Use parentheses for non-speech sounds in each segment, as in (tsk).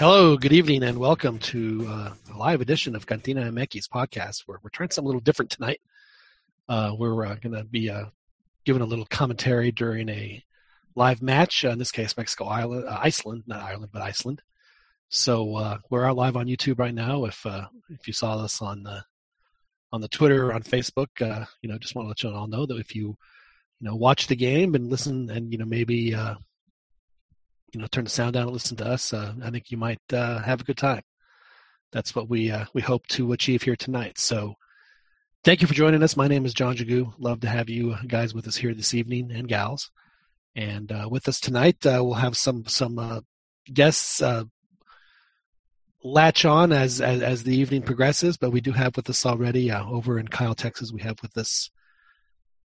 Hello, good evening, and welcome to uh, a live edition of Cantina MX podcast. Where we're trying something a little different tonight. Uh, we're uh, going to be uh, giving a little commentary during a live match. Uh, in this case, Mexico, Island, uh, Iceland, not Ireland, but Iceland. So we're out live on YouTube right now. If if you saw us on the on the Twitter or on Facebook, you know, just want to let you all know that if you you know watch the game and listen and you know maybe you know turn the sound down and listen to us, uh, I think you might uh, have a good time. That's what we uh, we hope to achieve here tonight. So, thank you for joining us. My name is John Jagu. Love to have you guys with us here this evening and gals. And uh, with us tonight, uh, we'll have some some uh, guests latch on as, as, as the evening progresses. But we do have with us already over in Kyle, Texas. We have with us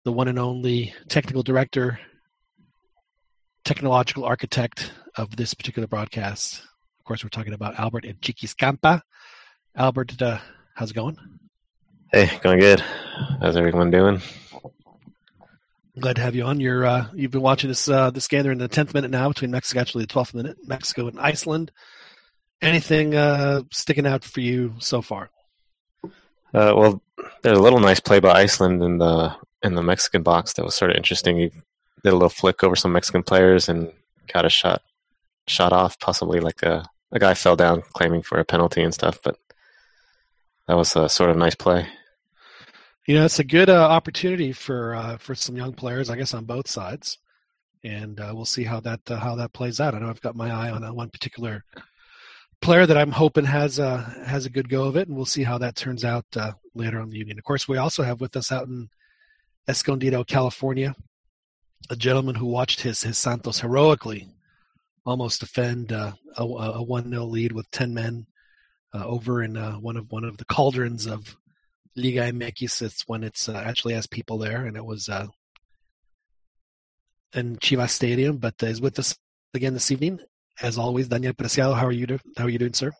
the one and only technical director technological architect of this particular broadcast. Of course, we're talking about Albert and Chiquiscampa. Albert, uh, how's it going? Hey, going good. How's everyone doing? Glad to have you on. You're uh, you've been watching this uh, this game. They're in the tenth minute now between Mexico, actually the twelfth minute, Mexico and Iceland. Anything uh, sticking out for you so far? Uh, well, there's a little nice play by Iceland in the in the Mexican box that was sort of interesting. Did a little flick over some Mexican players and got a shot shot off. Possibly like a a guy fell down claiming for a penalty and stuff, but that was a sort of nice play. You know, it's a good uh, opportunity for uh, for some young players, I guess, on both sides, and uh, we'll see how that uh, how that plays out. I know I've got my eye on one particular player that I'm hoping has a uh, has a good go of it, and we'll see how that turns out uh, later on the evening. Of course, we also have with us out in Escondido, California, a gentleman who watched his his Santos heroically almost defend uh, a, a one 0 lead with ten men uh, over in uh, one of one of the cauldrons of Liga MX. It's when it's uh, actually has people there, and it was uh, in Chivas Stadium. But is with us again this evening, as always. Daniel Preciado, how are you? Do- how are you doing, sir?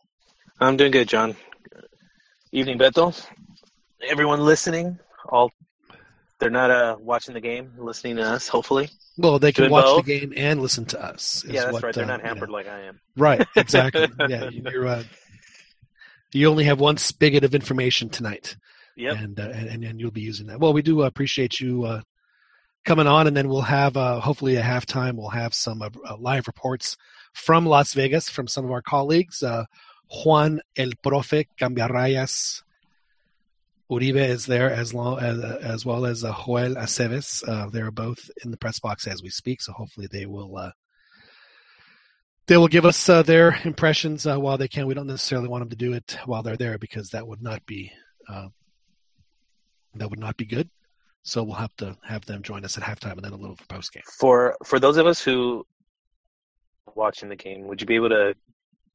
I'm doing good, John. Evening, Beto. Everyone listening, all they're not uh, watching the game, listening to us. Hopefully, well, they can watch both. the game and listen to us. Yeah, that's what, right. They're uh, not hampered know. like I am. Right. (laughs) Exactly. yeah, you're. Uh, you only have one spigot of information tonight. Yep. And, uh, and and you'll be using that. Well, we do appreciate you uh, coming on, and then we'll have uh, hopefully at halftime we'll have some uh, live reports from Las Vegas from some of our colleagues. Juan El Profe Cambiarrayas Uribe is there as long as as well as uh, Joel Aceves. Uh, they're both in the press box as we speak, so hopefully they will uh, they will give us uh, their impressions uh, while they can. We don't necessarily want them to do it while they're there because that would not be uh, that would not be good. So we'll have to have them join us at halftime and then a little for post game. For for those of us who watching the game, would you be able to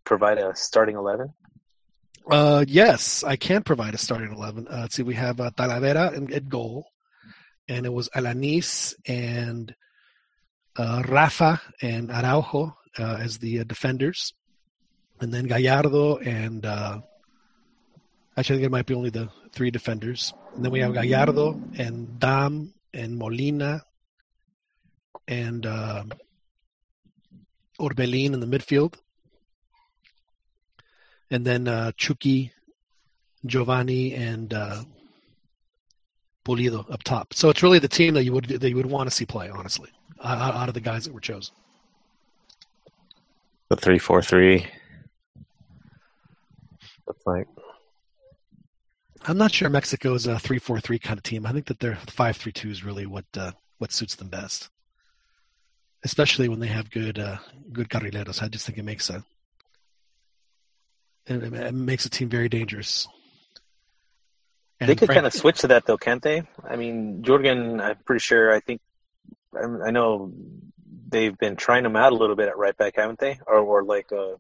provide a starting eleven? Uh, yes, I can provide a starting eleven. Uh, let's see, we have uh, Talavera in, at goal, and it was Alanis and uh, Rafa and Araujo uh, as the uh, defenders, and then Gallardo and uh, actually I think it might be only the three defenders, and then we have Gallardo and Damm and Molina and Orbelin in the midfield and then uh, Chucky, Giovanni, and uh, Pulido up top. So it's really the team that you would that you would want to see play, honestly, out, out of the guys that were chosen. The three four three. Looks like. I'm not sure Mexico is a three four three kind of team. I think that their five three two is really what uh, what suits them best, especially when they have good uh, good carrileros. I just think it makes a and it makes a team very dangerous. And they could kind of switch to that though, can't they? I mean, Jurgen, I'm pretty sure. I think I know they've been trying them out a little bit at right back, haven't they? Or, or like a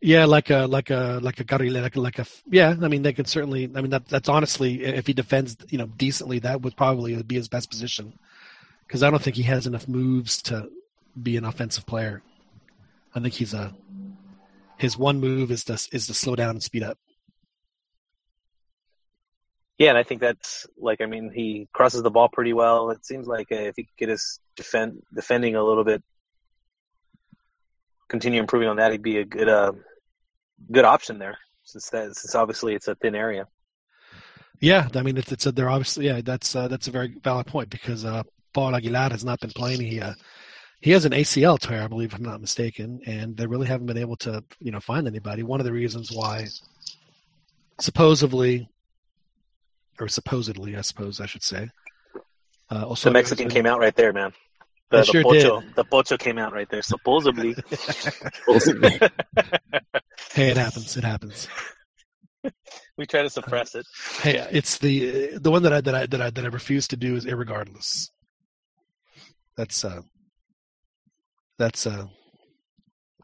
yeah, like a like a like a Garile, like a, like a yeah. I mean, they could certainly. I mean, that that's honestly, if he defends, you know, decently, that would probably be his best position. Because I don't think he has enough moves to be an offensive player. I think he's a his one move is to is to slow down and speed up. Yeah, and I think that's like I mean he crosses the ball pretty well. It seems like uh, if he could get his defend defending a little bit continue improving on that, he'd be a good uh, good option there. Since that, since obviously it's a thin area. Yeah, I mean it's it's a, they're obviously yeah that's uh, that's a very valid point because uh, Paul Aguilar has not been playing. He uh, he has an ACL tear, I believe, if I'm not mistaken, and they really haven't been able to you know find anybody. One of the reasons why supposedly or supposedly, I suppose I should say. Uh, also, the Mexican came out right there, man. The, the sure pocho, did. The pocho came out right there, supposedly. (laughs) (laughs) hey, it happens. It happens. we try to suppress it. Hey, it's the the one that I that I that I that I refuse to do is irregardless. That's uh. That's uh.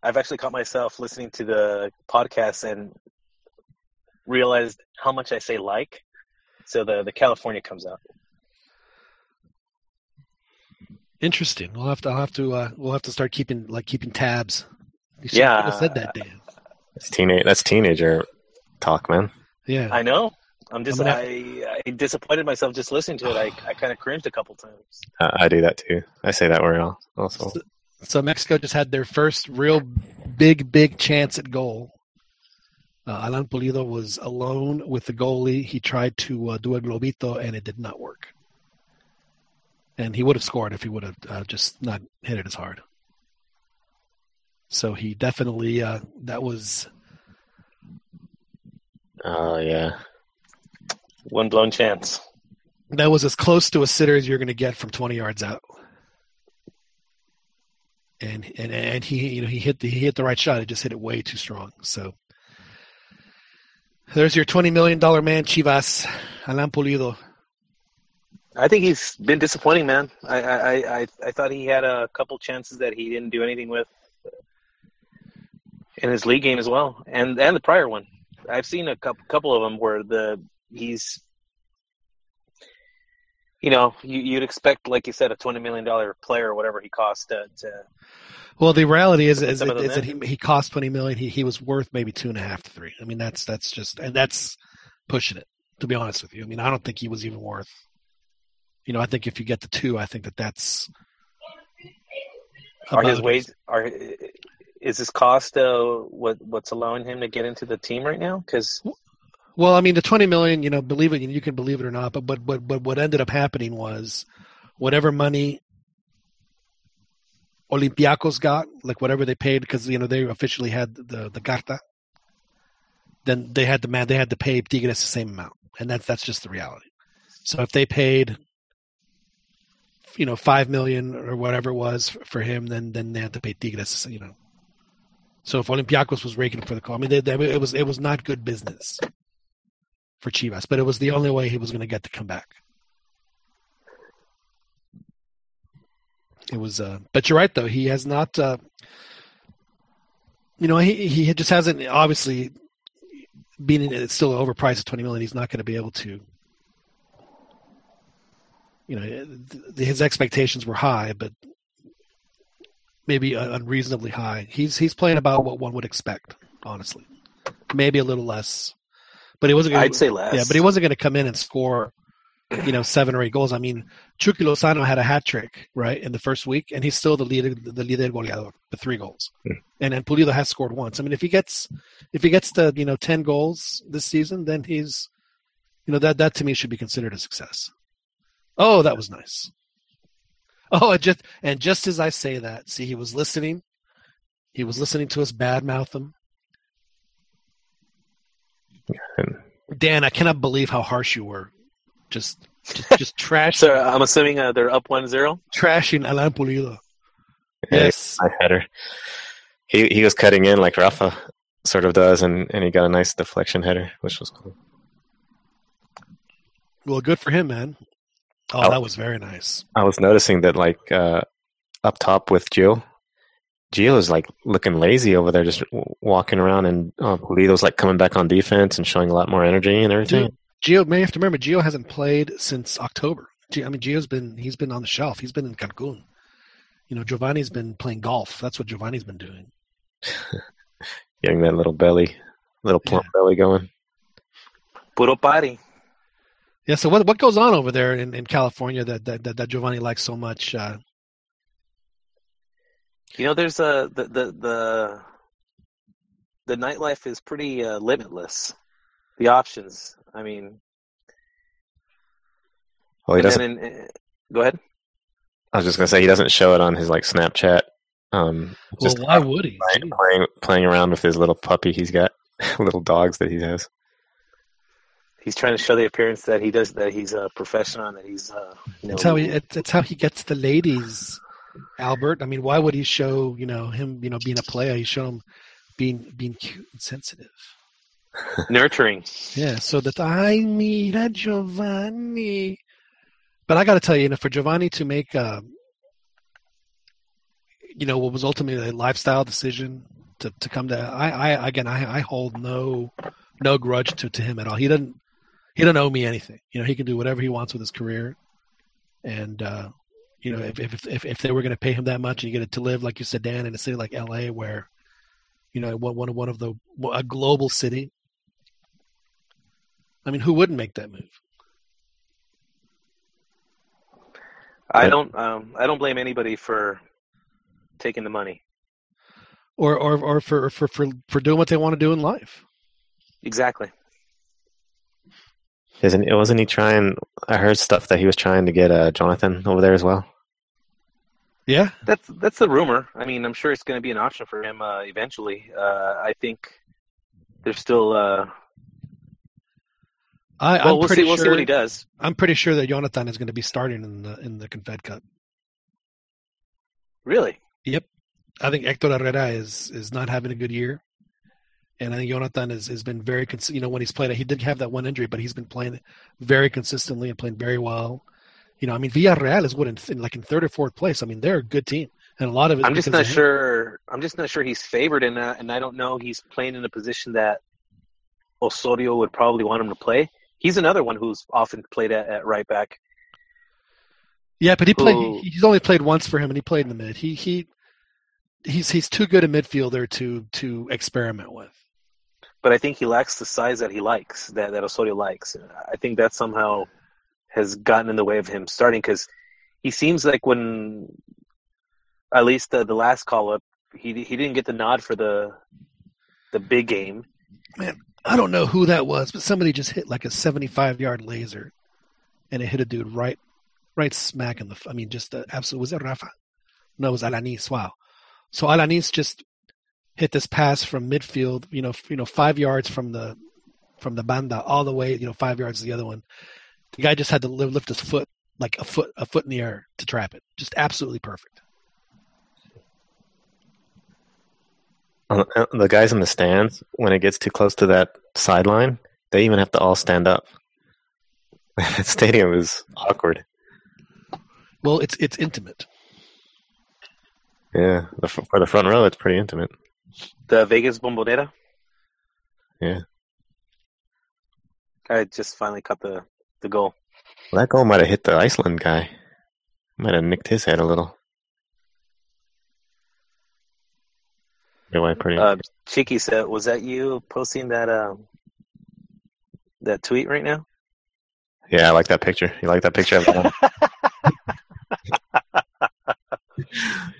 I've actually caught myself listening to the podcast and realized how much I say like. So the the California comes out. Interesting. We'll have to. I'll have to. Uh, we'll have to start keeping like keeping tabs. You yeah, said that, Dan. That's teenage. That's teenager talk, man. Yeah, I know. I'm just. I, I, I disappointed myself just listening to it. I, I kind of cringed a couple times. Uh, I do that too. I say that word also. So, Mexico just had their first real big, big chance at goal. Uh, Alan Pulido was alone with the goalie. He tried to uh, do a globito, and it did not work and he would have scored if he would have uh, just not hit it as hard. So he definitely uh, that was. Oh uh, yeah, one blown chance. That was as close to a sitter as you're going to get from 20 yards out. And and and he you know he hit the he hit the right shot. He just hit it way too strong. So there's your 20 million dollar man, Chivas, Alan Pulido. I think he's been disappointing, man. I, I, I, I thought he had a couple chances that he didn't do anything with in his league game as well, and and the prior one. I've seen a couple couple of them where the he's, you know, you, you'd expect, like you said, a twenty million dollar player or whatever he cost to. to well, the reality is, is, is that he, he cost twenty million. He he was worth maybe two and a half to three. I mean, that's that's just and that's pushing it. To be honest with you, I mean, I don't think he was even worth you know, I think if you get the two, I think that that's. Are his ways are is his cost uh, what what's allowing him to get into the team right now? Because well, I mean, the twenty million, you know, believe it, you can believe it or not, but but but but what ended up happening was whatever money Olympiacos got, like whatever they paid, because you know they officially had the the carta. Then they had the man, they had to pay Tigres the same amount, and that's that's just the reality. So if they paid you know five million or whatever it was for him, then then they had to pay Tigres. You know, so if Olympiacos was raking for the call, I mean, they, they, it was it was not good business for Chivas, but it was the only way he was going to get to come back. It was, uh, but you're right though. He has not, uh, you know, he he just hasn't obviously being it's still overpriced at twenty million. He's not going to be able to you know his expectations were high, but maybe unreasonably high. He's he's playing about what one would expect, honestly. Maybe a little less, but it wasn't. Gonna, I'd say less. Yeah, but he wasn't going to come in and score, you know, seven or eight goals. I mean, Chucky Lozano had a hat trick right in the first week, and he's still the leader, the leader goleador the three goals. Hmm. And and Pulido has scored once. I mean, if he gets if he gets the you know ten goals this season, then he's, you know, that that to me should be considered a success. Oh, that was nice. Oh, and just and just as I say that, see, he was listening. He was listening to us badmouth him. Dan, I cannot believe how harsh you were. Just, just, (laughs) just trash. so I'm assuming uh, they're up one zero. Trashing Alan Pulido. Yes, my header. He he was cutting in like Rafa sort of does, and and he got a nice deflection header, which was cool. Well, good for him, man. Oh, I, that was very nice. I was noticing that, like uh, up top with Gio, Gio is like looking lazy over there, just walking around, and uh, Pulido's like coming back on defense and showing a lot more energy and everything. Gio, may have to remember, Gio hasn't played since October. I mean, Gio's been he's been on the shelf. He's been in Cancun. You know, Giovanni's been playing golf. That's what Giovanni's been doing. (laughs) Getting that little belly, little plump yeah. belly going. Puro party. Yeah. So what what goes on over there in, in California that, that that Giovanni likes so much? Uh... You know, there's a the the the, the nightlife is pretty uh, limitless. The options. I mean, well, he doesn't. In, uh, go ahead. I was just gonna say he doesn't show it on his like Snapchat. Um, well, why would he? Playing, playing, playing around with his little puppy he's got, (laughs) little dogs that he has. He's trying to show the appearance that he does that he's a professional and that he's. Uh, you know, it's how he. It's, it's how he gets the ladies. Albert. I mean, why would he show you know him you know being a player? He show him being being cute and sensitive, (laughs) nurturing. Yeah, so that I meet a Giovanni. But I got to tell you, you know, for Giovanni to make, uh, you know, what was ultimately a lifestyle decision to, to come to, I, I again, I, I hold no no grudge to, to him at all. He doesn't he doesn't owe me anything. You know, he can do whatever he wants with his career, and uh, you know, if if if, if they were going to pay him that much and you get it to live, like you said, Dan, in a city like L.A., where you know one one one of one of the a global city. I mean, who wouldn't make that move? I don't. Um, I don't blame anybody for taking the money, or or or for for for for doing what they want to do in life. Exactly. Isn't it? Wasn't he trying? I heard stuff that he was trying to get uh, Jonathan over there as well. Yeah, that's that's the rumor. I mean, I'm sure it's going to be an option for him uh, eventually. Uh, I think there's still. Uh, I, well, we'll see. We'll see what he does. I'm pretty sure that Jonathan is going to be starting in the in the Confed Cup. Really? Yep. I think Hector Herrera is is not having a good year. And I think Jonathan has, has been very, cons- you know, when he's played, he did have that one injury, but he's been playing very consistently and playing very well. You know, I mean, Villarreal is what in, in like in third or fourth place. I mean, they're a good team, and a lot of it. I'm just not sure. I'm just not sure he's favored in that, and I don't know he's playing in a position that Osorio would probably want him to play. He's another one who's often played at, at right back. Yeah, but he played. He, he's only played once for him, and he played in the mid. He he he's he's too good a midfielder to to experiment with but I think he lacks the size that he likes, that, that Osorio likes. I think that somehow has gotten in the way of him starting because he seems like when, at least the, the last call up, he he didn't get the nod for the the big game. Man, I don't know who that was, but somebody just hit like a 75 yard laser, and it hit a dude right, right smack in the. I mean, just absolutely. Was it Rafa? No, it was Alanis. Wow. So Alanis just hit this pass from midfield, you know, you know, five yards from the from the banda all the way, you know, five yards to the other one. The guy just had to lift his foot like a foot a foot in the air to trap it. Just absolutely perfect. Uh, the guys in the stands, when it gets too close to that sideline, they even have to all stand up. (laughs) that stadium is awkward. Well, it's it's intimate. Yeah, for the front row, it's pretty intimate. The Vegas Bombonera. Yeah. I just finally caught the the goal. Well, that goal might have hit the Iceland guy. Might have nicked his head a little. Anyway, pretty. Uh, Cheeky said, "Was that you posting that um that tweet right now?" Yeah, I like that picture. You like that picture? (laughs)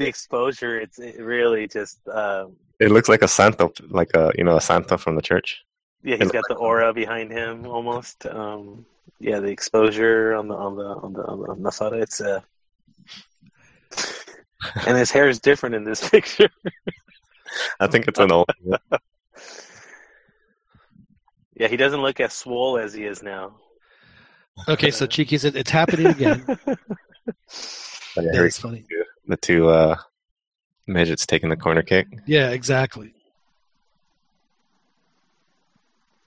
the exposure, it's it really just. Um, it looks like a Santo, like a you know a Santo from the church. Yeah, he's got the aura behind him almost. Um, yeah, the exposure on the on the on the on the, photo. It's uh, (laughs) and his hair is different in this (laughs) picture. I think it's an old. yeah, he doesn't look as swole as he is now. Okay, so Cheeky said it's happening again. (laughs) yeah, That's funny the two uh, midgets taking the corner kick. Yeah, exactly.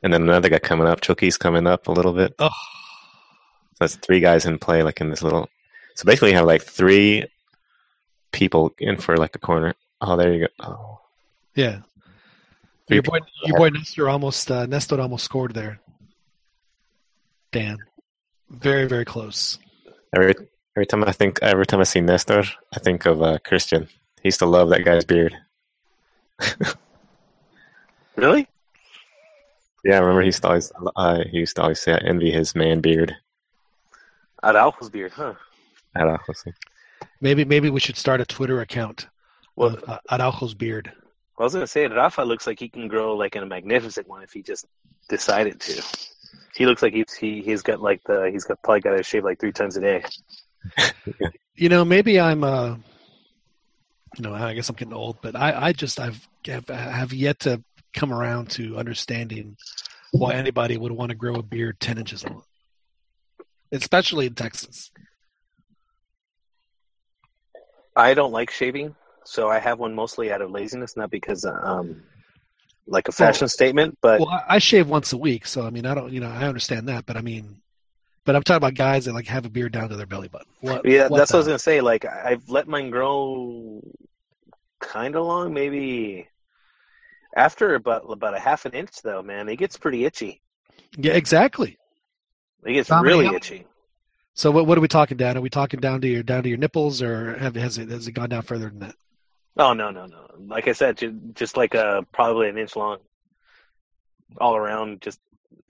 And then another guy coming up. Chucky's coming up a little bit. Oh. So that's three guys in play, like in this little. So basically, you have like three people in for like a corner. Oh, there you go. Oh. Yeah. Three your boy, your boy Nestor almost uh, Nestor almost scored there. Dan, very very close. Every Every time I think, every time I see Nestor, I think of uh, Christian. He used to love that guy's beard. (laughs) really? Yeah, I remember he used to always, uh, he used to always say, I envy his man beard. Araujo's beard, huh? Araujo's. Maybe, maybe we should start a Twitter account well, uh, Araujo's beard. I was gonna say Rafa looks like he can grow like in a magnificent one if he just decided to. He looks like he's he he's got like the he's got probably got to shave like three times a day. You know, maybe I'm uh, you know, I guess I'm getting old, but I I just I've have, have yet to come around to understanding why anybody would want to grow a beard ten inches long, especially in Texas. I don't like shaving, so I have one mostly out of laziness, not because um, like a fashion well, statement. But well, I shave once a week, so I mean, I don't, you know, I understand that, but I mean, but I'm talking about guys that like have a beard down to their belly button. What, yeah, what that's the? what I was gonna say. Like I've let mine grow kind of long, maybe after about about a half an inch, though. Man, it gets pretty itchy. Yeah, exactly. It gets really itchy. So what what are we talking down? Are we talking down to your down to your nipples, or have, has it has it gone down further than that? Oh no no no! Like I said, just like a uh, probably an inch long, all around. Just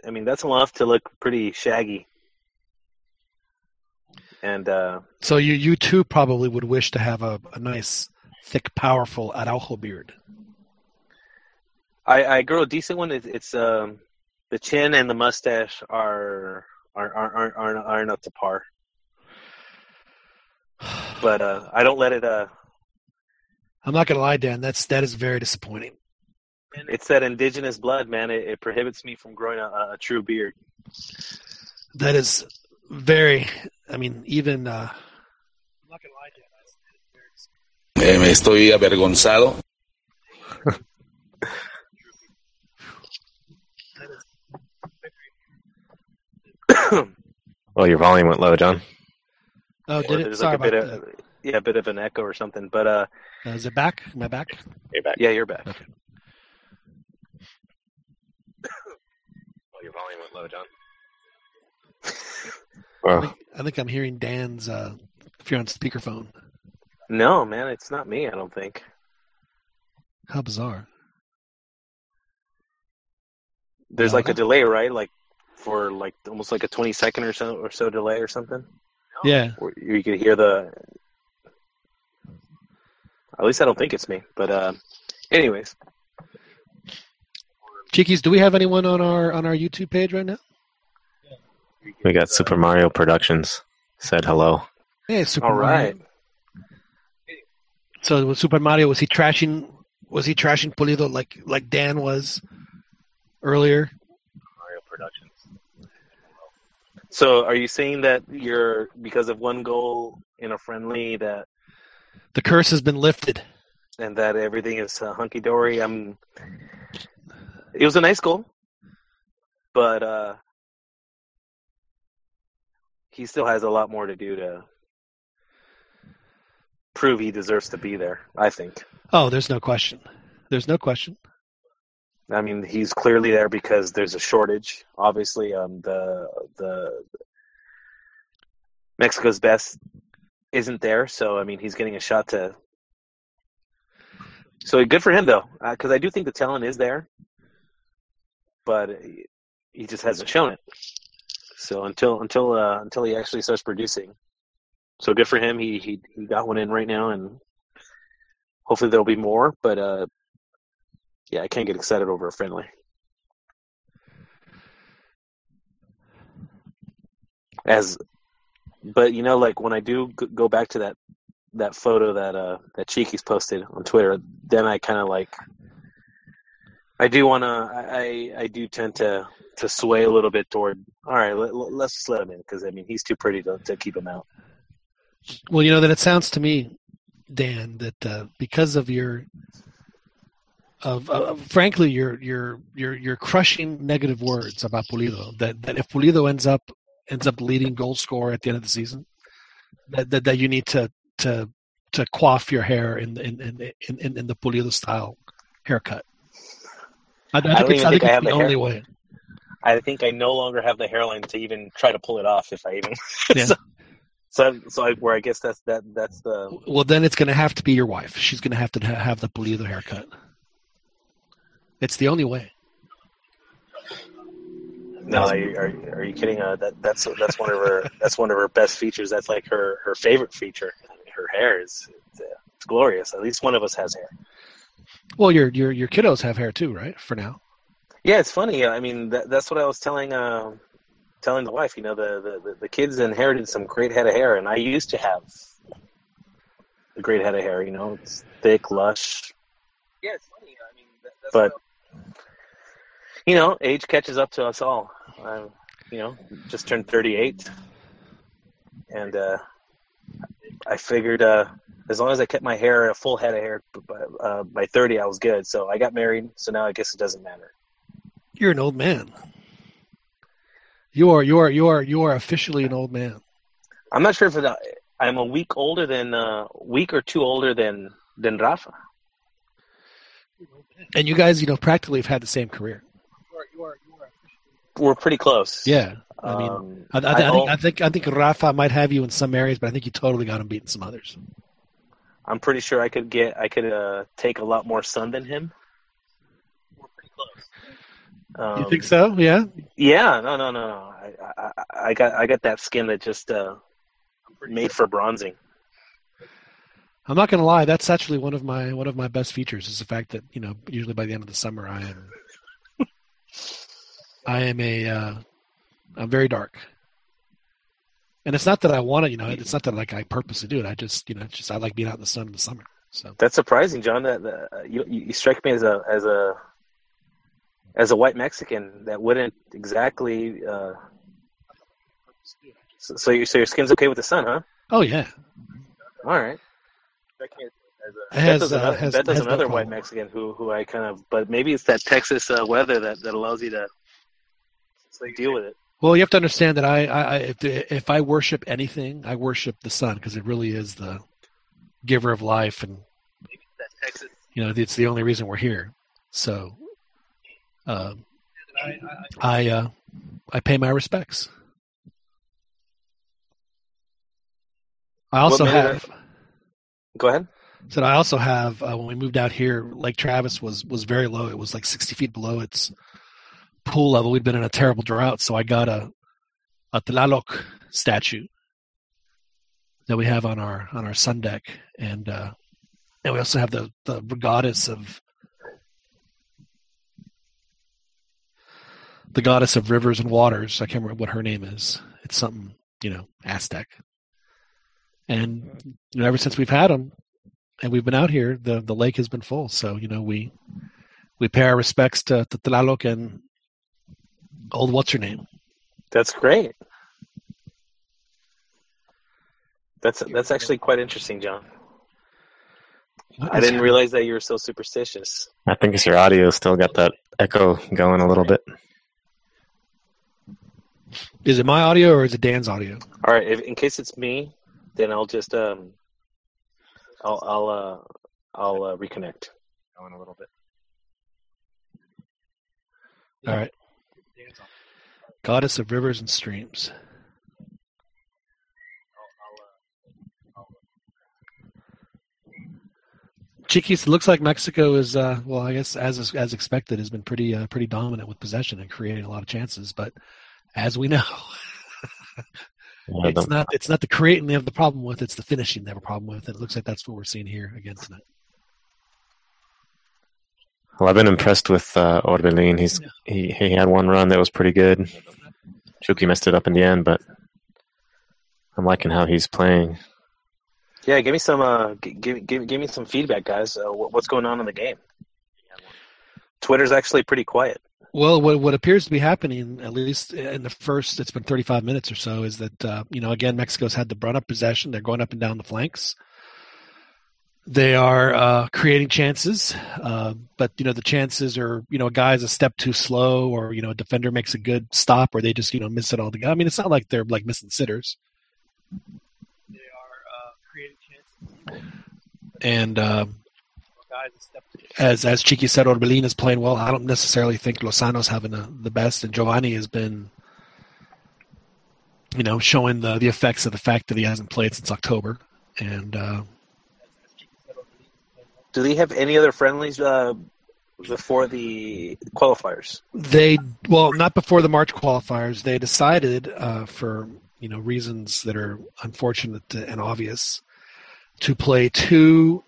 I mean that's enough to look pretty shaggy. And uh, so you you too probably would wish to have a, a nice, thick, powerful Araujo beard. I I grow a decent one. It's, it's um the chin and the mustache are aren't aren't aren't, aren't up to par. But uh, I don't let it. Uh, I'm not gonna lie, Dan. That's that is very disappointing. It's that indigenous blood, man. It, it prohibits me from growing a, a, true beard. That is very. I mean, even. Uh, I'm not gonna lie, Dan. Me estoy avergonzado. (coughs) well, your volume went low, John. Oh, did it? Sorry like about that. yeah, a bit of an echo or something. But uh, uh, is it back? Am I back? You're back. Yeah, you're back. Okay. (coughs) well, your volume went low, John. (laughs) I, think, I think I'm hearing Dan's. Uh, if you're on speakerphone. No, man, it's not me. I don't think. How bizarre. There's no, like a delay, right? Like for like almost like a 20 second or so or so delay or something. Yeah. Where you could hear the. At least I don't think it's me, but uh, anyways. Cheekies, do we have anyone on our on our YouTube page right now? We got Super Mario Productions said hello. Hey, Super All right. Mario. So with Super Mario, was he trashing? Was he trashing Pulido like like Dan was earlier? Mario Productions. So, are you saying that you're because of one goal in a friendly that the curse has been lifted, and that everything is uh, hunky dory? I'm. It was a nice goal, but uh, he still has a lot more to do to prove he deserves to be there. I think. Oh, there's no question. There's no question. I mean, he's clearly there because there's a shortage. Obviously, um, the the Mexico's best isn't there, so I mean, he's getting a shot to. So good for him though, because uh, I do think the talent is there, but he just hasn't shown it. So until until uh, until he actually starts producing, so good for him. He he he got one in right now, and hopefully there'll be more. But uh, yeah, I can't get excited over a friendly. As, but you know, like when I do go back to that that photo that uh that Cheeky's posted on Twitter, then I kind of like I do want to I I do tend to to sway a little bit toward all right let, let's just let him in because I mean he's too pretty to to keep him out. Well, you know that it sounds to me, Dan, that uh, because of your of, uh, frankly your your your your crushing negative words about Pulido. That that if Pulido ends up ends up leading goal scorer at the end of the season, that that, that you need to to to quaff your hair in in in in, in the Pulido style haircut. I, I think, I it's, I think, I it's the only way. I think I no longer have the hairline to even try to pull it off if I even. (laughs) Yeah. so, so, so I, where I guess that's that that's the. Well, then it's going to have to be your wife. She's going to have to have the Pulido haircut. It's the only way. No, are you, are, are you kidding? Uh, that that's that's one of her (laughs) that's one of her best features. That's like her her favorite feature. Her hair is. Uh, it's glorious. At least one of us has hair. Well, your your your kiddos have hair too, right? For now. Yeah, it's funny. I mean, that, that's what I was telling uh, telling the wife. You know, the, the the kids inherited some great head of hair, and I used to have a great head of hair. You know, it's thick, lush. Yeah, it's funny. I mean, that, but you know, age catches up to us all. I'm, you know, just turned 38, and uh, I figured uh, as long as I kept my hair a full head of hair by, uh, by 30, I was good. So I got married. So now I guess it doesn't matter. You're an old man. You are you are you are you are officially an old man. I'm not sure if that. I'm a week older than a uh, week or two older than than Rafa. And you guys, you know, practically have had the same career. We're pretty close. Yeah, I mean, um, I, I, I, think, I, think I think Rafa might have you in some areas, but I think you totally got him beaten some others. I'm pretty sure I could get I could uh, take a lot more sun than him. We're pretty close. Um, you think so? Yeah. Yeah. No. No. No. no. I, I, I got I got that skin that just uh, made for bronzing. I'm not gonna lie. That's actually one of my one of my best features is the fact that you know usually by the end of the summer I am I am a uh, I'm very dark. And it's not that I want to, you know, it's not that like I purposely do it. I just, you know, just I like being out in the sun in the summer. So that's surprising, John. That uh, you you strike me as a as a as a white Mexican that wouldn't exactly. Uh, so, so, your, so your skin's okay with the sun, huh? Oh yeah. All right. Has, Beth uh, has, Beth another white Mexican who who I kind of, but maybe it's that Texas uh, weather that, that allows you to deal with it. Well, you have to understand that I, I if, if I worship anything, I worship the sun because it really is the giver of life, and you know it's the only reason we're here. So, uh, I uh, I pay my respects. I also have. Go ahead. Said I also have uh, when we moved out here, Lake Travis was was very low. It was like sixty feet below its pool level. We'd been in a terrible drought, so I got a a Tlaloc statue that we have on our on our sun deck, and uh, and we also have the the goddess of the goddess of rivers and waters. I can't remember what her name is. It's something you know Aztec. And you know, ever since we've had them, and we've been out here, the the lake has been full. So you know, we we pay our respects to, to Tlaloc and old what's her name. That's great. That's that's actually quite interesting, John. I didn't realize that you were so superstitious. I think it's your audio still got that echo going a little bit. Is it my audio or is it Dan's audio? All right, if, in case it's me, then I'll just um, I'll I'll uh, I'll uh, reconnect. Going a little bit. All right. Goddess of rivers and streams. Chiquis, it looks like Mexico is, uh, well, I guess as as expected, has been pretty uh, pretty dominant with possession and creating a lot of chances. But as we know, it's not it's not the creating they have the problem with; it's the finishing they have a problem with. And it looks like that's what we're seeing here again tonight. Well, I've been impressed with uh, Orbelin. He's he he had one run that was pretty good. Chucky messed it up in the end, but I'm liking how he's playing. Yeah, give me some uh, give give give me some feedback, guys. Uh, what's going on in the game? Twitter's actually pretty quiet. Well, what what appears to be happening, at least in the first, it's been 35 minutes or so, is that uh, you know again Mexico's had the brunt of possession. They're going up and down the flanks. They are uh, creating chances, uh, but you know the chances are you know a guy's a step too slow, or you know a defender makes a good stop, or they just you know miss it all together. I mean, it's not like they're like missing sitters. They are uh, creating chances, and uh, as as Chiqui said, Orbelin is playing well. I don't necessarily think Lozano's having a, the best, and Giovanni has been you know showing the the effects of the fact that he hasn't played since October, and uh, do they have any other friendlies uh, before the qualifiers? They well, not before the March qualifiers. They decided uh, for you know reasons that are unfortunate and obvious to play two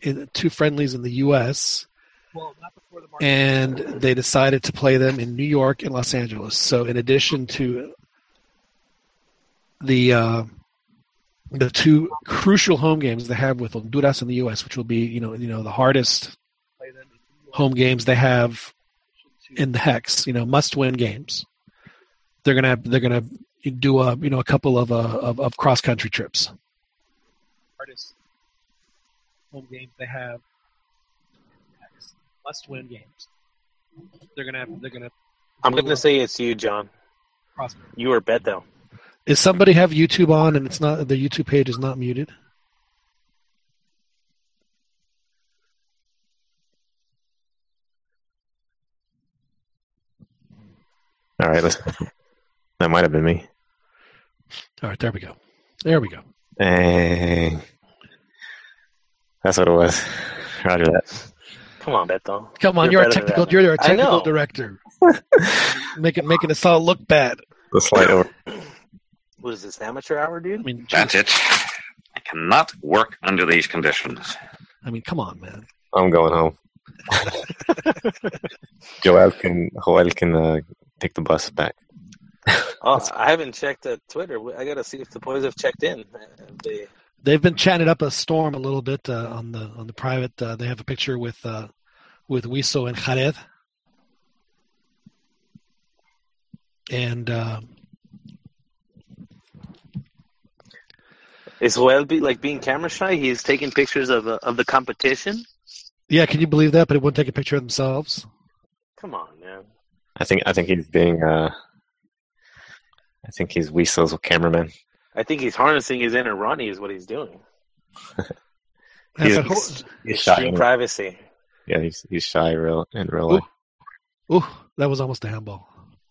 in two friendlies in the U.S. Well, the and they decided to play them in New York and Los Angeles. So, in addition to the uh, the two crucial home games they have with Honduras and the U.S., which will be you know you know the hardest home games they have in the hex, you know, must win games. They're gonna they're gonna do a you know a couple of uh, of, of cross country trips. Hardest home games they have must win games. They're gonna have, they're gonna. I'm gonna say it's you, John. You or Beto. Is somebody have YouTube on and it's not the YouTube page is not muted? All right, let's. That might have been me. All right, there we go. There we go. Hey, that's what it was. Roger that. Come on, Beto. Come on, you're, you're a technical. You're our technical director. (laughs) making making us all look bad. The slide over. (clears throat) What is this amateur hour, dude? I mean, that's it. I cannot work under these conditions. I mean, come on, man. I'm going home. (laughs) Joel can Joel can uh, take the bus back. oh, I haven't checked uh, Twitter. I got to see if the boys have checked in. They they've been chatting up a storm a little bit uh, on the on the private. Uh, they have a picture with uh, with Wiso and Jared, and is Joel be, like being camera shy? He's taking pictures of uh, of the competition. Yeah, can you believe that? But it won't take a picture of themselves. Come on, man. I think I think he's being. Uh, I think he's Wiso's cameraman. I think he's harnessing his inner Ronnie, is what he's doing. (laughs) he's, he's, he's Extreme privacy. Yeah, he's he's shy real in real life. Ooh, Ooh that was almost a handball.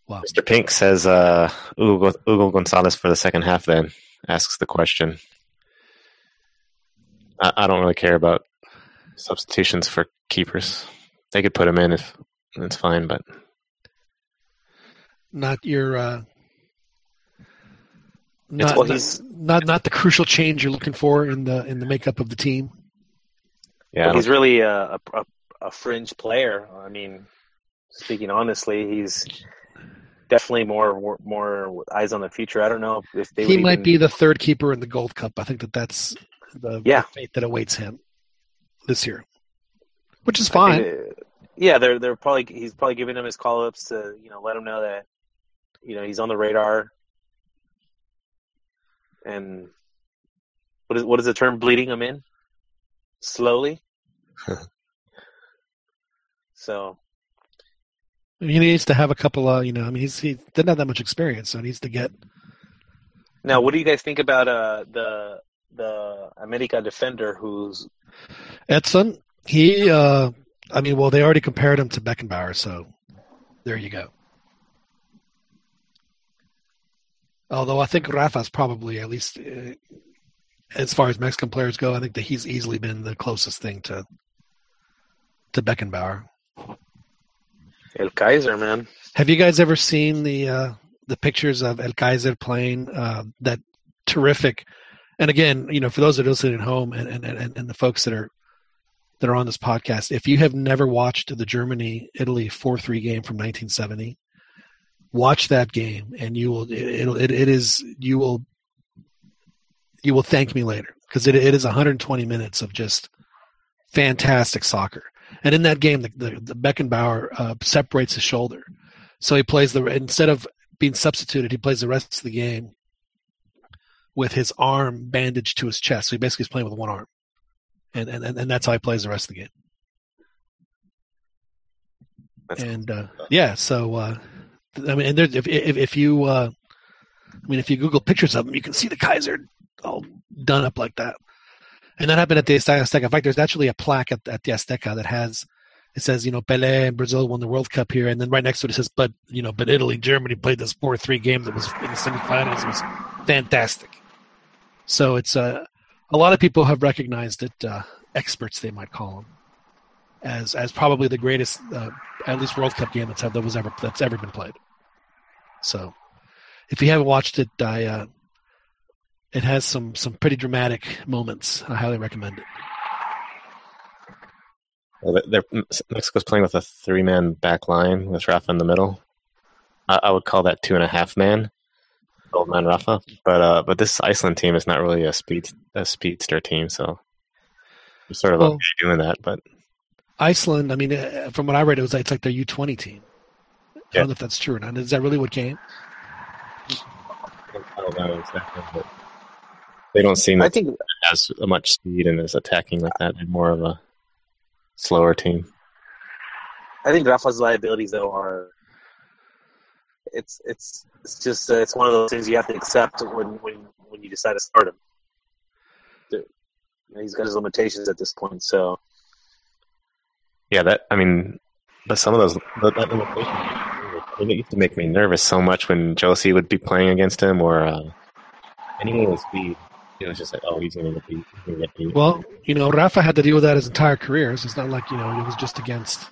Wow. Mr. Pink says uh, Hugo, Hugo Gonzalez for the second half. Then asks the question. I, I don't really care about substitutions for keepers. They could put him in if it's fine, but not your uh, not, well, he's, not not the crucial change you're looking for in the in the makeup of the team. Yeah, he's really a, a, a fringe player. I mean, speaking honestly, he's definitely more more eyes on the future. I don't know if they. He might even... be the third keeper in the Gold Cup. I think that that's the, yeah. the fate that awaits him this year, which is fine. It, yeah, they're they're probably he's probably giving him his call ups to you know let him know that you know he's on the radar and what is what is the term bleeding them in slowly. (laughs) so he needs to have a couple of you know. I mean, he's he didn't have that much experience, so he needs to get. Now, what do you guys think about uh, the the America defender who's Edson? He, uh, I mean, well, they already compared him to Beckenbauer, so there you go. Although I think Rafa's probably at least uh, as far as Mexican players go, I think that he's easily been the closest thing to to Beckenbauer. El Kaiser, man. Have you guys ever seen the uh, the pictures of El Kaiser playing uh, that terrific? And again, you know, for those that are listening at home and, and, and, and the folks that are that are on this podcast, if you have never watched the Germany Italy four three game from 1970, watch that game and you will it, it, it is you will you will thank me later because it, it is 120 minutes of just fantastic soccer. And in that game the, the, the beckenbauer uh, separates his shoulder. So he plays the instead of being substituted he plays the rest of the game with his arm bandaged to his chest so he basically is playing with one arm and and, and that's how he plays the rest of the game that's and uh, yeah so uh, I mean, and there's if if, if you, uh, I mean, if you Google pictures of him, you can see the Kaiser all done up like that. And that happened at the Azteca. In fact, there's actually a plaque at, at the Azteca that has it says, you know, Pele and Brazil won the World Cup here, and then right next to it it says, but you know, but Italy, Germany played this four-three game that was in the semifinals. It was fantastic. So it's uh, a lot of people have recognized it. Uh, experts, they might call them as as probably the greatest, uh, at least World Cup game that's that was ever that's ever been played. So, if you haven't watched it, I uh, it has some some pretty dramatic moments. I highly recommend it. Well, Mexico's playing with a three-man back line with Rafa in the middle. I, I would call that two and a half man, old man Rafa. But uh, but this Iceland team is not really a speed a speedster team, so I'm sort of well, okay doing that. But Iceland, I mean, uh, from what I read, it was like, it's like their U twenty team. I don't know if that's true or not. Is that really what came? I don't know exactly, but they don't seem I think as much speed and is attacking like that. They're more of a slower team. I think Rafa's liabilities though are it's it's it's just uh, it's one of those things you have to accept when when when you decide to start him. Dude, he's got his limitations at this point, so. Yeah, that I mean, but some of those that, that limitation it used to make me nervous so much when Josie would be playing against him or uh, anyone with speed. It was just like, oh, he's going to get beat. He's beat. Well, you know, Rafa had to deal with that his entire career. So it's not like you know it was just against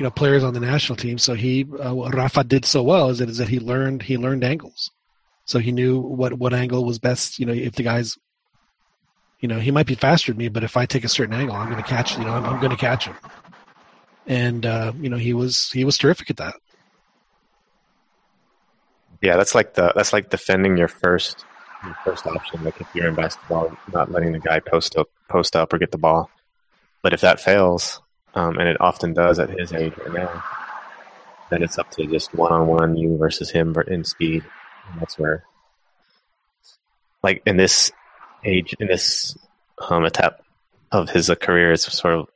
you know players on the national team. So he uh, Rafa did so well is that is that he learned he learned angles. So he knew what what angle was best. You know, if the guys, you know, he might be faster than me, but if I take a certain angle, I'm going to catch. You know, I'm, I'm going to catch him. And uh, you know, he was he was terrific at that. Yeah, that's like the that's like defending your first your first option. Like if you're in basketball, not letting the guy post up post up or get the ball. But if that fails, um, and it often does at his age right now, then it's up to just one on one you versus him in speed. And that's where, like in this age, in this um, etap of his uh, career, it's sort of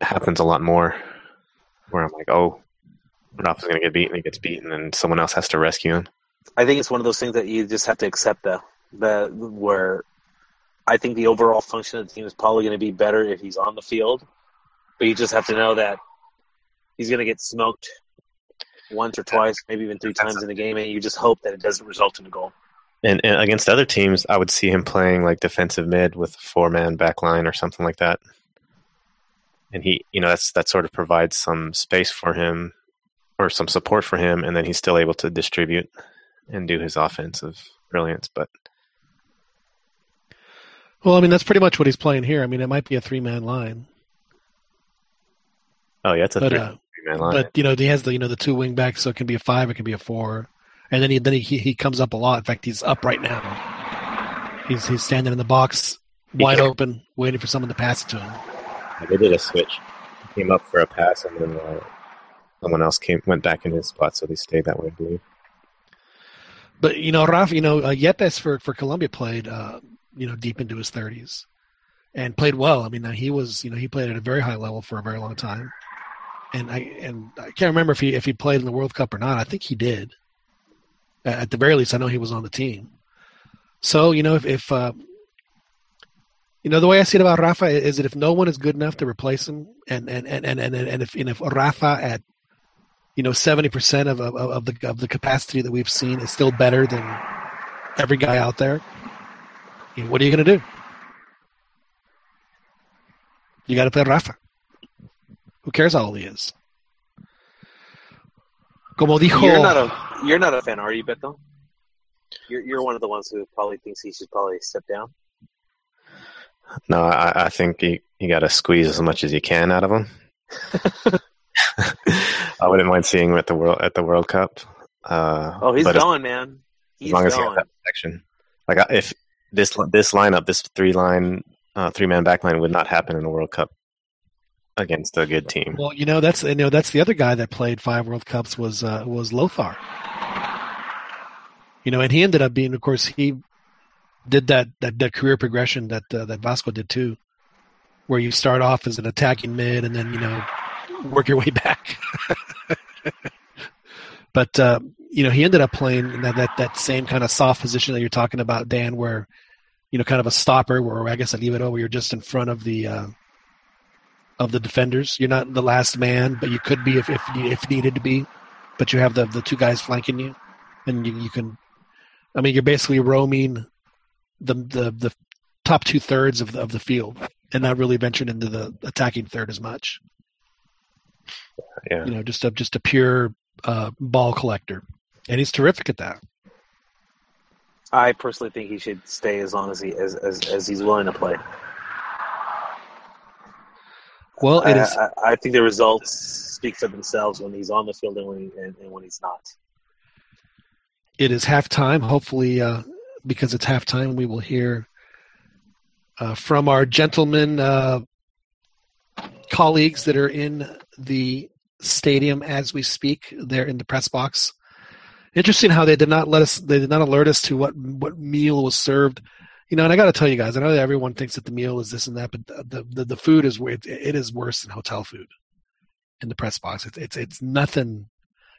happens a lot more. Where I'm like, oh, Rafa's going to get beaten, he gets beaten, and someone else has to rescue him. I think it's one of those things that you just have to accept, though. That where I think the overall function of the team is probably going to be better if he's on the field, but you just have to know that he's going to get smoked once or twice, maybe even three times in a game, and you just hope that it doesn't result in a goal. And, and against other teams, I would see him playing like defensive mid with four man back line or something like that. And he, you know, that's that sort of provides some space for him or some support for him, and then he's still able to distribute and do his offensive brilliance. But well, I mean, that's pretty much what he's playing here. I mean, it might be a three man line. Oh yeah, it's a but, three, uh, man line. But you know, he has the you know the two wing backs, so it can be a five, it can be a four, and then he then he he comes up a lot. In fact, he's up right now. He's he's standing in the box, wide open, waiting for someone to pass it to him. They did a switch. He came up for a pass, and then uh, someone else came went back in his spot, so they stayed that way, I believe. But you know, Raf, you know, uh, Yepes for for Colombia played, uh, you know, deep into his thirties, and played well. I mean, he was, you know, he played at a very high level for a very long time, and I and I can't remember if he if he played in the World Cup or not. I think he did. At the very least, I know he was on the team. So you know, if, if uh, you know the way I see it about Rafa is that if no one is good enough to replace him, and and and and and, and if and if Rafa at you know, seventy percent of, of of the of the capacity that we've seen is still better than every guy out there. What are you going to do? You got to play Rafa. Who cares how old he is? Como dijo. You're not a you're not a fan, are you, Beto? You're you're one of the ones who probably thinks he should probably step down. No, I, I think you you got to squeeze as much as you can out of him. (laughs) I wouldn't mind seeing him at the world at the World Cup. Uh, oh, he's going, man. He's as long as he has that protection. Like if this this lineup, this three line, uh, three man back line would not happen in a World Cup against a good team. Well, you know that's you know that's the other guy that played five World Cups was uh, was Lothar. You know, and he ended up being, of course, he did that that, that career progression that uh, that Vasco did too, where you start off as an attacking mid and then you know work your way back. (laughs) but uh, you know, he ended up playing that, that that same kind of soft position that you're talking about, Dan, where you know, kind of a stopper, where I guess I leave it over. You're just in front of the uh, of the defenders. You're not the last man, but you could be if if, if needed to be. But you have the the two guys flanking you, and you, you can. I mean, you're basically roaming the the the top two thirds of the, of the field, and not really venturing into the attacking third as much. Yeah. You know, just a just a pure uh, ball collector, and he's terrific at that. I personally think he should stay as long as he as as, as he's willing to play. Well, it I, is. I, I think the results speak for themselves when he's on the field and when, he, and, and when he's not. It is halftime. Hopefully, uh, because it's halftime, we will hear uh, from our gentlemen uh, colleagues that are in the stadium as we speak. They're in the press box. Interesting how they did not let us. They did not alert us to what what meal was served. You know, and I got to tell you guys, I know that everyone thinks that the meal is this and that, but the the, the food is it, it is worse than hotel food in the press box. It's it's, it's nothing.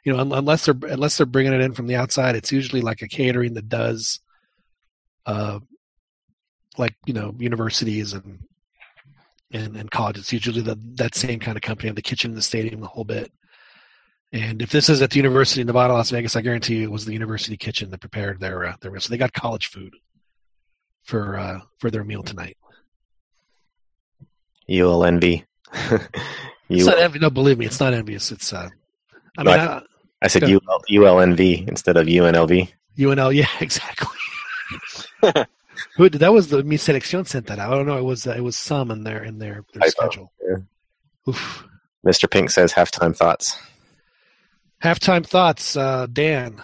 You know, unless they're unless they're bringing it in from the outside, it's usually like a catering that does, uh, like you know, universities and and, and colleges. It's usually the, that same kind of company, the kitchen the stadium, the whole bit. And if this is at the University of Nevada, Las Vegas, I guarantee you it was the university kitchen that prepared their uh, their meal. So they got college food for uh, for their meal tonight. ULNV. (laughs) it's not envy. No, believe me, it's not envious. It's uh, I mean, I, I said UL, ULNV instead of UNLV. UNL, (laughs) yeah, exactly. (laughs) Who that was the Mi Selección sent that out. I don't know. It was uh, it was some in their in their, their schedule. Yeah. Oof. Mr. Pink says halftime thoughts. Halftime thoughts, uh, Dan.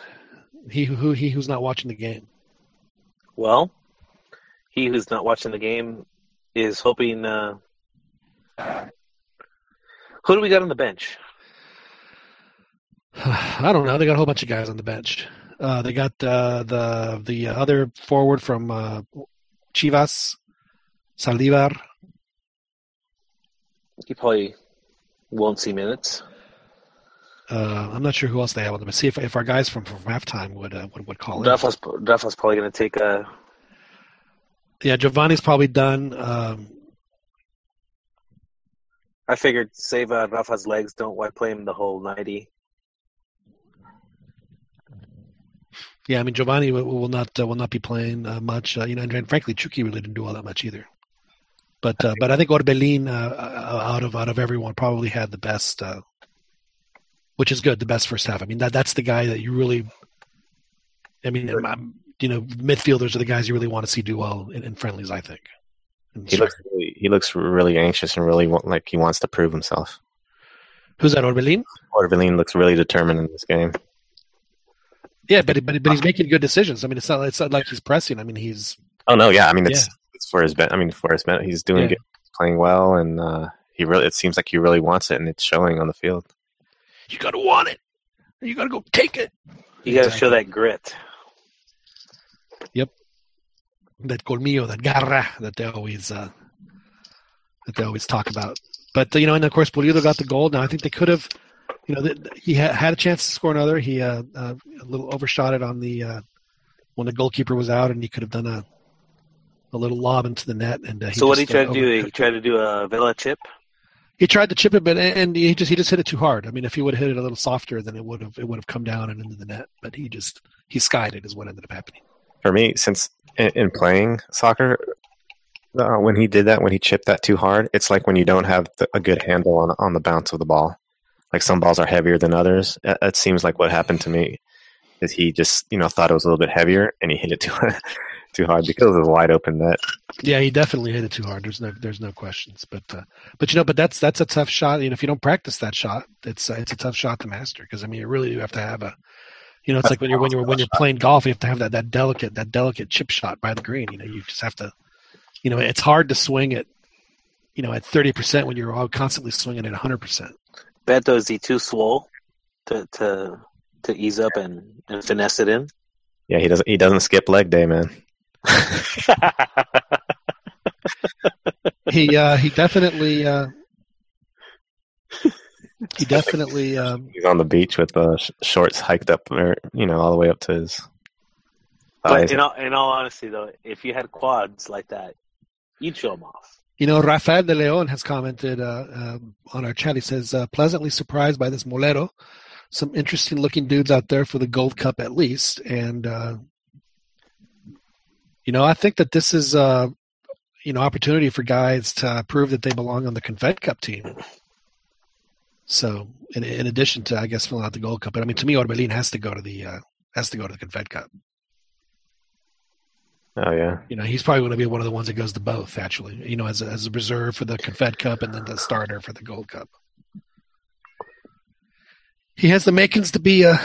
He who he who's not watching the game. Well, he who's not watching the game is hoping. Uh, who do we got on the bench? (sighs) I don't know. They got a whole bunch of guys on the bench. Uh, they got uh, the the other forward from uh, Chivas, Zaldívar. He probably won't see minutes. Uh, I'm not sure who else they have on them. See if if our guys from from halftime would uh, would, would call Rafa's, in. Rafa's probably going to take a. Yeah, Giovanni's probably done. Um, I figured save uh, Rafa's legs. Don't why play him the whole ninety. Yeah, I mean Giovanni will, will not uh, will not be playing uh, much. Uh, you know, and, and, frankly, Chucky really didn't do all that much either. But uh, but I think Orbelin uh, out of out of everyone probably had the best, which is good. The best first half. I mean that that's the guy that you really. I mean, I'm, you know, midfielders are the guys you really want to see do well in, in friendlies. I think. He looks really, he looks really anxious and really want, like he wants to prove himself. Who's that, Orbelin? Orbelin looks really determined in this game. Yeah, but but but he's making good decisions. I mean, it's not it's not like he's pressing. I mean, he's. Oh no! Yeah, I mean it's yeah. it's for his bet. I mean, for his bet, he's doing yeah. good, playing well, and uh, he really. It seems like he really wants it, and it's showing on the field. You gotta want it. You gotta go take it. You gotta exactly. show that grit. Yep. That colmillo, that garra that they always uh, that they always talk about. But you know, and of course, Pulido got the goal. Now I think they could have you know, he had a chance to score another. He uh, uh, a little overshot it on the uh, when the goalkeeper was out, and he could have done a a little lob into the net. And uh, so what he tried to do? He tried to do a Vela chip. He tried to chip it, but and he just he just hit it too hard. I mean, if he would have hit it a little softer, then it would have it would have come down and into the net. But he just he skied it is what ended up happening. For me, since in, in playing soccer, uh, when he did that, when he chipped that too hard, it's like when you don't have the, a good handle on on the bounce of the ball like some balls are heavier than others. It, seems like what happened to me is he just you know thought it was a little bit heavier and he hit it (laughs) too too hard because of the wide open net. Yeah, he definitely hit it too hard. There's no there's no questions. But uh, but you know, but that's that's a tough shot. You know, if you don't practice that shot, it's uh, it's a tough shot to master because I mean, you really do have to have a you know, it's like when you're when you're when you're playing golf, you have to have that that delicate that delicate chip shot by the green. You know, you just have to, you know, it's hard to swing it, you know, at thirty percent when you're all constantly swinging at hundred percent. Beto, is he too swole to to to ease up and, and finesse it in? Yeah, he doesn't. He doesn't skip leg day, man. (laughs) he uh, he definitely uh, he definitely um, he's on the beach with uh, shorts hiked up, you know, all the way up to his. But in all, in all honesty, though, if you had quads like that, you'd show them off. You know, Rafael de Leon has commented uh, uh, on our chat. He says, uh, pleasantly surprised by this Molero. Some interesting looking dudes out there for the Gold Cup at least. And, uh, you know, I think that this is, uh, you know, opportunity for guys to prove that they belong on the Confed Cup team. So, in, in addition to, I guess, filling out the Gold Cup, but I mean, to me, Orbelin has to go to the uh, has to go to the Confed Cup. Oh yeah. You know, he's probably going to be one of the ones that goes to both. Actually, you know, as a, as a reserve for the Confed Cup and then the starter for the Gold Cup. He has the makings to be a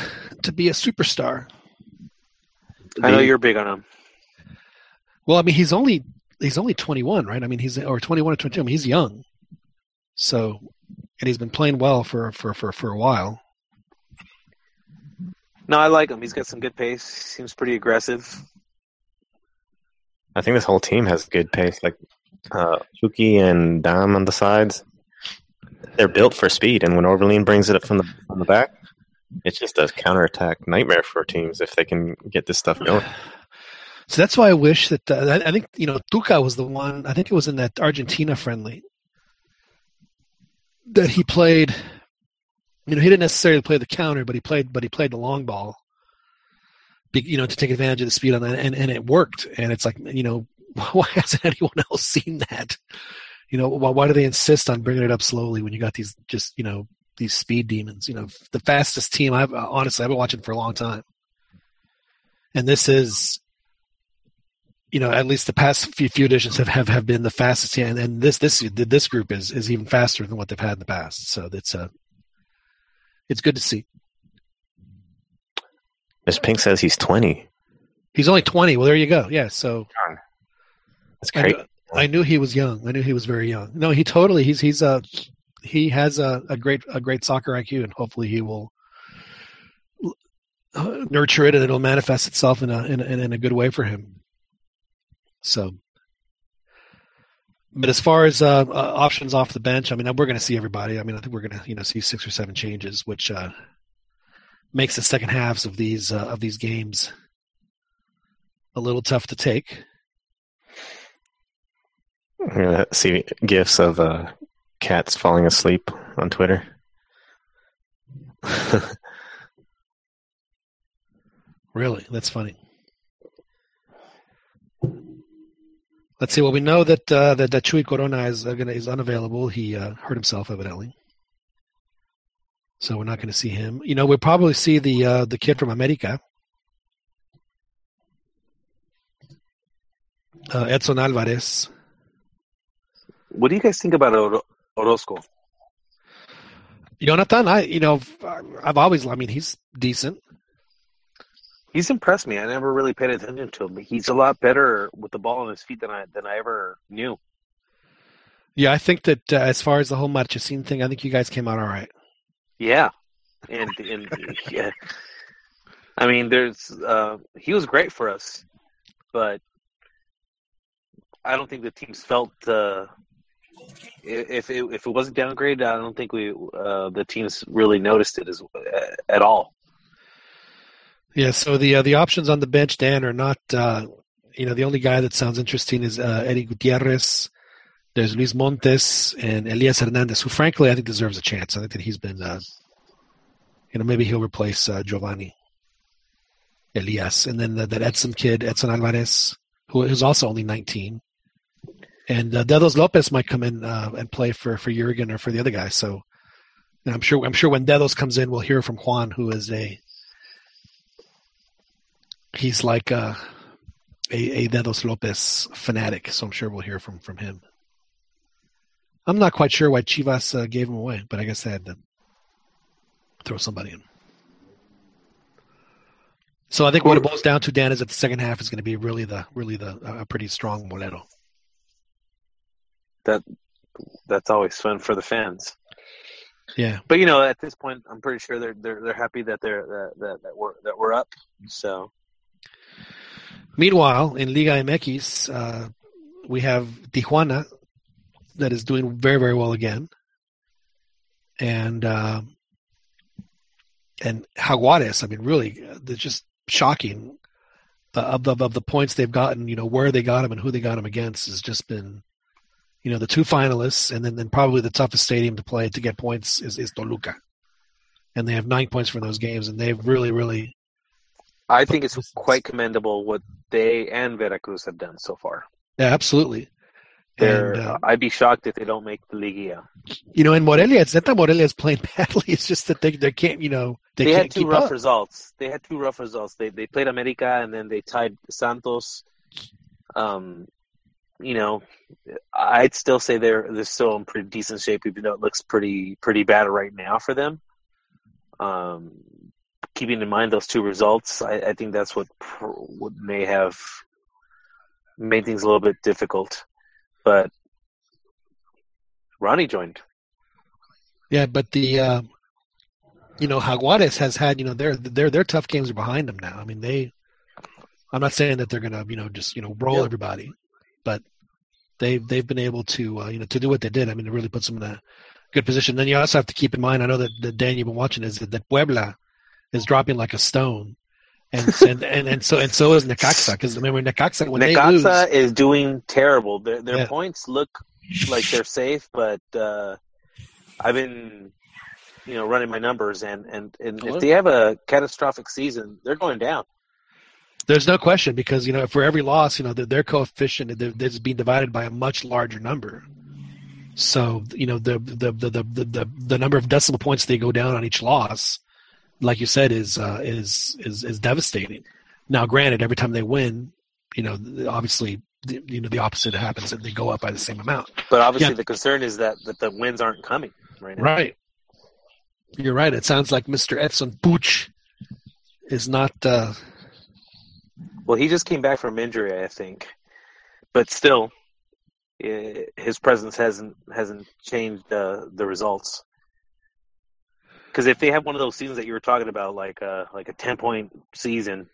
to be a superstar. I know you're big on him. Well, I mean, he's only he's only 21, right? I mean, he's or 21 or 22. I mean, he's young. So, and he's been playing well for for for for a while. No, I like him. He's got some good pace. Seems pretty aggressive. I think this whole team has good pace. Like uh, Chucky and Damm on the sides, they're built for speed. And when Orbelin brings it up from the from the back, it's just a counterattack nightmare for teams if they can get this stuff going. (sighs) So that's why I wish that uh, I, I think you know Tuca was the one. I think it was in that Argentina friendly that he played. You know, he didn't necessarily play the counter, but he played, but he played the long ball. You know, to take advantage of the speed on that, and and it worked. And it's like, you know, (laughs) why hasn't anyone else seen that? You know, why, why do they insist on bringing it up slowly when you got these just you know these speed demons? You know, the fastest team I've honestly I've been watching for a long time, and this is you know, at least the past few, few editions have, have, have been the fastest. Yeah, and, and this this this group is is even faster than what they've had in the past. So it's a uh, it's good to see. Miss Pink says he's twenty. He's only twenty. Well, there you go. Yeah. So that's great. I, I, knew he was young. I knew he was very young. No, he totally. He's he's a he has a, a great a great soccer IQ, and hopefully he will nurture it, and it'll manifest itself in a in a, in a good way for him. So, but as far as uh, uh, options off the bench, I mean, we're going to see everybody. I mean, I think we're going to you know see six or seven changes, which uh, makes the second halves of these uh, of these games a little tough to take. I'm gonna see gifs of uh, cats falling asleep on Twitter. (laughs) really, that's funny. Let's see. Well, we know that uh, that, that Chuy Corona is uh, gonna, is unavailable. He uh, hurt himself evidently, so we're not going to see him. You know, we'll probably see the uh, the kid from America, uh, Edson Alvarez. What do you guys think about Or- Orozco? Jonathan, I you know I've always I mean he's decent he's impressed me. I never really paid attention to him. He's a lot better with the ball on his feet than I than I ever knew. Yeah, I think that uh, as far as the whole Marchesín thing, I think you guys came out all right. Yeah, and and yeah, I mean, there's uh, he was great for us, but I don't think the teams felt uh, if it, if it wasn't downgraded, I don't think we uh, the teams really noticed it as at all. Yeah, so the uh, the options on the bench, Dan, are not. Uh, you know, the only guy that sounds interesting is uh, Eddie Gutierrez. There's Luis Montes and Elias Hernandez, who frankly I think deserves a chance. I think that he's been, uh, you know, maybe he'll replace uh, Giovanni Elias, and then the, that Edson kid, Edson Alvarez, who is also only 19, and uh, Dedos Lopez might come in uh, and play for for Jurgen or for the other guys. So, I'm sure I'm sure when Dedos comes in, we'll hear from Juan, who is a he's like a, a, a Dedos Lopez fanatic, so I'm sure we'll hear from from him. I'm not quite sure why Chivas uh, gave him away, but I guess they had to throw somebody in. So I think what it boils down to, Dan, is that the second half is going to be really the really the a pretty strong Molero. That that's always fun for the fans. Yeah, but you know, at this point, I'm pretty sure they're they're they're happy that they're that that, that we're that we're up. So Meanwhile, in Liga MX, uh, we have Tijuana that is doing very, very well again, and uh, and Jaguares. I mean, really, they're just shocking. Uh, of the of the points they've gotten, you know, where they got them and who they got them against has just been, you know, the two finalists, and then then probably the toughest stadium to play to get points is, is Toluca, and they have nine points from those games, and they've really, really I think it's quite commendable what they and Veracruz have done so far. Yeah, absolutely. And, uh, I'd be shocked if they don't make the Liga. You know, in Morelia, it's not that Morelia is playing (laughs) badly. It's just that they they can't. You know, they, they had two rough up. results. They had two rough results. They they played America and then they tied Santos. Um, you know, I'd still say they're they're still in pretty decent shape, even though it looks pretty pretty bad right now for them. Um, keeping in mind those two results, I, I think that's what what may have made things a little bit difficult. But Ronnie joined. Yeah, but the uh, you know Jaguares has had you know their their their tough games are behind them now. I mean they. I'm not saying that they're gonna you know just you know roll everybody, but they've they've been able to uh, you know to do what they did. I mean, it really puts them in a good position. Then you also have to keep in mind. I know that, that Dan you've been watching is that, that Puebla is dropping like a stone. And, (laughs) and, and and so and so is Necaxa because remember Necaxa when Necaxa they lose, is doing terrible. Their their yeah. points look like they're safe, but uh, I've been you know running my numbers and and, and if they have a catastrophic season, they're going down. There's no question because you know for every loss, you know their coefficient is being divided by a much larger number. So you know the the the the the, the number of decimal points they go down on each loss, like you said, is uh, is is is devastating. Now, granted, every time they win, you know, obviously, you know, the opposite happens and they go up by the same amount. But obviously, yeah. the concern is that that the wins aren't coming right now. Right. You're right. It sounds like Mr. Edson Puch is not. Uh, well, he just came back from injury, I think, but still, his presence hasn't hasn't changed uh, the results. Because if they have one of those seasons that you were talking about, like a uh, like a ten point season,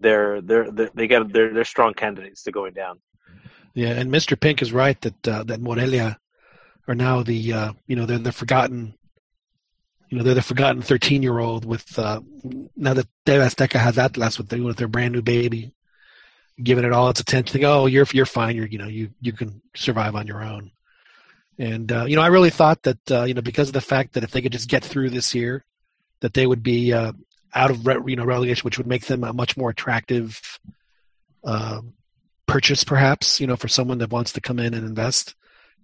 they're they're, they're they got they're they're strong candidates to going down. Yeah, and Mr. Pink is right that uh, that Morelia are now the uh, you know they're the forgotten you know they're the forgotten 13 year old with uh, now that TV Azteca has Atlas with, the, with their brand new baby giving it all its attention oh you're you're fine you're you know you you can survive on your own and uh, you know I really thought that uh, you know because of the fact that if they could just get through this year that they would be uh, out of re- you know relegation which would make them a much more attractive uh, purchase perhaps you know for someone that wants to come in and invest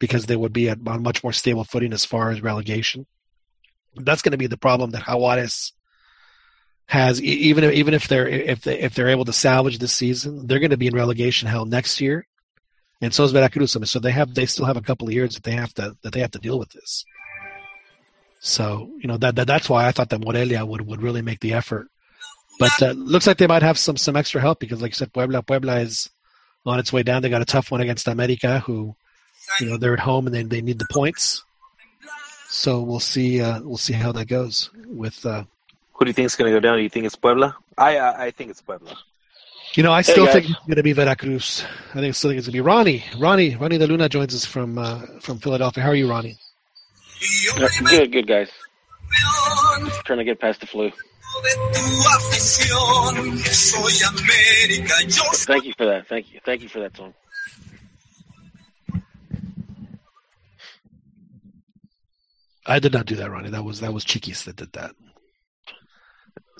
because they would be at, on much more stable footing as far as relegation. That's going to be the problem that Jaguares has. Even if, even if they're if they if they're able to salvage this season, they're going to be in relegation hell next year, and so is Veracruz. So they have they still have a couple of years that they have to that they have to deal with this. So you know that, that that's why I thought that Morelia would, would really make the effort. But uh, looks like they might have some some extra help because, like you said, Puebla Puebla is on its way down. They got a tough one against America, who you know they're at home and they they need the points. So we'll see uh, we'll see how that goes with. Uh, Who do you think is going to go down? Do you think it's Puebla? I I think it's Puebla. You know, I still hey think it's going to be Veracruz. I think still think it's going to be Ronnie. Ronnie Ronnie De Luna joins us from uh, from Philadelphia. How are you, Ronnie? Good, good guys. Trying to get past the flu. Thank you for that. Thank you. Thank you for that song. I did not do that, Ronnie. That was that was Chiquis that did that.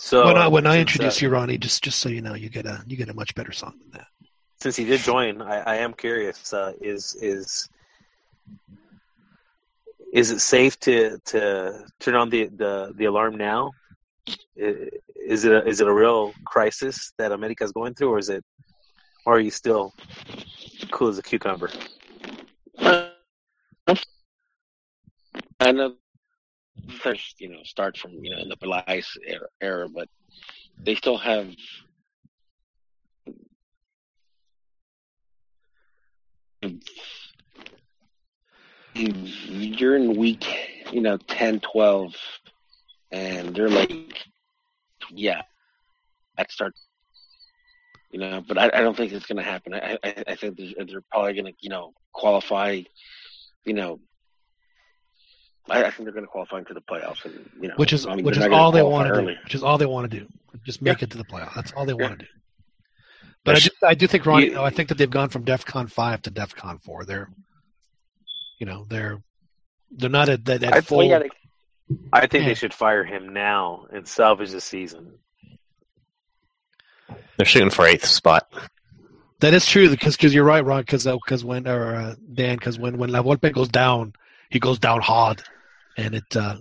So when I when I introduce uh, you, Ronnie, just just so you know, you get a you get a much better song than that. Since he did join, I, I am curious. Uh, is is is it safe to to turn on the the, the alarm now? Is it a, is it a real crisis that America is going through, or is it, or are you still cool as a cucumber? I know first, you know, start from you know in the mm-hmm. Pelaez era, era, but they still have you're in week, you know, 10, 12, and they're like, yeah, that start, you know, but I, I don't think it's going to happen. I, I, I think they're, they're probably going to, you know, qualify, you know, I, I think they're going to qualify into the playoffs, and you know, which is I mean, which is all they want to do. Which is all they want to do. Just make yeah. it to the playoffs. That's all they want to do. But I do, I do think Ron. You know, I think that they've gone from DefCon five to DefCon four. They're, you know, they're they're not at that I, full. Yeah, I think yeah. they should fire him now and salvage the season. They're shooting for eighth spot. That is true because because you're right, Ron. Because because uh, when or uh, Dan because when when La Volpe goes down, he goes down hard and it uh,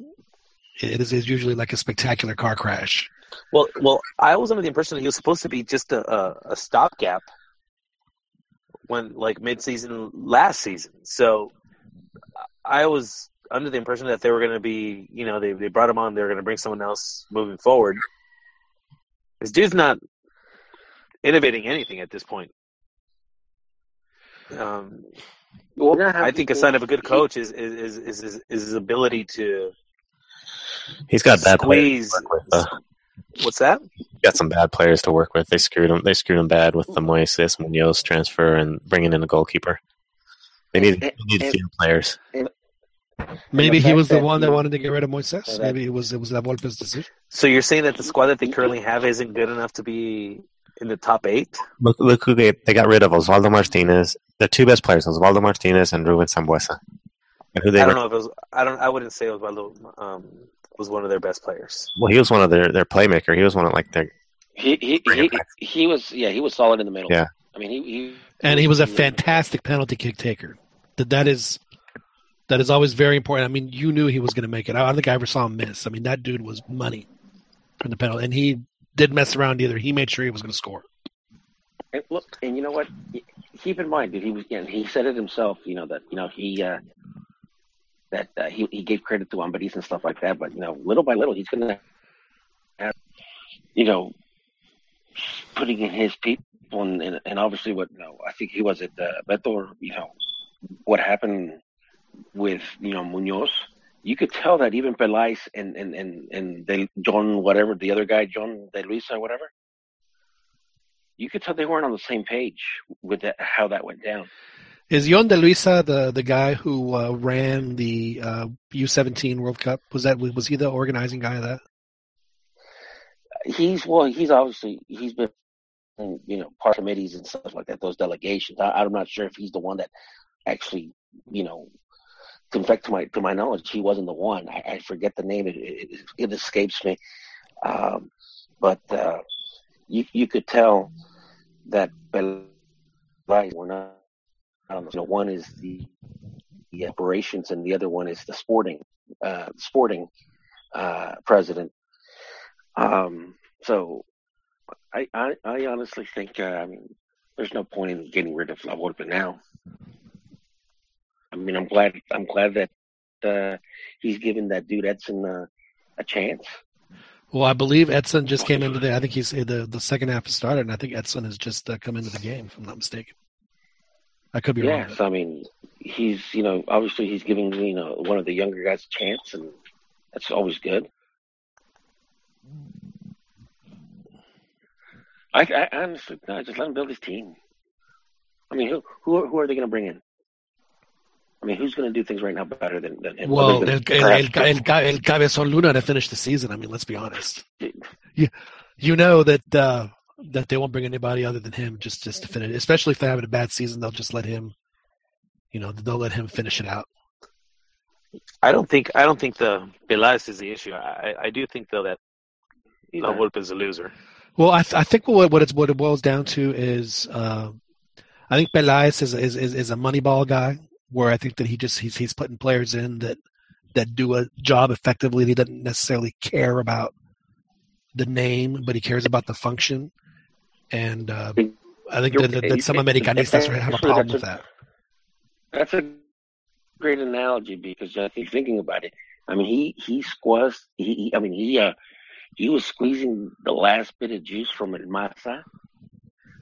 it is, usually like a spectacular car crash. Well, well, I was under the impression that he was supposed to be just a, a, a stopgap when like mid-season last season. So I was under the impression that they were going to be, you know, they they brought him on. They were going to bring someone else moving forward. This dude's not innovating anything at this point. Um, I think a sign of a good coach is is is is, is his ability to. He's got bad squeeze. With, uh, What's that? Got some bad players to work with. They screwed him. They screwed him bad with the Moises Munoz transfer and bringing in a goalkeeper. They need, they need few players. Maybe he was the one that wanted to get rid of Moises. Maybe it was it was La Volpe's decision. So you're saying that the squad that they currently have isn't good enough to be in the top eight? Look, look who they they got rid of Osvaldo Martinez. The two best players, Osvaldo Martinez and Ruben Sambueza. And who they I don't know if it was. I don't. I wouldn't say Osvaldo um, was one of their best players. Well, he was one of their their playmaker. He was one of like their. He he he, he was yeah he was solid in the middle. Yeah. I mean he, he and he was a fantastic penalty kick taker. That that is that is always very important. I mean, you knew he was going to make it. I don't think I ever saw him miss. I mean, that dude was money from the penalty, and he didn't mess around either. He made sure he was going to score. And look, and you know what? Keep in mind that he was. And he said it himself. You know that you know he uh, that uh, he he gave credit to Ambriz and stuff like that. But you know, little by little, he's going to have you know putting in his people and, and, and obviously what you know, I think he was at uh, Beto. You know what happened with you know Munoz. You could tell that even Peláez and and and and Yon whatever the other guy Yon De Luisa whatever you could tell they weren't on the same page with that, how that went down. Is Yon De Luisa the the guy who uh, ran the uh, U17 World Cup? Was that was he the organizing guy of that? He's well. He's obviously he's been you know part committees and stuff like that. Those delegations. I, I'm not sure if he's the one that actually you know. In fact, to my to my knowledge, he wasn't the one. I, I forget the name. It, it, it escapes me. Um, but uh, you you could tell that Peláez were not. Um, know, one is the, the operations, and the other one is the sporting uh, sporting uh, president. Um, so, I, I, I honestly think uh, I mean there's no point in getting rid of La Volpe now. I mean, I'm glad I'm glad that uh, he's given that dude Edson uh, a chance. Well, I believe Edson just came into the. I think he's the the second half has started, and I think Edson has just uh, come into the game. If I'm not mistaken, I could be yes, wrong. Yes, I mean he's you know obviously he's giving you know one of the younger guys a chance, and that's always good. I, I honestly no, just let him build his team. I mean, who who who are they going to bring in? I mean, who's going to do things right now better than, than him? Well, el, el, el, el, Cabezon Luna to finish the season. I mean, let's be honest. You, you know that uh, that they won't bring anybody other than him just just to finish. Especially if they're having a bad season, they'll just let him. You know, they'll let him finish it out. I don't think I don't think the Peláez is the issue. I, I do think though that La Volpe is a loser. Well, I, th- I think what what, it's, what it boils down to is uh, I think Peláez is, is is is a moneyball guy where I think that he just he's he's putting players in that that do a job effectively. He doesn't necessarily care about the name, but he cares about the function. And uh, I think that, that, that some Americanistas have a problem with that. That's a great analogy because I think thinking about it, I mean, he he squeezed. He, he I mean, he uh, he was squeezing the last bit of juice from El Maza,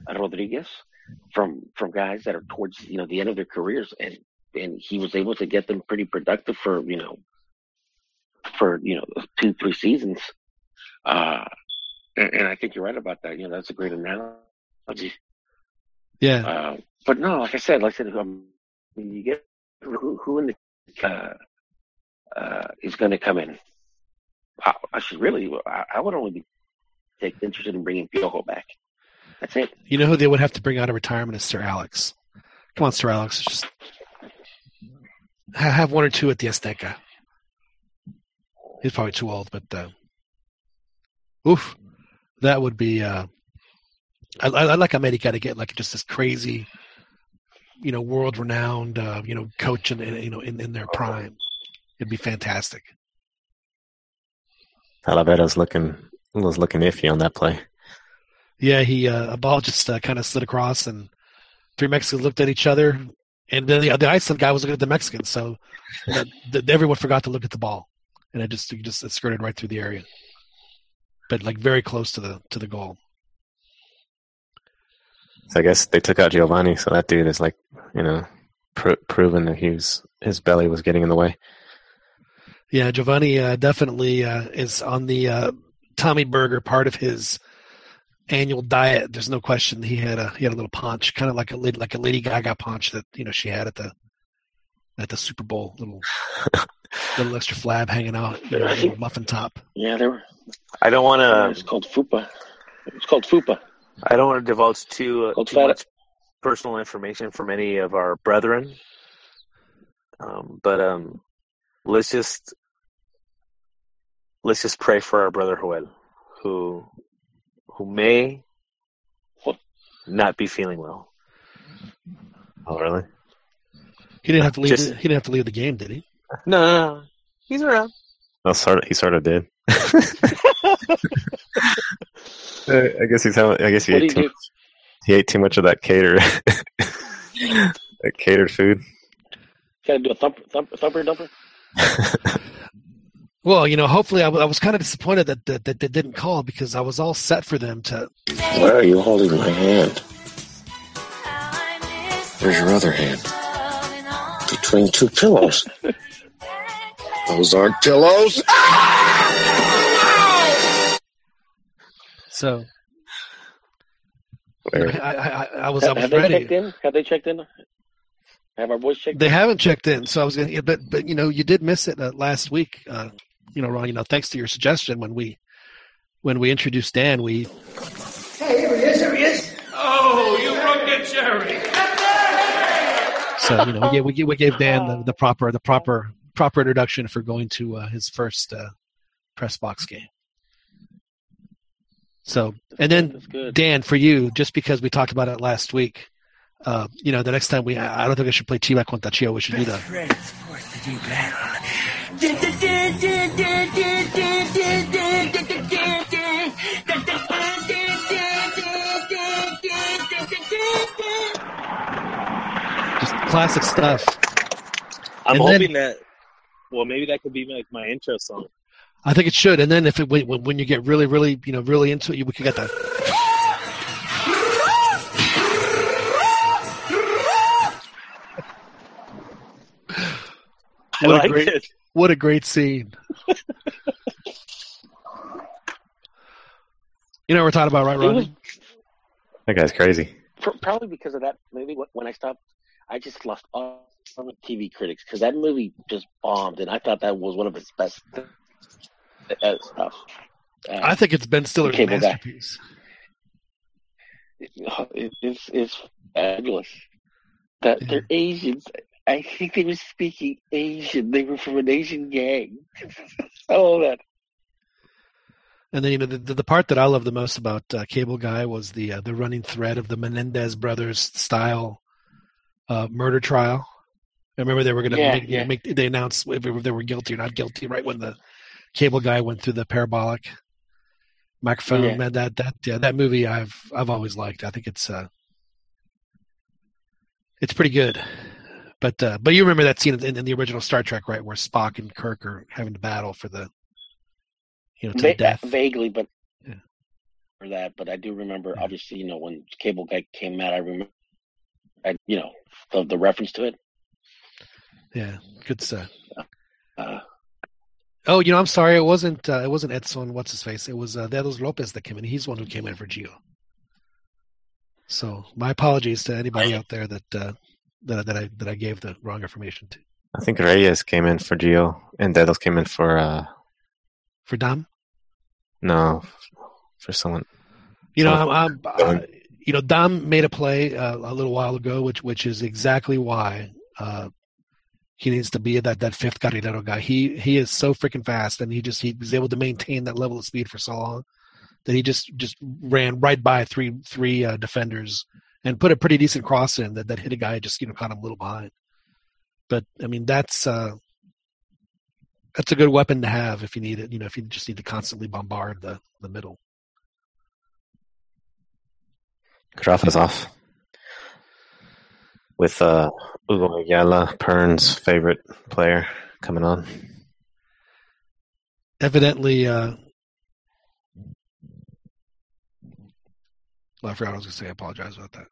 Rodriguez, from from guys that are towards you know the end of their careers, and and he was able to get them pretty productive for you know for you know two three seasons. Uh, and, and I think you're right about that. You know, that's a great analogy. Yeah. Uh, but no, like I said, like I said, um, you get who, who in the uh, uh, is going to come in. I, I should really, I, I, would only be take, interested in bringing Piojo back. That's it. You know who they would have to bring out of retirement is Sir Alex. Come on, Sir Alex, just have one or two at the Azteca. He's probably too old, but uh, oof, that would be. Uh, I, I I like America to get like just this crazy, you know, world-renowned, uh, you know, coach in, in you know in, in their prime. It'd be fantastic. Talavera's looking was looking iffy on that play. Yeah, he uh, a ball just uh, kind of slid across, and three Mexicans looked at each other, and then the, the Iceland guy was looking at the Mexicans, so the, the, everyone forgot to look at the ball, and it just it just it skirted right through the area, but like very close to the to the goal. So I guess they took out Giovanni, so that dude is like, you know, pr- proven that he was his belly was getting in the way. Yeah, Giovanni uh, definitely uh, is on the uh, Tommy Burger part of his annual diet. There's no question he had a he had a little paunch, kind of like a like a Lady Gaga paunch that you know she had at the at the Super Bowl, little (laughs) little extra flab hanging out, you know, muffin top. Yeah, there were. I don't want to. It's called fupa. It's called fupa. I don't want to divulge too, uh, too much personal information from any of our brethren, um, but um, let's just let's just pray for our brother Joel, who who may not be feeling well. Oh, really? He didn't have to leave. Just, the, he didn't have to leave the game, did he? No, no, no. He's around. Oh, well, sort of, he sort of did. (laughs) I guess he's having. I guess he ate too. Much, he ate too much of that cater, (laughs) that catered food. Gotta do a thumper, thumper, thumper dumper. (laughs) Well, you know, hopefully, I, w- I was kind of disappointed that, that that they didn't call because I was all set for them to. Why are you holding my hand? Where's your other hand? Between two pillows. Those aren't pillows. (laughs) So. I, I, I, was. I was have ready. they checked in? Have they checked in? Have our boys checked? They in? haven't checked in, so I was going. to But but you know, you did miss it uh, last week. Uh, you know, Ron. You know, thanks to your suggestion when we when we introduced Dan, we. Hey, here he is! Here he is! Oh, you broke the cherry! So you know, we gave, we gave, we gave Dan the, (laughs) the proper the proper proper introduction for going to uh, his first uh, press box game. So, and then Dan, for you, just because we talked about it last week, uh, you know, the next time we, I don't think I should play Chiva contra Chio. We should do that. Classic stuff. I'm and hoping then, that. Well, maybe that could be like my intro song. I think it should. And then if it when, when you get really, really, you know, really into it, we could get that. what like a great, it. what a great scene. you know what we're talking about, right, Ronnie? That guy's crazy. Probably because of that movie. When I stopped, I just lost all from TV critics because that movie just bombed, and I thought that was one of its best uh, stuff. Uh, I think it's Ben Stiller's masterpiece. It, it's it's fabulous. That yeah. they're Asians. I think they were speaking Asian. They were from an Asian gang. (laughs) All that. And then you know the, the part that I love the most about uh, Cable Guy was the uh, the running thread of the Menendez brothers style uh, murder trial. I remember they were going to yeah, make, yeah. make, they announced if they were guilty or not guilty right when the Cable Guy went through the parabolic microphone. Yeah. Man, that that yeah, that movie I've I've always liked. I think it's uh it's pretty good. But uh, but you remember that scene in, in, the original Star Trek, right, where Spock and Kirk are having to battle for the you know to Va- death. Vaguely, but yeah. for that, but I do remember. Obviously, you know when Cable Guy came out, I remember, I you know the the reference to it. Yeah, good stuff. Uh, oh, you know, I'm sorry, it wasn't uh, it wasn't Edson. What's his face? It was uh, Dedos Lopez that came in. He's the one who came in for Gio. So my apologies to anybody out there that uh, that that I that I gave the wrong information to. I think Reyes came in for Gio, and Dedos came in for uh for Damm. No, for someone. You know, I'm, I'm uh, you know, Damm made a play uh, a little while ago, which which is exactly why uh, he needs to be that that fifth carrilero guy. He he is so freaking fast, and he just he was able to maintain that level of speed for so long that he just just ran right by three three uh, defenders and put a pretty decent cross in that, that hit a guy just you know caught him a little behind. But I mean that's uh, that's a good weapon to have if you need it. You know, if you just need to constantly bombard the the middle. Off with uh, Hugo Ayala, Pern's favorite player, coming on. Evidently, uh, well, I forgot what I was going to say. I apologize about that.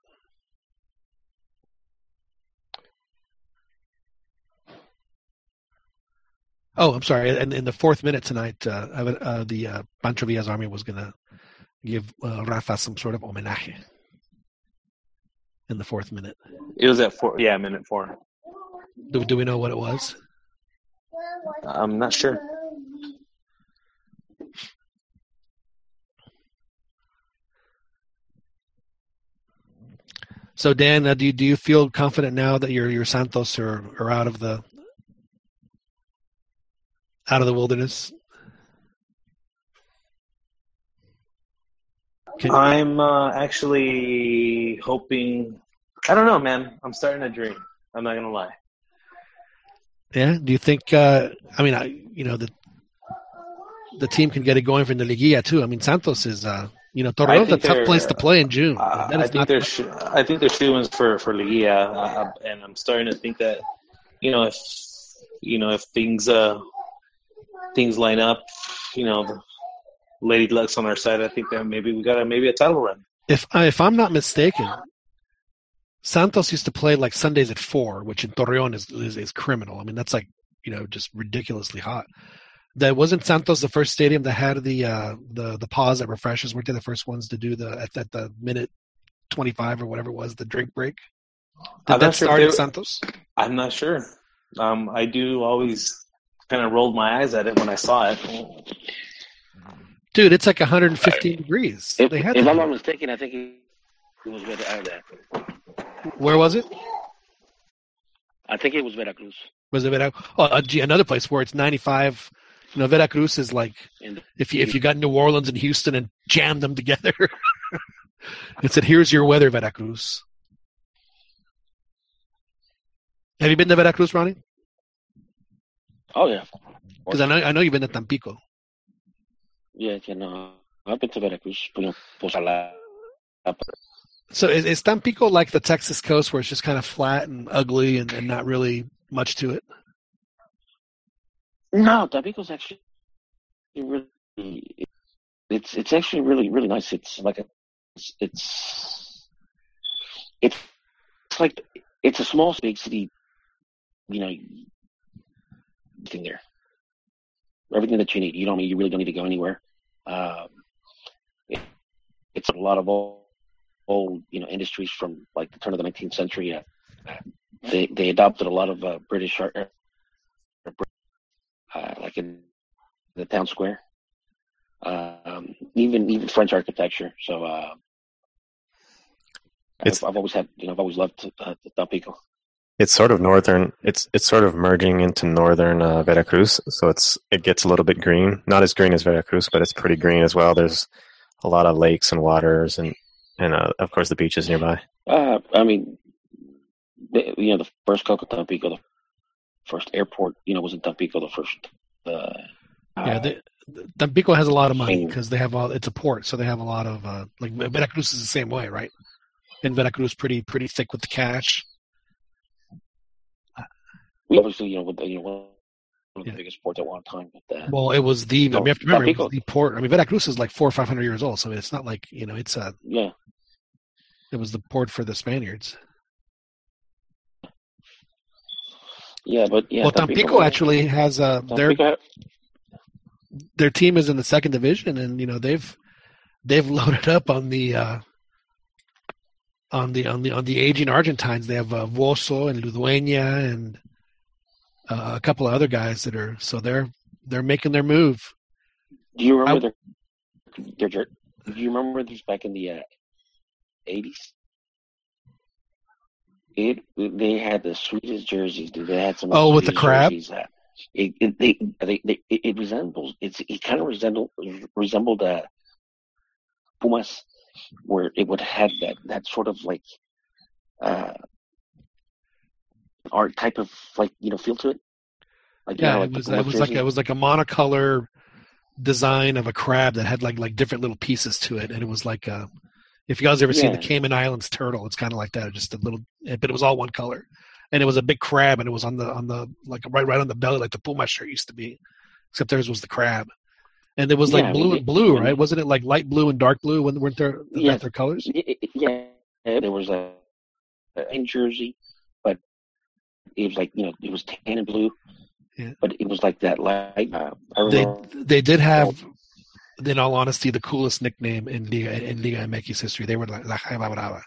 Oh, I'm sorry. And in the fourth minute tonight, uh, uh, the uh, Pancho Villa's army was going to give uh, Rafa some sort of homenaje in the fourth minute. It was at four. Yeah, minute four. Do, do we know what it was? I'm not sure. So Dan, uh, do you, do you feel confident now that your your Santos are, are out of the out of the wilderness? Can, I'm uh, actually hoping. I don't know, man. I'm starting to dream. I'm not gonna lie. Yeah. Do you think? Uh, I mean, I you know the the team can get it going from the Liguilla too. I mean, Santos is uh, you know Torreon's a tough place to play in June. Uh, I think they're sh- I think they're shooting for for Liguilla, uh, and I'm starting to think that you know if you know if things uh things line up, you know Lady Luck's on our side, I think that maybe we got a, maybe a title run. If I, if I'm not mistaken, Santos used to play like Sundays at four, which in Torreon is, is, is criminal. I mean, that's like you know just ridiculously hot. That wasn't Santos the first stadium that had the uh, the the pause that refreshes. Weren't they the first ones to do the at, at the minute twenty five or whatever it was the drink break? Did I'm that sure start at Santos? I'm not sure. Um, I do always kind of rolled my eyes at it when I saw it. Dude, it's like 115 degrees. If, they had if I'm not mistaken, I think he, he was with that. Where was it? I think it was Veracruz. Was it Vera? Oh, uh, gee, another place where it's 95. You know, Veracruz is like In if you if you got New Orleans and Houston and jammed them together. (laughs) it said, "Here's your weather, Veracruz." Have you been to Veracruz, Ronnie? oh yeah, Because I know I know you've been to Tampico. Yeah, you know, I've been to Veracruz, you know, Pozala. So is, is Tampico like the Texas coast, where it's just kind of flat and ugly and, and not really much to it? No, Tampico's actually really it's it's actually really really nice. It's like a it's it's it's, it's like it's a small big city, you know, thing there. Everything that you need. You don't need. You really don't need to go anywhere. Um, it, it's a lot of old, old, you know, industries from like the turn of the 19th century. Uh, they they adopted a lot of uh, British art, uh, like in the town square. Um, even even French architecture. So uh, It's- I've, I've always had, you know, I've always loved uh, Tampico. It's sort of northern. It's it's sort of merging into northern uh, Veracruz, so it's it gets a little bit green. Not as green as Veracruz, but it's pretty green as well. There's a lot of lakes and waters, and and uh, of course the beaches nearby. Uh, I mean, the, you know, the first Coco Tampico, the first airport, you know, was in Tampico. The first, uh, Yeah, they, Tampico has a lot of money because they have all. It's a port, so they have a lot of uh, like Veracruz is the same way, right? And Veracruz pretty pretty thick with the cash. We obviously, you know, with, the- you know, one of the Yeah. biggest ports at one time. But, Well, it was the. I mean, you have to remember, it was Tampico. the port. I mean, Veracruz is like four or five hundred years old, so it's not like you know, it's a. yeah, It was the port for the Spaniards. yeah, but yeah. well, Tampico actually has uh, their Tampico, their team is in the second division, and you know they've they've (laughs) loaded up on the uh, on the on the on the aging Argentines. They have uh, Voso and Ludueña and uh, a couple of other guys that are so they're they're making their move. do you remember I- their, their, do you remember this back in the uh, 80s? It they had the sweetest jerseys. Dude. They had some. Oh, with the crab? Uh, it, it they, they, they it it resembles it's it kind of resembled resembled uh, Pumas, where it would have that that sort of like uh art type of like you know feel to it. Like, yeah, you know, it was it was like it was like a monocolor design of a crab that had like like different little pieces to it, and it was like uh, if you guys ever seen the Cayman Islands turtle, it's kind of like that, just a little, but it was all one color, and it was a big crab, and it was on the on the like right right on the belly, like the Puma shirt used to be, except theirs was the crab, and it was like Yeah, blue we and blue, we- right? Wasn't it like light blue and dark blue? When weren't there Yeah. yeah. their colors? Yeah, there was a, a in Jersey, it was like you know it was tan and blue, Yeah. but it was like that light. Uh, I They they did have, in all honesty, the coolest nickname in Liga in Liga MX history. They were like La Jaiba Brava.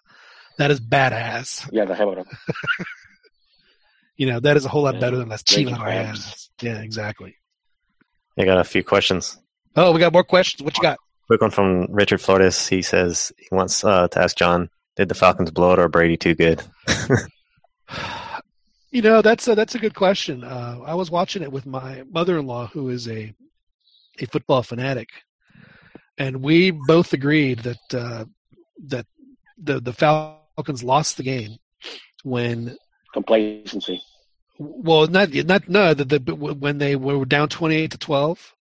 That is badass. yeah the Hebron. (laughs) You know, that is a whole lot Yeah. better than Las Raging Chivas Crabs. Yeah, exactly. I got a few questions. Oh, we got more questions. What you got? Quick one from Richard Flores. He says he wants uh, to ask John, did the Falcons blow it or Brady too good? (laughs) (sighs) You know, that's a, that's a good question. Uh, I was watching it with my mother-in-law, who is a a football fanatic, and we both agreed that uh, that the the Falcons lost the game when complacency. well not not no the, the when they were down 28 to 12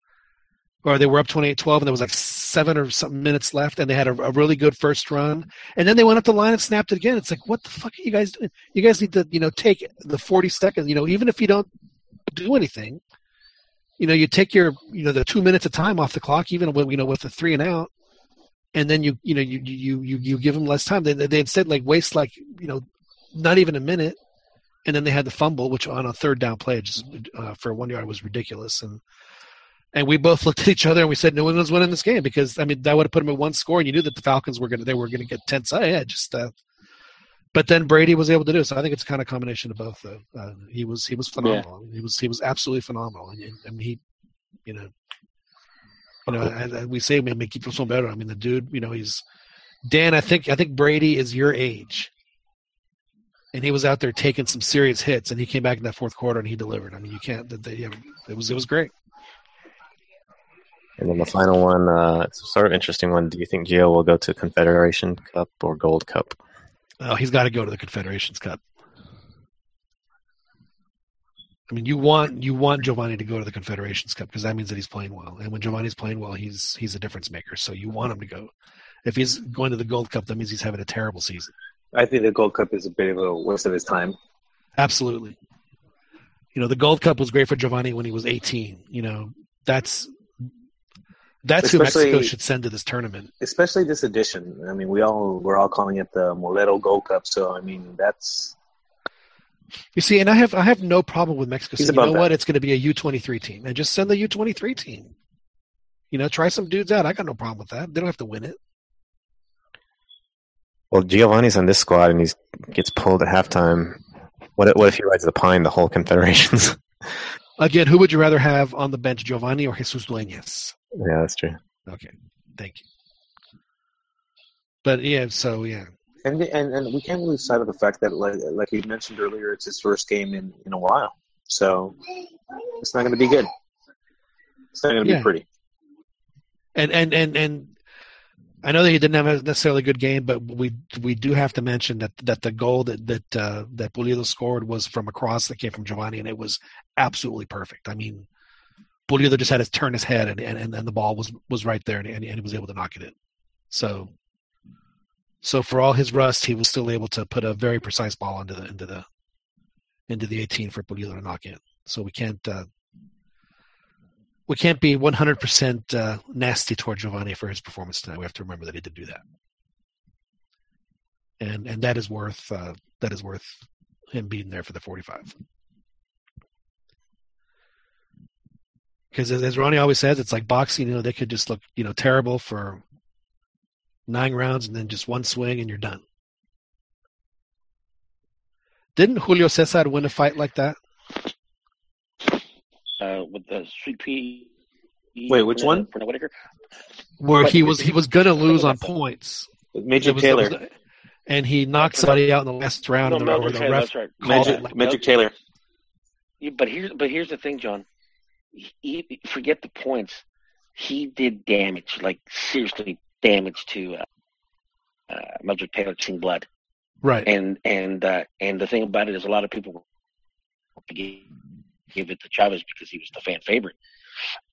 or they were up 28-12 and there was like seven or something minutes left and they had a, a really good first run and then they went up the line and snapped it again it's like what the fuck are you guys doing you guys need to you know take the 40 seconds you know even if you don't do anything you know you take your you know the two minutes of time off the clock even with you know with the three and out and then you you know you you you, you give them less time they, they instead like waste like you know not even a minute and then they had the fumble, which on a third down play just uh, for one yard was ridiculous. And and we both looked at each other and we said, "No one's winning this game," because I mean that would have put them at one score, and you knew that the Falcons were going to they were going to get tense. Oh, yeah, just. Uh, but then Brady was able to do it, so I think it's kind of a combination of both. Though uh, he was he was phenomenal. He was he was absolutely phenomenal, and, and I he, you know, you know, and, and we say man, make people better. I mean the dude, you know, he's Dan. I think I think Brady is your age and he was out there taking some serious hits, and he came back in that fourth quarter and he delivered. I mean, you can't. They, they, it was it was great. And then the final one, uh, it's a sort of interesting one. Do you think Gio will go to Confederation Cup or Gold Cup? Oh, he's got to go to the Confederations Cup. I mean, you want you want Giovanni to go to the Confederations Cup because that means that he's playing well, and when Giovanni's playing well, he's he's a difference maker. So you want him to go. If he's going to the Gold Cup, that means he's having a terrible season. I think the Gold Cup is a bit of a waste of his time. Absolutely. You know, the Gold Cup was great for Giovanni when he was 18. You know, that's that's who Mexico should send to this tournament. Especially this edition. I mean, we all we're all calling it the Molero Gold Cup. So I mean, that's You see, and I have I have no problem with Mexico. He's saying, you know above what? It's going to be a U twenty three team, and just send the U twenty three team. You know, try some dudes out. I got no problem with that. They don't have to win it. Well, Giovanni's on this squad and he gets pulled at halftime. What, if- what if he rides the pine the whole Confederations? (laughs) Again, who would you rather have on the bench, Giovanni or Jesus Duenas? Yeah, that's true. Okay, thank you. But yeah, so yeah, and and and we can't lose sight of the fact that like like you mentioned earlier, it's his first game in in a while. So it's not going to be good. It's not going to Yeah. be pretty. and and and and I know that he didn't have a necessarily good game, but we we do have to mention that that the goal that that uh, that Pulido scored was from a cross that came from Giovanni, and it was absolutely perfect. I mean, Pulido just had to turn his head, and and, and the ball was was right there, and, and he was able to knock it in. So, so for all his rust, he was still able to put a very precise ball into the into the into the 18 for Pulido to knock in. So we can't uh, we can't be 100% uh, nasty toward Giovanni for his performance tonight. We have to remember that he did do that, and and that is worth uh, that is worth him being there for the 45. Because as, as Ronnie always says, it's like boxing. You know, they could just look you know terrible for nine rounds and then just one swing and you're done. Didn't Julio Cesar win a fight like that? Uh, with the Street P. Wait, which Pernell- one? Pernell Whitaker. Where But- he was he was gonna lose on points. Magic It was- Taylor. was- and he knocked somebody out in the last round, No, the, or Melvin the Taylor, ref that's right. Magic, like Magic Taylor. Yeah, but here's but here's the thing, John. He, forget the points. He did damage, like seriously damage to uh, uh, Magic Taylor seeing blood. right. And and uh, and the thing about it is, a lot of people forget give it to Chavez because he was the fan favorite.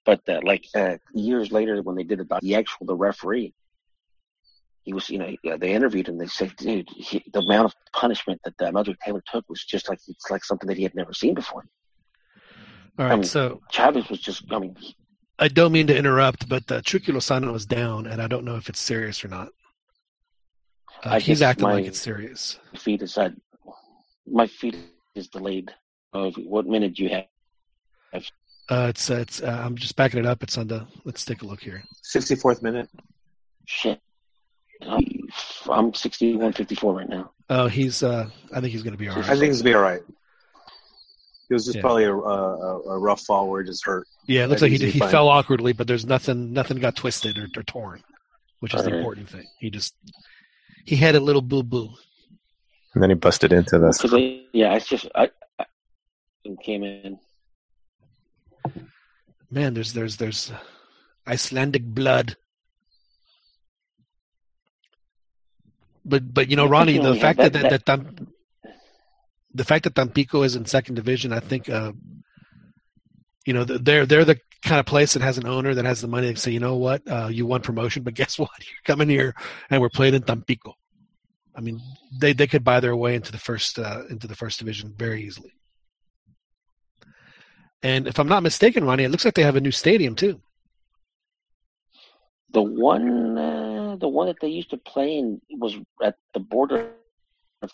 But uh, like uh, years later, when they did about the actual the referee, he was, you know, they interviewed him. They said, dude, he, the amount of punishment that uh, Meldrick Taylor took was just like it's like something that he had never seen before. All right, I mean, so Chavez was just, I mean, I don't mean to interrupt, but uh, Chucky Lozano is down, and I don't know if it's serious or not. Uh, he's acting my, like it's serious. Feet is uh, my feet is delayed. Uh, what minute do you have? Uh, it's uh, it's. Uh, I'm just backing it up. It's on the. Let's take a look here. Sixty fourth minute. Shit. I'm 61 54 right now. Oh, he's. Uh, I think he's going to be all right. I think he's going to be all right. It was just yeah. probably a, a, a, rough fall where he just hurt. Yeah, it looks like he, he fell awkwardly, but there's nothing nothing got twisted or, or torn, which is all the right. important thing. He just he had a little boo boo. And then he busted into this. Yeah, it's just I, I came in. Man, there's there's there's Icelandic blood. But but you know, Ronnie, the fact that that, that, that the fact that Tampico is in second division, I think, uh, you know, they're they're the kind of place that has an owner that has the money to say, you know what, uh, you won promotion, but (laughs) guess what, you're coming here and we're playing in Tampico. I mean, they they could buy their way into the first uh, into the first division very easily. And if I'm not mistaken, Ronnie, it looks like they have a new stadium too. The one, uh, the one that they used to play in was at the border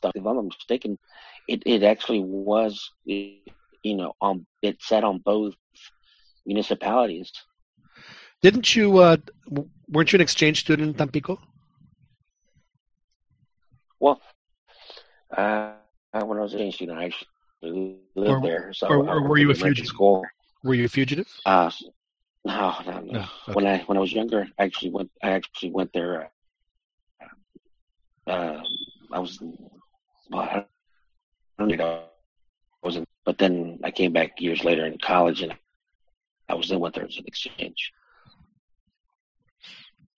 the. If I'm not mistaken, it it actually was, you know, on it sat on both municipalities. Didn't you? Uh, weren't you an exchange student in Tampico? Well, uh, when I was an exchange student, I actually lived or, there. So or, or were you a fugitive? School. Were you a fugitive? Uh, no, no, no. no okay. When I when I was younger, I actually went. I actually went there. Uh, uh I was. Well, I don't know. I wasn't. But then I came back years later in college, and I was then went there as an exchange.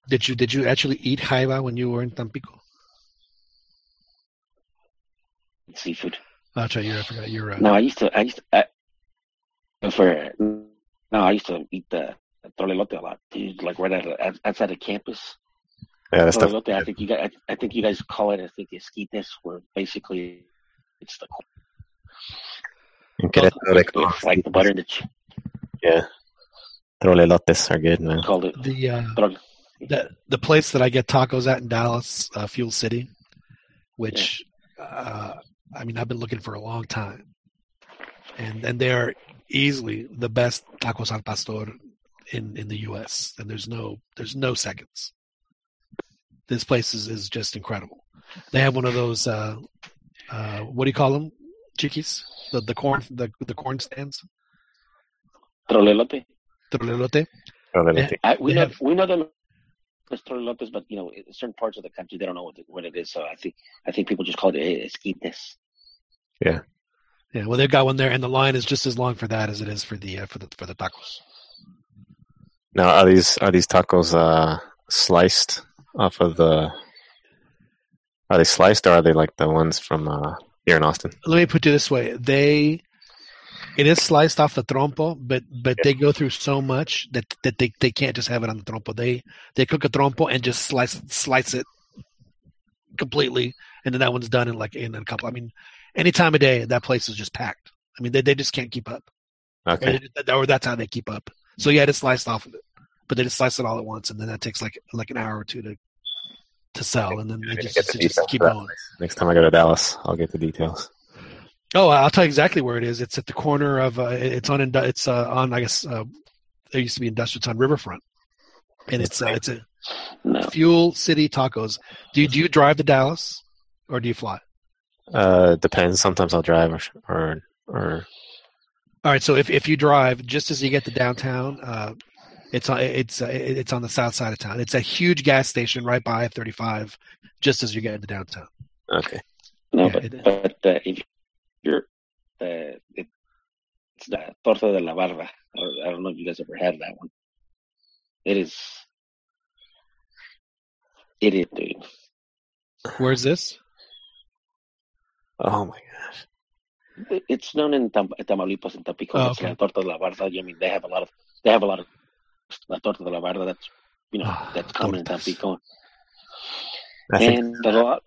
Did you did you actually eat jaiba when you were in Tampico? Seafood. Oh, that's right. You I forgot. You're. Uh... No, I used to. I used to. I, for no, I used to eat the trolelote a lot. Dude, like right at, outside the campus. Yeah, that's trolelote. I think you guys. I, I, think you guys call it. I think esquites, where basically it's the. It's like the butter and the. Ch- yeah. Trolelotes are good, man. Called it the uh, the the place that I get tacos at in Dallas, uh, Fuel City, which yeah. uh, I mean I've been looking for a long time, and and they are easily the best tacos al pastor in in the U.S. and there's no there's no seconds. This place is is just incredible. They have one of those uh, uh, what do you call them, chiquis? The the corn the the corn stands. Trolelote. Trolelote. Trolelote. I, we know have, we know them as trolelotes, but you know, in certain parts of the country they don't know what, the, what it is. So I think I think people just call it esquites. Yeah. Yeah, well, they've got one there, and the line is just as long for that as it is for the uh, for the for the tacos. Now, are these are these tacos uh, sliced off of the? Are they sliced, or are they like the ones from uh, here in Austin? Let me put it this way: they it is sliced off the trompo, but but they go through so much that that they, they can't just have it on the trompo. They they cook a trompo and just slice slice it completely, and then that one's done in like in a couple. I mean, any time of day, that place is just packed. I mean, they they just can't keep up. Okay. Or, or that's how they keep up. So yeah, it's sliced off of it, but they just slice it all at once, and then that takes like like an hour or two to to sell, and then they just, the just keep going. Next time I go to Dallas, I'll get the details. Oh, I'll tell you exactly where it is. It's at the corner of. Uh, it's on. It's uh, on. I guess uh, there used to be industrial. It's on Riverfront, and it's uh, it's a no. Fuel City Tacos. Do you, do you drive to Dallas, or do you fly? Uh, depends. Sometimes I'll drive, or or. or... All right. So if, if you drive, just as you get to downtown, uh, it's on it's uh, it's on the south side of town. It's a huge gas station right by F thirty five, just as you get into downtown. Okay. No, yeah, but, but uh, if you're uh, it, it's the torta de la barda. I don't know if you guys ever had that one. It is. It is, dude. Where's this? Oh my gosh. it's known in Tam- Tamaulipas and Tampico. Oh, it's okay. la torta de la barda. I mean, they have a lot of they have a lot of la torta de la barda. That's you know Ah, that's common in tortas. Tampico. I think And a lot,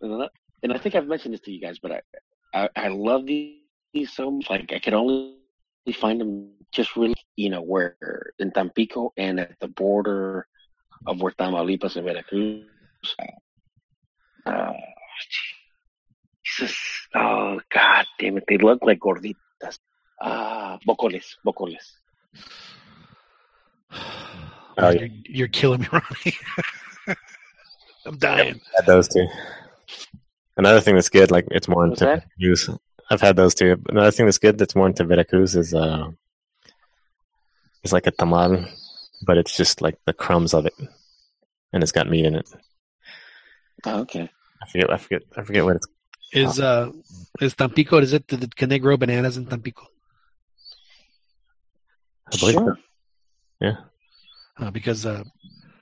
and I think I've mentioned this to you guys, but I I, I love these, these so much. Like I could only find them just really, you know, where in Tampico and at the border of where Tamaulipas and Veracruz. Uh, Jesus, oh God damn it! They look like gorditas. Ah, bocoles, bocoles. Oh, you're, you're killing me, (laughs) Ronnie. (laughs) I'm dying. had those two. Another thing that's good, like it's more What's into that? Veracruz. I've had those too. Another thing that's good that's more into Veracruz is uh, it's like a tamal, but it's just like the crumbs of it, and it's got meat in it. Oh, okay. I forget. I forget. I forget what it's. Is uh is Tampico? Or is it? Can they grow bananas in Tampico? I believe Sure. Yeah. Uh, because uh,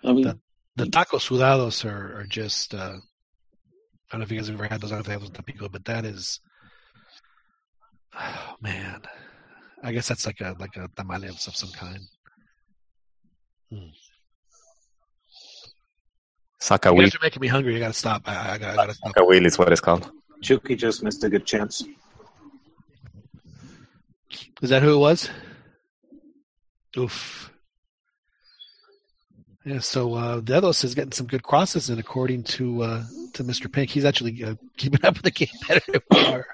I mean, That- the tacos sudados are, are just. Uh, I don't know if you guys have ever had those. I don't know if they have those in Tampico, but that is. Oh man, I guess that's like a like a tamale of some kind. You Sakawili. guys are making me hungry. I gotta stop. I, I, gotta, I gotta stop. Sakawili is what it's called. Chucky just missed a good chance. Is that who it was? Oof. Yeah, so uh, Dedos is getting some good crosses in, according to uh, to Mr. Pink. He's actually uh, (laughs) keeping up with the game better than we are.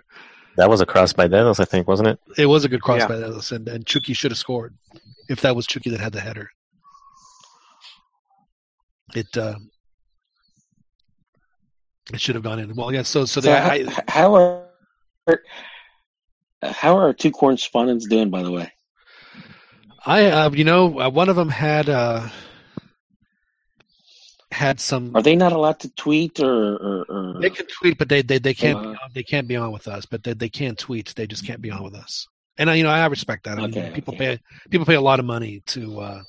That was a cross by Dedos, I think, wasn't it? It was a good cross Yeah. by Dedos, and, and Chucky should have scored if that was Chucky that had the header. It uh, it should have gone in. Well, yeah. So so, so how, I, how are how are our two correspondents doing? By the way, I uh, you know uh, one of them had uh, had some are they not allowed to tweet or? or, or They can tweet, but they they, they can't be Uh, on, they can't be on with us. But they, they can tweet. They just can't be on with us. And I, you know, I respect that. I mean, Okay, people okay. pay people pay a lot of money to uh,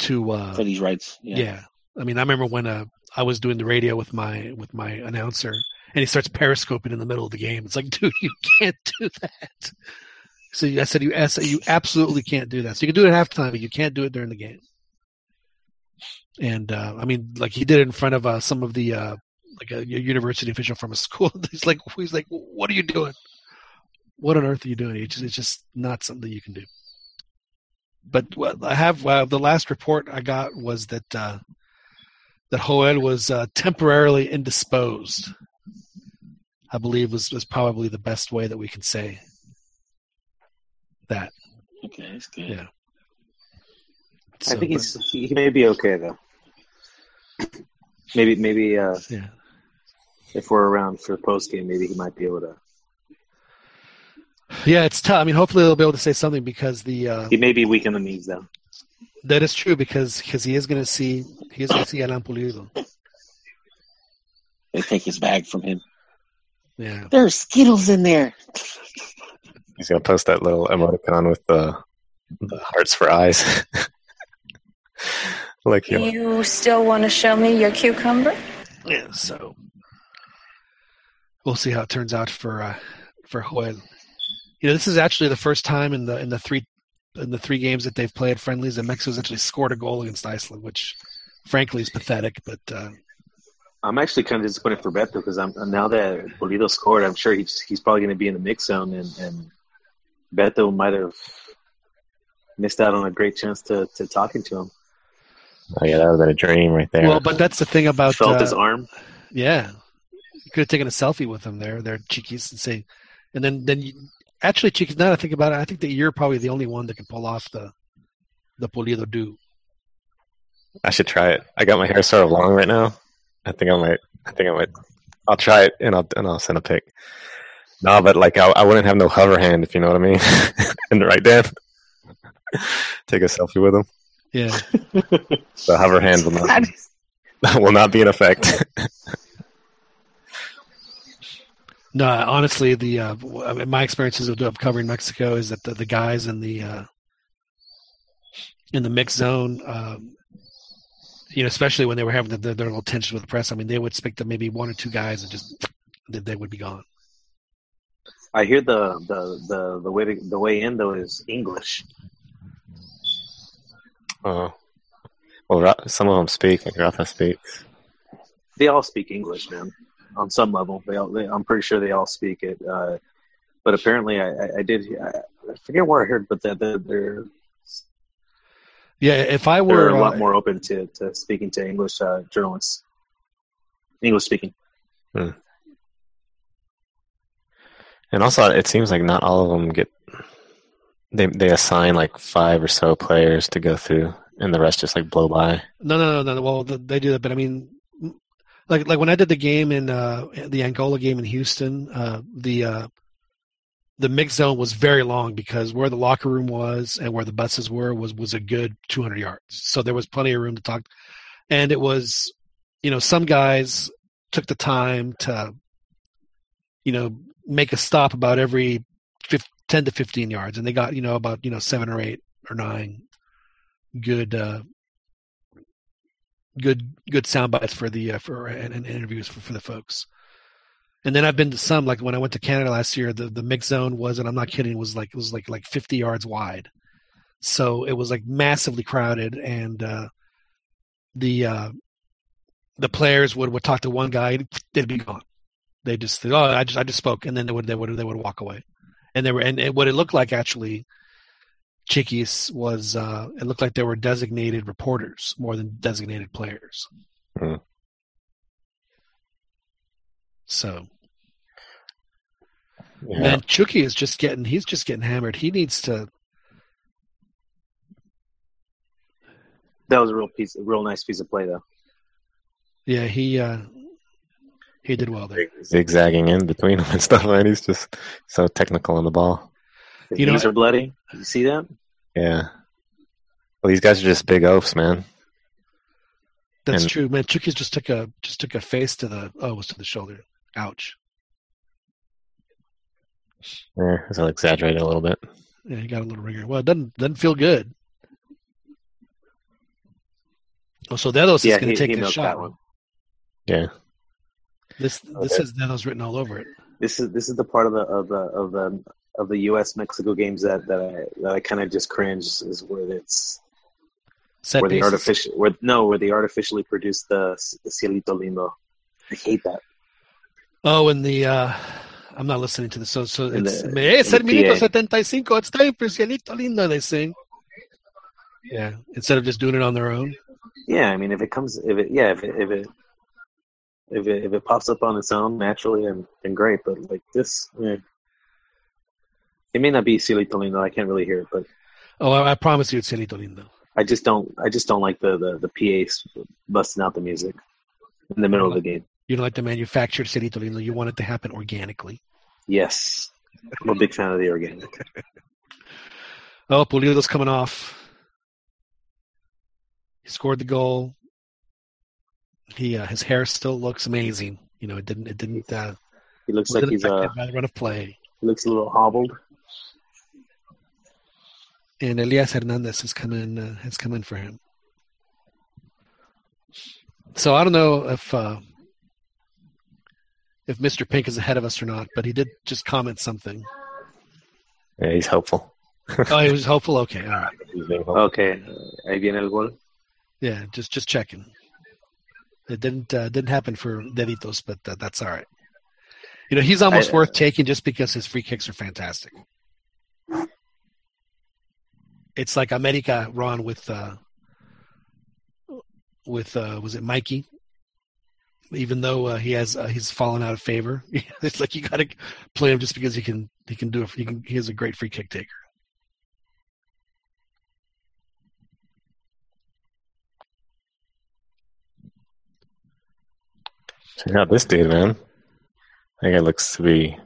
to uh, for these rights? yeah. I mean, I remember when uh, I was doing the radio with my with my announcer, and he starts periscoping in the middle of the game. It's like, (laughs) dude, you can't do that. So I said, you I said, you absolutely can't do that. So you can do it at halftime, but you can't do it during the game. And uh, I mean, like he did it in front of uh, some of the uh, like a university official from a school. (laughs) he's like, he's like, what are you doing? What on earth are you doing? It's just, it's just not something that you can do. But what I have uh, the last report I got was that uh, that Joel was uh, temporarily indisposed. I believe was was probably the best way that we can say that. Okay, that's good. Yeah. I So, think he's he, he may be okay though. Maybe maybe uh, yeah. if we're around for post game, maybe he might be able to. Yeah, it's tough. I mean, hopefully they'll be able to say something because the uh, He may be weak in the knees though. that is true because because he is going to see he is going to see Alan Pulido. They take his bag from him. Yeah. there are Skittles in there. He's gonna post that little emoticon with the the hearts for eyes. (laughs) (laughs) like you You still want to show me your cucumber? Yeah. So we'll see how it turns out for uh, for Joel. You know, this is actually the first time in the in the three in the three games that they've played friendlies that Mexico's actually scored a goal against Iceland, which frankly is pathetic. But uh, I'm actually kind of disappointed for Beto because I'm now that Pulido scored, I'm sure he's he's probably going to be in the mix zone, and and Beto might have missed out on a great chance to to talking to him. Oh yeah, that would have been a dream right there. well, but that's the thing about Felt uh, his arm. Yeah, you could have taken a selfie with them there, there, Chiquis, and say, and then then you, actually, Chiquis. Now that I think about it, I think that you're probably the only one that can pull off the the Pulido do. I should try it. I got my hair sort of long right now. I think I might. I think I might. I'll try it and I'll and I'll send a pic. No, but like I, I wouldn't have no hover hand if you know what I mean. (laughs) In the right Dan. (laughs) Take a selfie with him. Yeah, The hover hand will not will not be in effect. (laughs) no, honestly, the uh, w- I mean, my experiences of, of covering Mexico is that the, the guys in the uh, in the mix zone, um, you know, especially when they were having the, their little tension with the press. I mean, they would speak to maybe one or two guys and just (tsk) they, they would be gone. I hear the the the the way to, the way in though is English. Oh, well, Ra- some of them speak. Like Rafa speaks. They all speak English, man. On some level, they all. They, I'm pretty sure they all speak it. Uh, but apparently, I, I, I did. I, I forget where I heard, but that they're, they're Yeah, if I they're were a lot uh, more open to, to speaking to English uh, journalists, English speaking. And also, it seems like not all of them get. They they assign like five or so players to go through, and the rest just like blow by. No, no, no, no. Well, they do that, but I mean, like like when I did the game in uh, the Angola game in Houston, uh, the uh, the mix zone was very long because where the locker room was and where the buses were was was a good 200 yards. So there was plenty of room to talk, and it was, you know, some guys took the time to, you know, make a stop about every 15, 10 to 15 yards, and they got you know about you know seven or eight or nine good uh, good good sound bites for the uh, for and, and interviews for, for the folks. And then I've been to some like when I went to Canada last year, the the mix zone was, and I'm not kidding, was like it was like like 50 yards wide, so it was like massively crowded, and uh, the uh, the players would would talk to one guy, they'd be gone. They just oh I just I just spoke, and then they would they would they would walk away, and they were and, and what it looked like actually Chiquis was uh, it looked like there were designated reporters more than designated players. Hmm. So Yeah. man, Chucky is just getting he's just getting hammered. He needs to That was a real piece, a real nice piece of play, though. yeah, he uh he did well there. zigzagging in between them and stuff, man. He's just so technical on the ball. His You know- knees are bloody. You see that? Yeah. Well, these guys are just big oafs, man. That's And- true, man. Chucky just took a just took a face to the oh, it was to the shoulder. Ouch. Yeah, so I'll exaggerate a little bit. Yeah, he got a little ringer. Well, it doesn't doesn't feel good. Oh, so Dedos Yeah, is going to take he this shot. that one. Yeah. This this Okay. is Dedos written all over it. This is this is the part of the of the of the of the U.S. Mexico games that that I that I kind of just cringe is where it's Set where they artificial where no where they artificially produce the, the cielito lindo. I hate that. Oh, and the uh I'm not listening to this. So so it's the- "Me es el in the minuto PA. 75. It's time for cielito lindo. They sing. Yeah, instead of just doing it on their own. Yeah, I mean, if it comes, if it, yeah, if it, if it, if it, if it pops up on its own naturally, and then great. But like this, yeah. it may not be cielito lindo. I can't really hear it, but Oh, I, I promise you, it's cielito lindo. I just don't, I just don't like the the the PAs busting out the music in the middle of the game. You don't like the manufactured cielito lindo. You want it to happen organically. Yes, I'm a big fan of the organic. (laughs) Oh, Pulido's coming off. He scored the goal. He uh, his hair still looks amazing. You know, it didn't it didn't uh, He looks like wasn't he's uh, by the run of play. he looks a little hobbled. And Elias Hernandez has come in uh, has come in for him. So I don't know if uh, if Mr. Pink is ahead of us or not, but he did just comment something. Yeah, he's hopeful. (laughs) Oh, he was hopeful. Okay, all right. Hopeful. Okay, ahí viene el gol. Yeah, just just checking. It didn't uh, didn't happen for Deditos, but uh, that's all right. You know, he's almost I- worth taking just because his free kicks are fantastic. It's like America Ron with uh, with uh, was it Mikey? Even though uh, he has uh, he's fallen out of favor, (laughs) it's like you got to play him just because he can he can do it. He can he has a great free kick taker. Check out this dude, man. That guy looks to be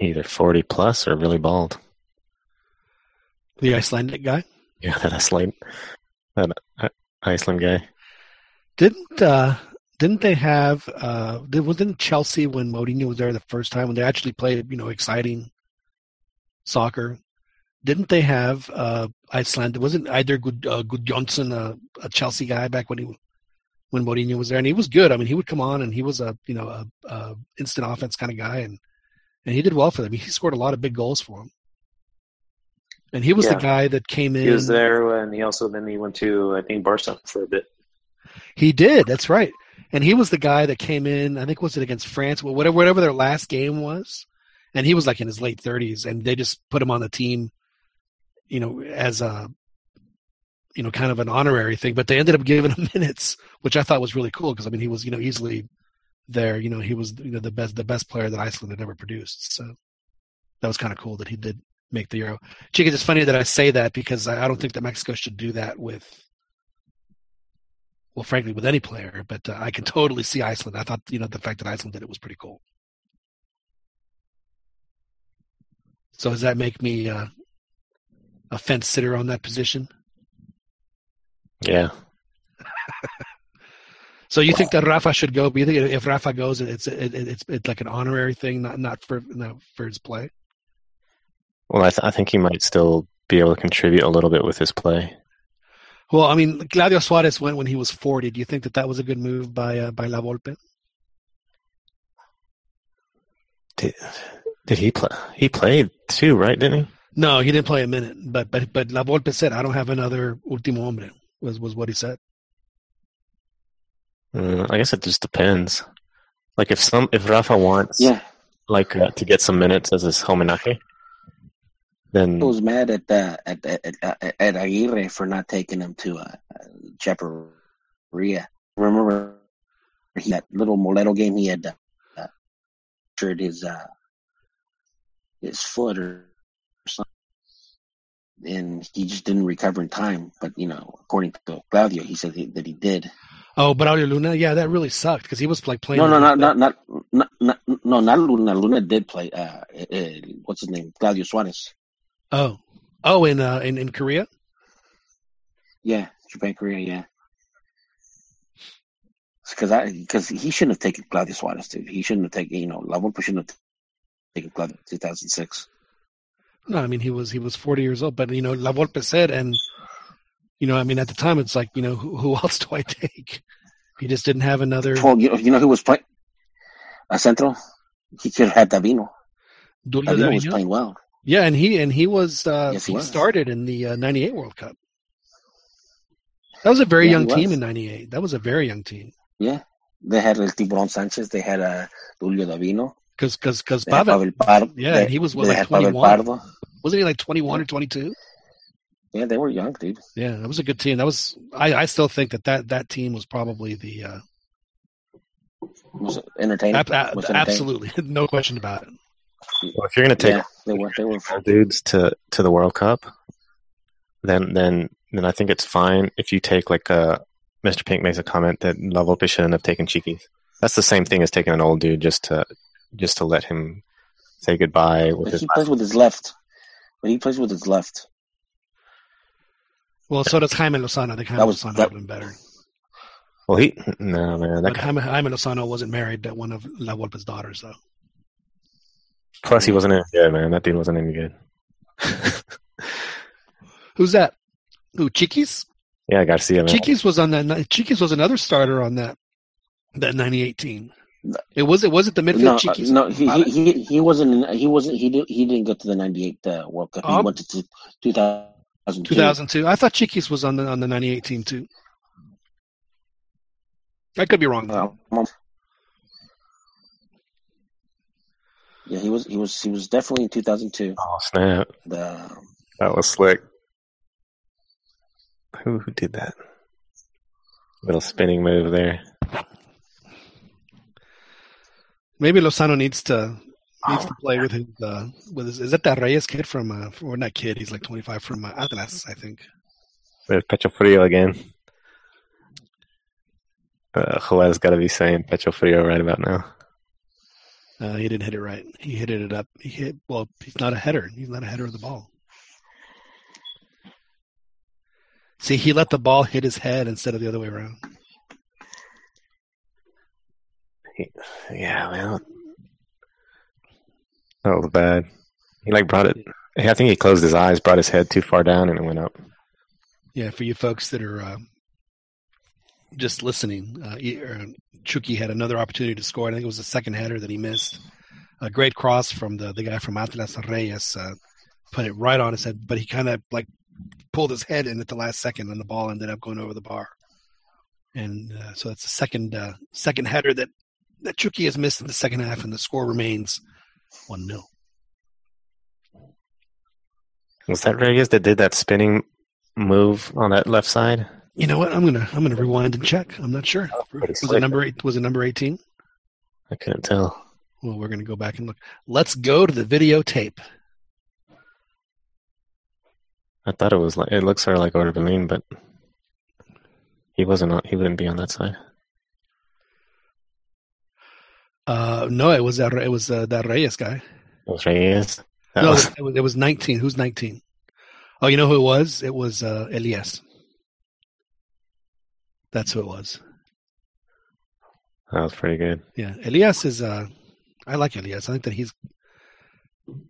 Eidur 40 plus or really bald. The Icelandic guy. Yeah, that Iceland, that Iceland guy. Didn't uh didn't they have uh wasn't Chelsea when Mourinho was there the first time when they actually played, you know, exciting soccer? Didn't they have uh Iceland wasn't either good uh, Gudjohnsen uh, a Chelsea guy back when he when Mourinho was there and he was good. I mean, he would come on and he was a, you know, a, a instant offense kind of guy and and he did well for them. He scored a lot of big goals for them. And he was Yeah. the guy that came in. He was there, and he also then he went to I think Barca for a bit. He did. That's right. And he was the guy that came in. I think was it against France, Well, whatever whatever their last game was. And he was like in his late thirties, and they just put him on the team, you know, as a, you know, kind of an honorary thing. But they ended up giving him (laughs) minutes, which I thought was really cool because I mean he was you know easily there. You know he was you know the best the best player that Iceland had ever produced. So that was kind of cool that he did make the Euro. Chica, it's funny that I say that because I I don't think that Mexico should do that with well, frankly, with any player, but uh, I can totally see Iceland. I thought, you know, the fact that Iceland did it was pretty cool. So does that make me uh, a fence sitter on that position? Yeah. (laughs) So you think that Rafa should go? But you think if Rafa goes, it's it, it's it's like an honorary thing, not not for not for his play. Well, I, th- I think he might still be able to contribute a little bit with his play. Well, I mean, Claudio Suarez went when he was forty. Do you think that that was a good move by uh, by La Volpe? Did, did he play? He played too, right? Didn't he? No, he didn't play a minute. But but but La Volpe said, "I don't have another último hombre." Was was what he said. Uh, I guess it just depends. Like if some if Rafa wants Yeah, like uh, to get some minutes as his homenaje, then I was mad at uh, at, at at at Aguirre for not taking him to uh, Chaparria. Remember he, that little Moleto game he had uh, uh, injured his uh, his foot or something, and he just didn't recover in time. But you know, according to Claudio, he said he, that he did. Oh, Braulio Luna, yeah, that really sucked because he was like playing. No, no, not not not not, not no, not Luna. Luna did play. Uh, uh, what's his name? Claudio Suarez. Oh, oh, in uh, in in Korea. Yeah, Japan, Korea. Yeah. Because I because he shouldn't have taken Claudio Suarez too. He shouldn't have taken you know La shouldn't have taken Claudio 2006. No, I mean he was he was forty years old, but you know La Volpe said, and you know, I mean at the time it's like you know who, who (laughs) else do I take? He just didn't have another Well, you know, you know who was playing a central. He could have had Davino. Duilio Davino was Davino. playing well. Yeah, and he and he was uh, Yes, he he was. started in the uh, '98 World Cup. That was a very Yeah, young team in '98. That was a very young team Yeah, they had El Tiburon Sanchez. They had uh, Julio Davino. Because because because They Pavel, Pavel Pardo. yeah, they, and he was what, like 21. Wasn't he like 21 or 22? Yeah, they were young, dude. Yeah, that was a good team. That was I, I still think that, that that team was probably the uh, Was entertaining. ab- ab- was entertaining. absolutely (laughs) no question about it. well, if you're going to take Yeah, they were. They were. dudes to to the World Cup, then then then I think it's fine if you take like a Mr. Pink makes a comment that La shouldn't have taken Chiquis. That's the same thing as taking an old dude just to just to let him say goodbye with But his he plays with his left. But he plays with his left. Well, so does Jaime Lozano. I think Jaime That was- Lozano that- would have been better. Well, he no man. That But guy, Jaime, Jaime Lozano wasn't married to one of La Volpe's daughters, though. plus he wasn't any good, man. That dude wasn't any good. (laughs) Who's that? Who Chiquis? yeah, Garcia, man. Chiquis was on that. Chiquis was another starter on that that '98 team. It was it was it the midfield No, uh, no, he, he he he wasn't. He wasn't. He did. He didn't go to the '98 uh, World Cup. He Oh. went to two- 2002. 2002. I thought Chiquis was on the on the '98 team too. I could be wrong. though. Uh, yeah, he was. He was. He was definitely in 2002. Oh snap! The That was slick. Who who did that? Little spinning move there. Maybe Lozano needs to needs to play with his uh, with his. Is that that Reyes kid from? Uh, or not kid? He's like 25 from uh, Atlas, I think. There's Pecho Frio again. Uh, Joel's got to be saying Pecho Frio right about now. Uh, he didn't hit it right. He hit it up. He hit. Well, he's not a header. He's not a header of the ball. See, he let the ball hit his head instead of the other way around. He, yeah, man. That was bad. He like brought it. I think he closed his eyes, brought his head too far down, and it went up. Yeah, for you folks that are uh, just listening, uh, uh, Chucky had another opportunity to score. I think it was the second header that he missed. a great cross from the the guy from Atlas Reyes. Uh, put it right on his head, but he kind of like pulled his head in at the last second, and the ball ended up going over the bar. And uh, so that's the second uh, second header that that Chucky has missed in the second half, and the score remains one 0 Was that Reyes that did that spinning move on that left side? You know what? I'm gonna I'm gonna rewind and check. I'm not sure. Oh, was it number eight? Was it number eighteen? I couldn't tell. Well, we're gonna go back and look. Let's go to the videotape. I thought it was like it looks sort of like Orbelin, but he wasn't. On, he wouldn't be on that side. Uh, no, it was that. It was uh, that Reyes guy. It was Reyes. That no, was, it was, it was 19. Who's 19? Oh, you know who it was? It was uh, Elias. That's who it was. that was pretty good. Yeah, Elias is. Uh, I like Elias. I think that he's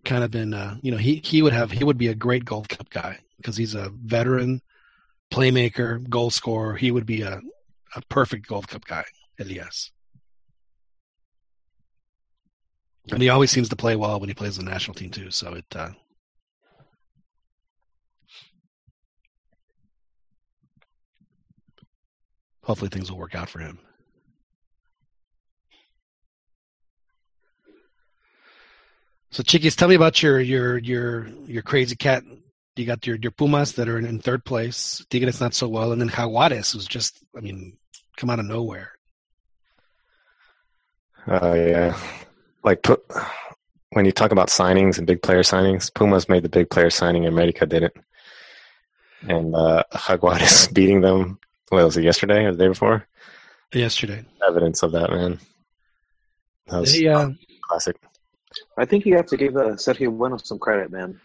kind of been. Uh, you know, he he would have he would be a great Gold Cup guy because he's a veteran playmaker, goal scorer. He would be a a perfect Gold Cup guy, Elias. And he always seems to play well when he plays the national team too. So it. Uh, hopefully things will work out for him. So Chiquis, tell me about your your your your crazy cat. You got your your Pumas that are in, in third place. Tigres not so well, and then Jaguares was just, I mean, come out of nowhere. Oh yeah, like put, when you talk about signings and big player signings, Pumas made the big player signing, and America didn't. And uh, Jaguares (laughs) beating them. What was it yesterday or the day before? Yesterday. Evidence of that, man. That was They, uh, classic. I think you have to give uh, Sergio Bueno some credit, man.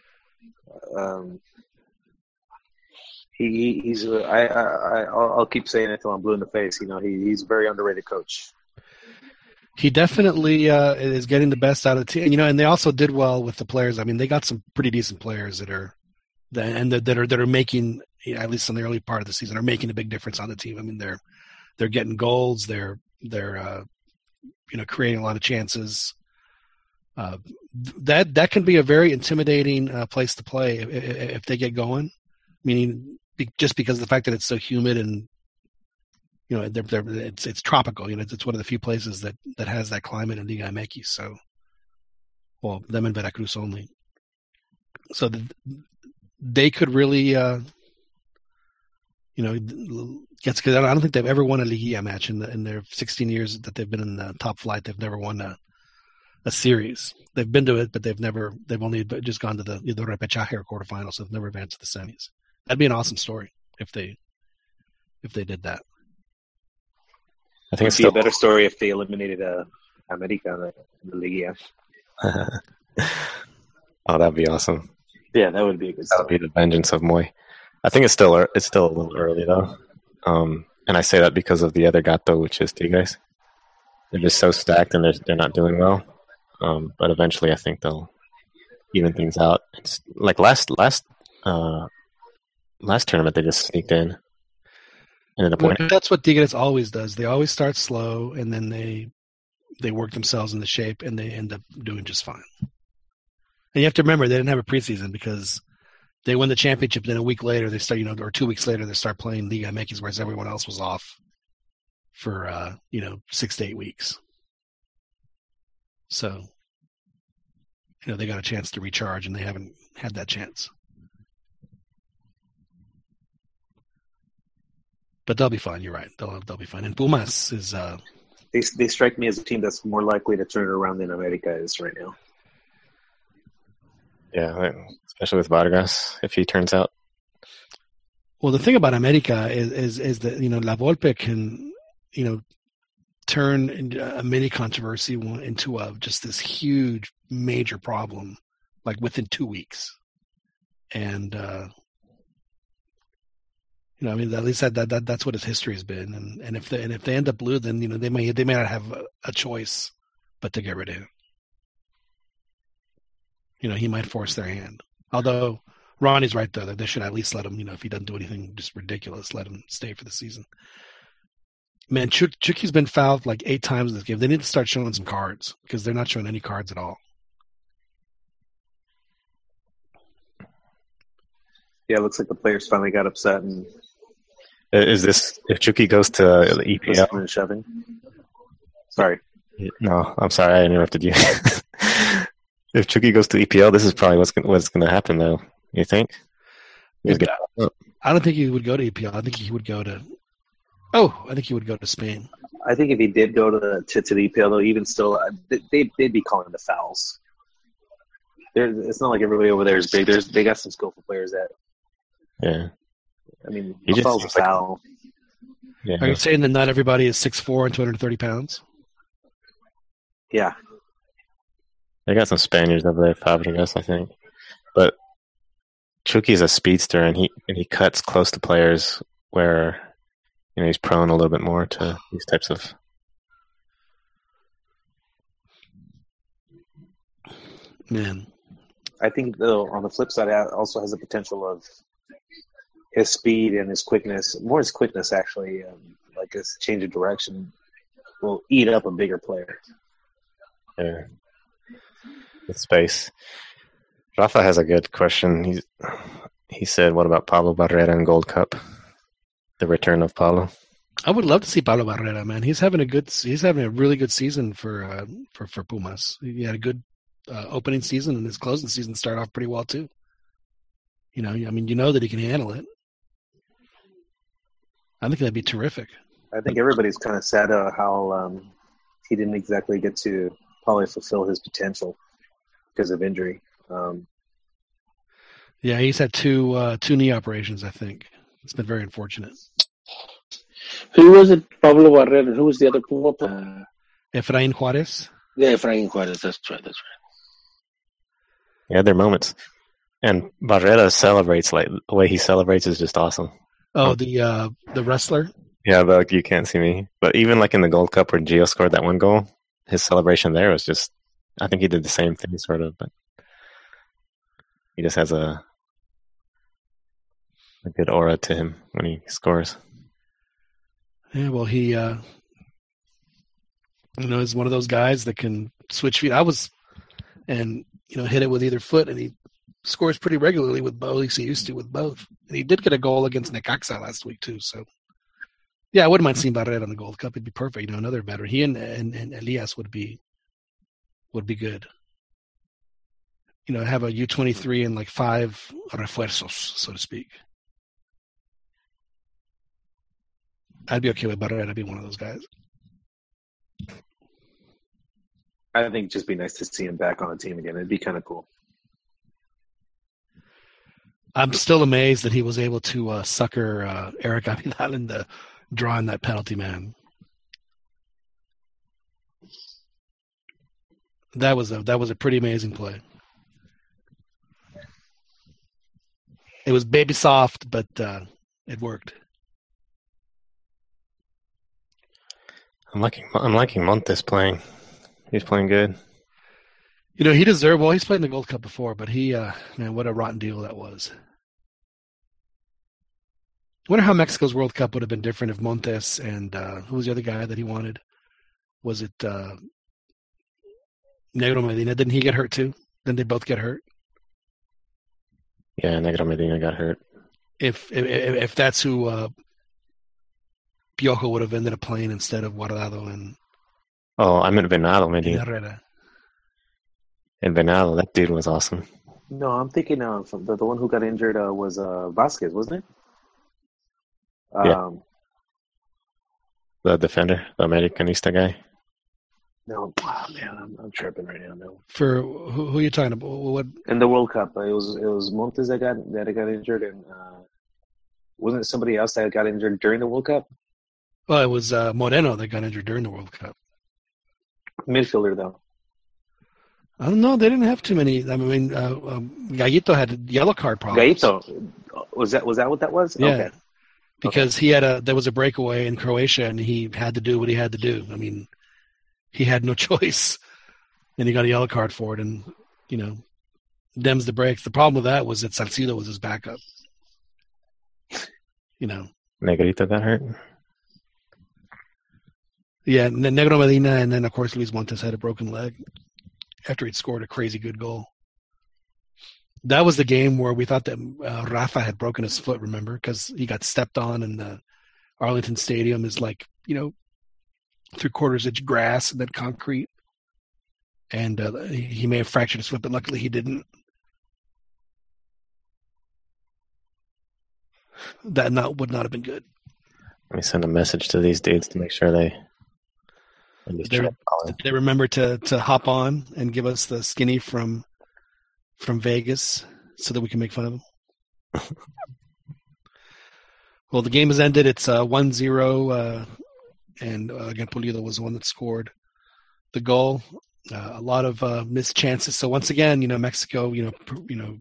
Um, he, he he's uh, I I I I'll I'll keep saying it till I'm blue in the face. You know, he he's a very underrated coach. He definitely uh, is getting the best out of the team. You know, and they also did well with the players. I mean, they got some pretty decent players that are that and that, that are that are making at least in the early part of the season are making a big difference on the team. I mean, they're they're getting goals. They're they're uh, you know creating a lot of chances. Uh, that that can be a very intimidating uh, place to play if, if they get going. Meaning, just because of the fact that it's so humid and you know they're, they're, it's it's tropical. You know, it's, it's one of the few places that that has that climate in Liga MX. So, well, them in Veracruz only. So the, they could really, uh, you know, gets because I don't think they've ever won a Liga match in the, in their 16 years that they've been in the top flight. They've never won a a series. They've been to it, but they've never. They've only just gone to the either repechaje or quarterfinals. So they've never advanced to the semis. That'd be an awesome story if they if they did that. I think it's It'd be still a better story if they eliminated uh, America in the, in the Liga. (laughs) oh, that'd be awesome. Yeah, that would be a good That would be the vengeance of Moy. I think it's still it's still a little early though, um, and I say that because of the other gato, which is Tigres. They're just so stacked and they're they're not doing well. Um, but eventually, I think they'll even things out. It's like last last uh, last tournament they just sneaked in, and ended up Well, that's what Tigres always does. They always start slow and then they they work themselves into shape and they end up doing just fine. And you have to remember they didn't have a preseason because they win the championship. Then a week later they start, you know, or two weeks later they start playing Liga MX, whereas everyone else was off for uh, you know six to eight weeks. So you know they got a chance to recharge and they haven't had that chance. But they'll be fine. You're right. They'll they'll be fine. And Pumas is uh, They they strike me as a team that's more likely to turn it around than America is right now. Yeah, especially with Vargas if he turns out. Well, the thing about America is, is is that you know La Volpe can you know turn a mini controversy into a just this huge major problem like within two weeks, and uh, you know I mean at least that, that, that that's what his history has been, and and if they and if they end up blue, then you know they may they may not have a, choice but to get rid of him. You know he might force their hand, although. Ronnie's right though that they should at least let him. You know, if he doesn't do anything just ridiculous, let him stay for the season. Man, Chucky's been fouled like eight times in this game. They need to start showing some cards because they're not showing any cards at all. Yeah, it looks like the players finally got upset and Is this if Chucky goes to EPL? and shoving. Sorry. No, I'm sorry, I interrupted you. (laughs) if Chucky goes to EPL, this is probably what's gonna, what's going to happen, though. You think? He's Yeah, I don't think he would go to EPL. I think he would go to. Oh, I think he would go to Spain. I think if he did go to the to, to the EPL, though, even still, uh, they they'd, they'd be calling the fouls. They're, it's not like everybody over there is big. There's they got some skillful players that yeah, I mean, he just seems like, foul. Yeah. Are you saying that not everybody is 6'4 and 230 pounds? Yeah, They got some Spaniards over there, Fabregas, I think. But Chucky's a speedster, and he and he cuts close to players where you know he's prone a little bit more to these types of. Man, I think though on the flip side, it also has the potential of his speed and his quickness, more his quickness actually, um, like his change of direction, will eat up a bigger player. Yeah. With space. Rafa has a good question. He he said, "What about Pablo Barrera and Gold Cup? The return of Pablo." I would love to see Pablo Barrera. Man, he's having a good. He's having a really good season for uh, for for Pumas. He had a good uh, opening season, and his closing season started off pretty well too. You know, I mean, you know that he can handle it. I think that'd be terrific. I think everybody's kind of sad uh, how um, he didn't exactly get to probably fulfill his potential because of injury. Um, Yeah, he's had two uh, two knee operations. I think it's been very unfortunate. Who was it? Pablo Barrera. Who was the other Puma player? Efrain Juarez. Yeah, Frank Juarez. That's right. That's right. Yeah, their moments. And Barrera celebrates like the way he celebrates is just awesome. Oh, the uh, the wrestler. Yeah, the, like, you can't see me. But even like in the Gold Cup where Gio scored that one goal, his celebration there was just. I think he did the same thing, sort of, but he just has a a good aura to him when he scores. Yeah, well, he, uh, you know, is one of those guys that can switch feet. I was, and you know, hit it with either foot, and he scores pretty regularly with both. At least he used to with both. And he did get a goal against Necaxa last week too. So, yeah, I wouldn't mind seeing Barrera on the Gold Cup. It'd be perfect. You know, another veteran. He and, and and Elias would be would be good. You know, have a U twenty three and like five refuerzos, so to speak. I'd be okay with Barrera. I'd be one of those guys. I think just be nice to see him back on a team again. It'd be kind of cool. I'm still amazed that he was able to uh, sucker uh, Eric Abidal into drawing that penalty, man. That was a that was a pretty amazing play. It was baby soft, but uh, it worked. I'm liking I'm liking Montes playing. He's playing good. You know, he deserved. Well, he's played in the Gold Cup before, but he, uh, man, what a rotten deal that was. I wonder how Mexico's World Cup would have been different if Montes and uh, who was the other guy that he wanted? Was it uh, Negro Medina? Didn't he get hurt too? Didn't they both get hurt? Yeah, Negro Medina got hurt. If if, if that's who uh, Piojo would have ended up playing instead of Guardado and, Oh, I meant Venado Medina. Herrera. And Venado, that dude was awesome. No, I'm thinking of the, the one who got injured uh, was uh, Vasquez, wasn't it? Yeah. Um, The defender, the Americanista guy. No, oh, man, I'm, I'm tripping right now. No. For who, who are you talking about? What? In the World Cup, uh, it was it was Montes that got that got injured, and uh, wasn't it somebody else that got injured during the World Cup? Well, it was uh, Moreno that got injured during the World Cup. Midfielder though. I don't know. They didn't have too many. I mean, uh, um, Gallito had a yellow card problems. Gaito. Was that was that what that was? Yeah. Okay. because he had a there was a breakaway in Croatia and he had to do what he had to do. I mean, he had no (laughs) choice, and he got a yellow card for it, and you know, dems the breaks. The problem with that was that Salcido was his backup. You know, Negrito got hurt. Yeah, Negro Medina, and then of course Luis Montes had a broken leg after he'd scored a crazy good goal. That was the game where we thought that uh, Rafa had broken his foot. Remember, because he got stepped on, and the Arlington Stadium is like you know three quarters inch grass and then concrete, and uh, he may have fractured his foot, but luckily he didn't. That not would not have been good. Let me send a message to these dudes to make sure they they, they remember to to hop on and give us the skinny from from Vegas so that we can make fun of them. (laughs) well, the game has ended. It's uh, 1-0, uh, and uh, again, Pulido was the one that scored the goal. Uh, a lot of uh, missed chances. So once again, you know, Mexico, you know, pr- you know,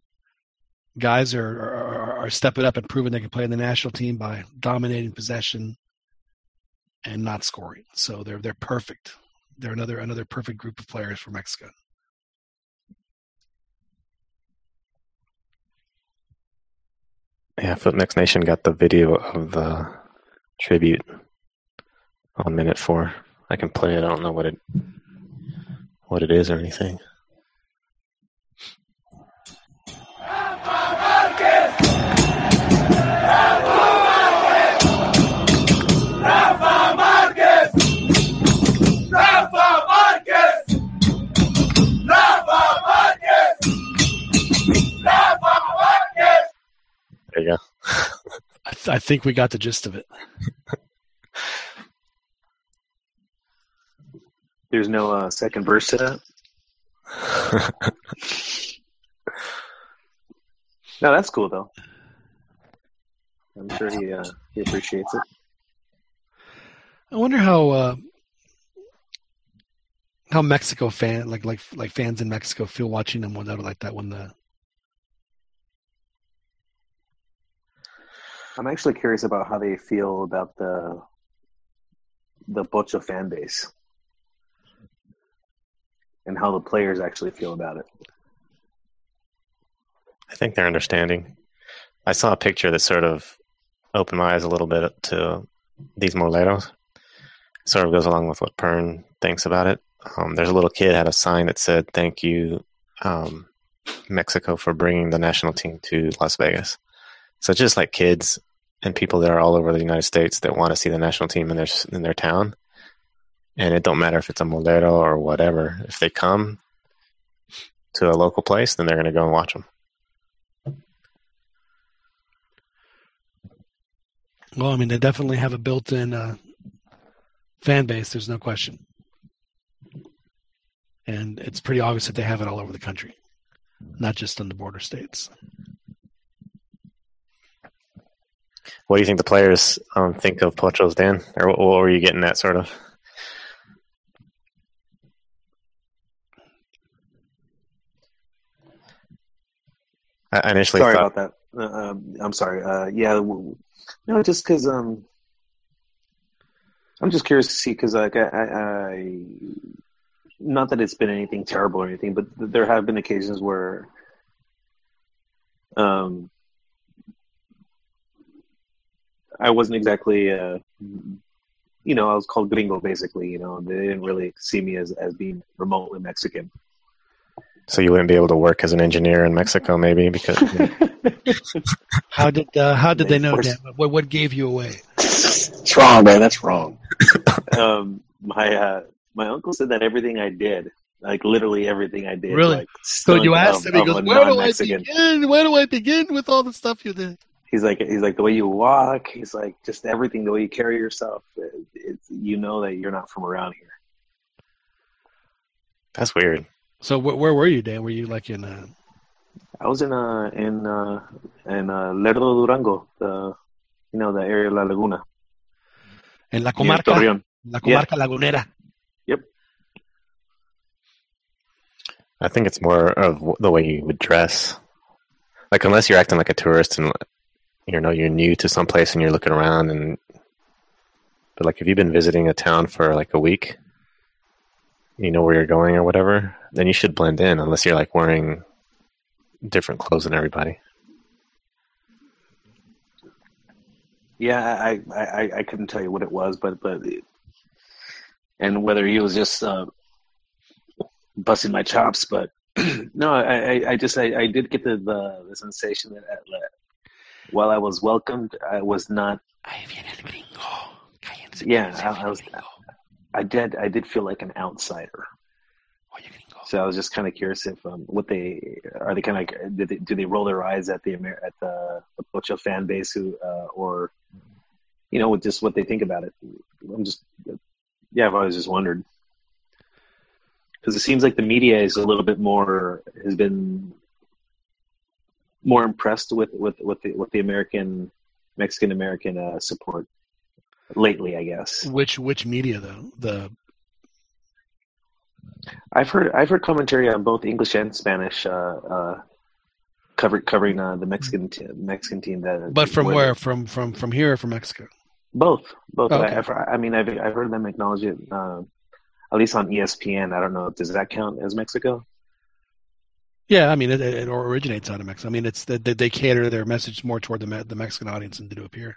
guys are, are are stepping up and proving they can play in the national team by dominating possession and not scoring. So they're they're perfect. They're another another perfect group of players for Mexico. Yeah, FootMix Nation got the video of the tribute on minute four. I can play it. I don't know what it what it is or anything. Think we got the gist of it. There's no uh, second verse to that. (laughs) no, that's cool though. I'm sure he uh, he appreciates it. I wonder how uh, how Mexico fan like like like fans in Mexico feel watching them without like that when the I'm actually curious about how they feel about the the Pocho fan base and how the players actually feel about it. I think they're understanding. I saw a picture that sort of opened my eyes a little bit to these moleros. Sort of goes along with what Pern thinks about it. Um, there's a little kid had a sign that said, "Thank you, um, Mexico, for bringing the national team to Las Vegas." So just like kids and people that are all over the United States that want to see the national team in their in their town, and it don't matter if it's a Molero or whatever. If they come to a local place, then they're going to go and watch them. Well, I mean, they definitely have a built-in uh, fan base. There's no question, and it's pretty obvious that they have it all over the country, not just in the border states. What do you think the players um, think of Pochos, Dan? Or what, what, were you getting at, sort of? I initially sorry thought, about that. Uh, um, I'm sorry. Uh, yeah, no, just because um, I'm just curious to see because like I, I, I, not that it's been anything terrible or anything, but there have been occasions where um I wasn't exactly, uh, you know, I was called gringo basically. You know, they didn't really see me as as being remotely Mexican. So you wouldn't be able to work as an engineer in Mexico, maybe because. (laughs) how did uh, how did they know that? What what gave you away? It's wrong, man. That's wrong. (laughs) um, my uh, my uncle said that everything I did, like literally everything I did, really. Like, so you asked him, he goes, "Where do I begin? Where do I begin with all the stuff you did?" He's like he's like the way you walk he's like just everything the way you carry yourself it, it's you know that you're not from around here. That's weird. So wh- where were you dan? Were you like in uh i was in uh in uh in uh lerdo durango the you know the area of la laguna. En la comarca la comarca yeah. lagunera. Yep. I think it's more of the way you would dress. Like unless you're acting like a tourist and you know you're new to some place and you're looking around and but like if you've been visiting a town for like a week you know where you're going or whatever then you should blend in unless you're like wearing different clothes than everybody yeah i i i couldn't tell you what it was but but and whether he was just uh, busting my chops. But (clears throat) no, I, I, just I, I did get the, the, the sensation that, that while I was welcomed, I was not. Yeah, I, I was. I did. I did feel like an outsider. So I was just kind of curious if um, what they are they kind of like do they, do they roll their eyes at the at the, the Pocho fan base who uh, or you know with just what they think about it. I'm just yeah, I've always just wondered because it seems like the media is a little bit more has been more impressed with with with the, with the American Mexican American uh, support lately, I guess. Which which media though? The I've heard I've heard commentary on both English and Spanish, uh, uh, cover, covering uh, the Mexican t- Mexican team. That but from where? From from from here or from Mexico? Both, both. Okay. I, I, mean, I've I've heard them acknowledge it. Uh, at least on ESPN. I don't know. Does that count as Mexico? Yeah, I mean, it, it originates out of Mexico. I mean, it's that they, they, cater their message more toward the the Mexican audience than to do up here.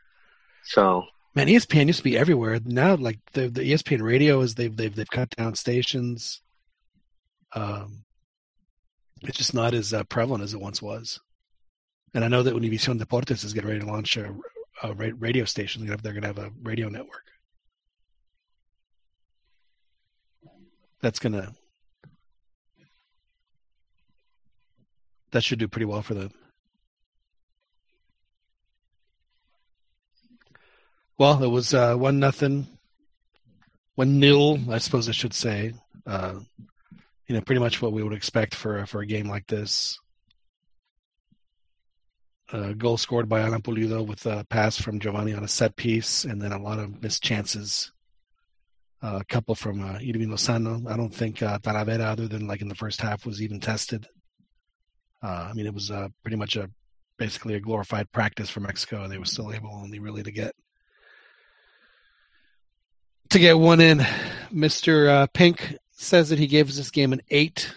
So Man, ESPN used to be everywhere. Now, like the the ESPN radio is they've they've they've cut down stations. Um, it's just not as uh, prevalent as it once was. And I know that Univision Deportes is getting ready to launch a, a radio station. They're going to have a radio network. That's going to that should do pretty well for them. Well, it was uh, one nothing, one nil, I suppose I should say. Uh, you know, pretty much what we would expect for for a game like this. A goal scored by Alan Pulido with a pass from Giovanni on a set piece, and then a lot of missed chances. Uh, a couple from uh, Irving Lozano. I don't think uh, Talavera, other than like in the first half, was even tested. Uh, I mean, it was uh, pretty much a basically a glorified practice for Mexico, and they were still able only really to get to get one in. Mr. Uh, Pink says that he gives this game an eight.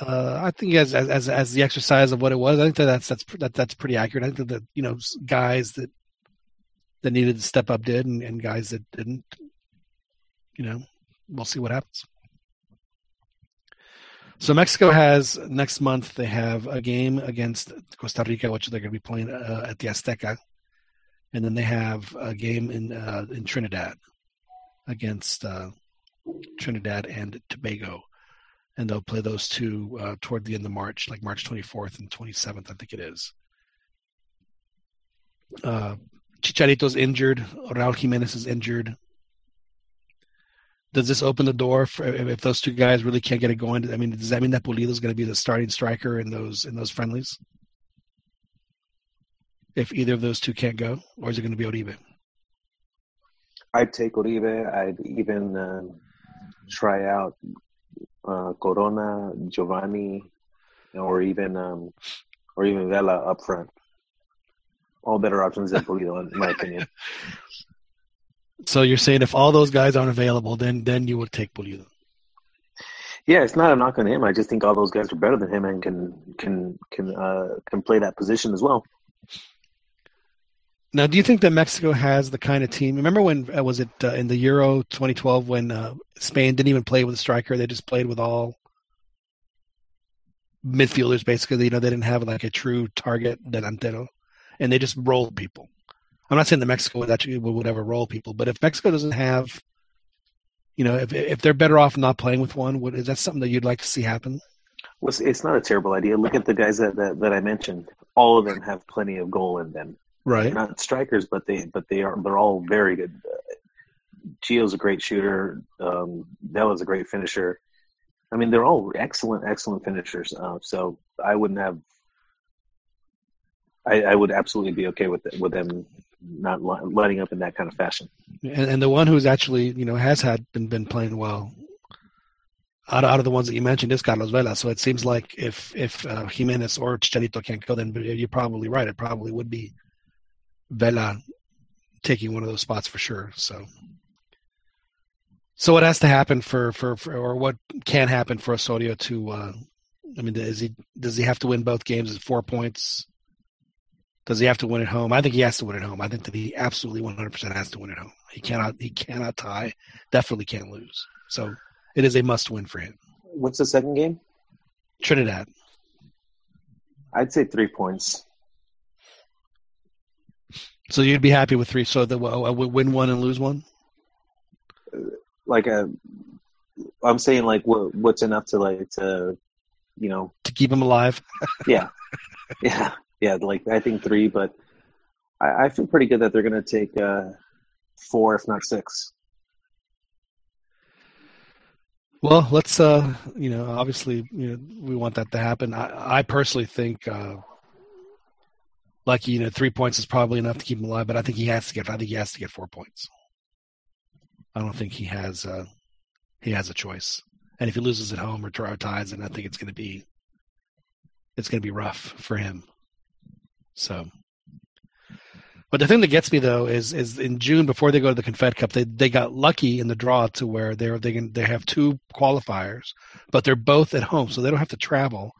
Uh, I think as, as as the exercise of what it was, I think that that's that's that, that's pretty accurate. I think that you know guys that that needed to step up did, and, and guys that didn't. You know, we'll see what happens. So Mexico has next month they have a game against Costa Rica, which they're going to be playing uh, at the Azteca and then they have a game in uh, in Trinidad against uh, Trinidad and Tobago, and they'll play those two uh, toward the end of March, like March 24th and 27th, I think it is. Uh, Chicharito's injured. Raul Jimenez is injured. Does this open the door for if those two guys really can't get it going? I mean, does that mean that Pulido is going to be the starting striker in those in those friendlies? if either of those two can't go, or is it going to be Oribe? I'd take Oribe. I'd even uh, try out uh, Corona, Giovanni, or even um, or even Vela up front. All better options than Pulido, in my opinion. (laughs) So you're saying if all those guys aren't available, then then you would take Pulido. Yeah, it's not a knock on him. I just think all those guys are better than him and can can can uh, can play that position as well. Now, do you think that Mexico has the kind of team? Remember when uh, was it uh, in the Euro 2012 when uh, Spain didn't even play with a striker; they just played with all midfielders. Basically, you know, they didn't have like a true target delantero, and they just rolled people. I'm not saying that Mexico would actually would ever roll people, but if Mexico doesn't have, you know, if if they're better off not playing with one, would, is that something that you'd like to see happen? Well, it's not a terrible idea. Look at the guys that, that, that I mentioned. All of them have plenty of goal in them Right. They're not strikers, but they but they are they're all very good. Gio's a great shooter. Um, Vela's a great finisher. I mean, they're all excellent, excellent finishers. Uh, so I wouldn't have. I, I would absolutely be okay with it, with them not letting up in that kind of fashion. And, and the one who's actually you know has had been been playing well out of, out of the ones that you mentioned is Carlos Vela. So it seems like if if uh, Jimenez or Chicharito can't go, then you're probably right. It probably would be Vela taking one of those spots for sure. So, so what has to happen for, for, for or what can happen for Osorio to? Uh, I mean, is he does he have to win both games? Is four points Does he have to win at home? I think he has to win at home. I think that he absolutely 100% has to win at home. He cannot. He cannot tie. Definitely can't lose. So it is a must-win for him. What's the second game? Trinidad. I'd say three points. So you'd be happy with three. So the uh, uh win one and lose one. Uh, like a, I'm saying like what what's enough to like to, you know, to keep him alive. yeah, (laughs) yeah, yeah. Like I think three, but I, I feel pretty good that they're going to take uh, four, if not six. Well, let's uh, you know, obviously, you know, we want that to happen. I, I personally think, uh, like you know, three points is probably enough to keep him alive, but I think he has to get. I think he has to get four points. I don't think he has. Uh, he has a choice, and if he loses at home or ties, then I think it's going to be, it's going to be rough for him. So but the thing that gets me though is is in June before they go to the Confed Cup, they they got lucky in the draw to where they're they can they have two qualifiers, but they're both at home, so they don't have to travel.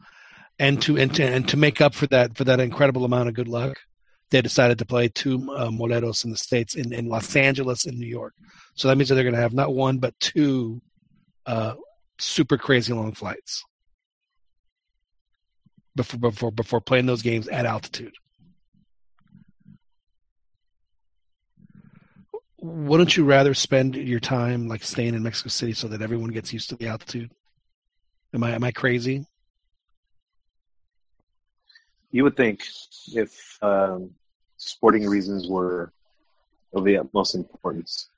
And to and to and to make up for that for that incredible amount of good luck, they decided to play two uh, Moleros in the states in, in Los Angeles and New York. So that means that they're going to have not one but two uh, super crazy long flights before before before playing those games at altitude. Wouldn't you rather spend your time like staying in Mexico City so that everyone gets used to the altitude? Am I am I crazy? You would think if um, sporting reasons were of the utmost importance.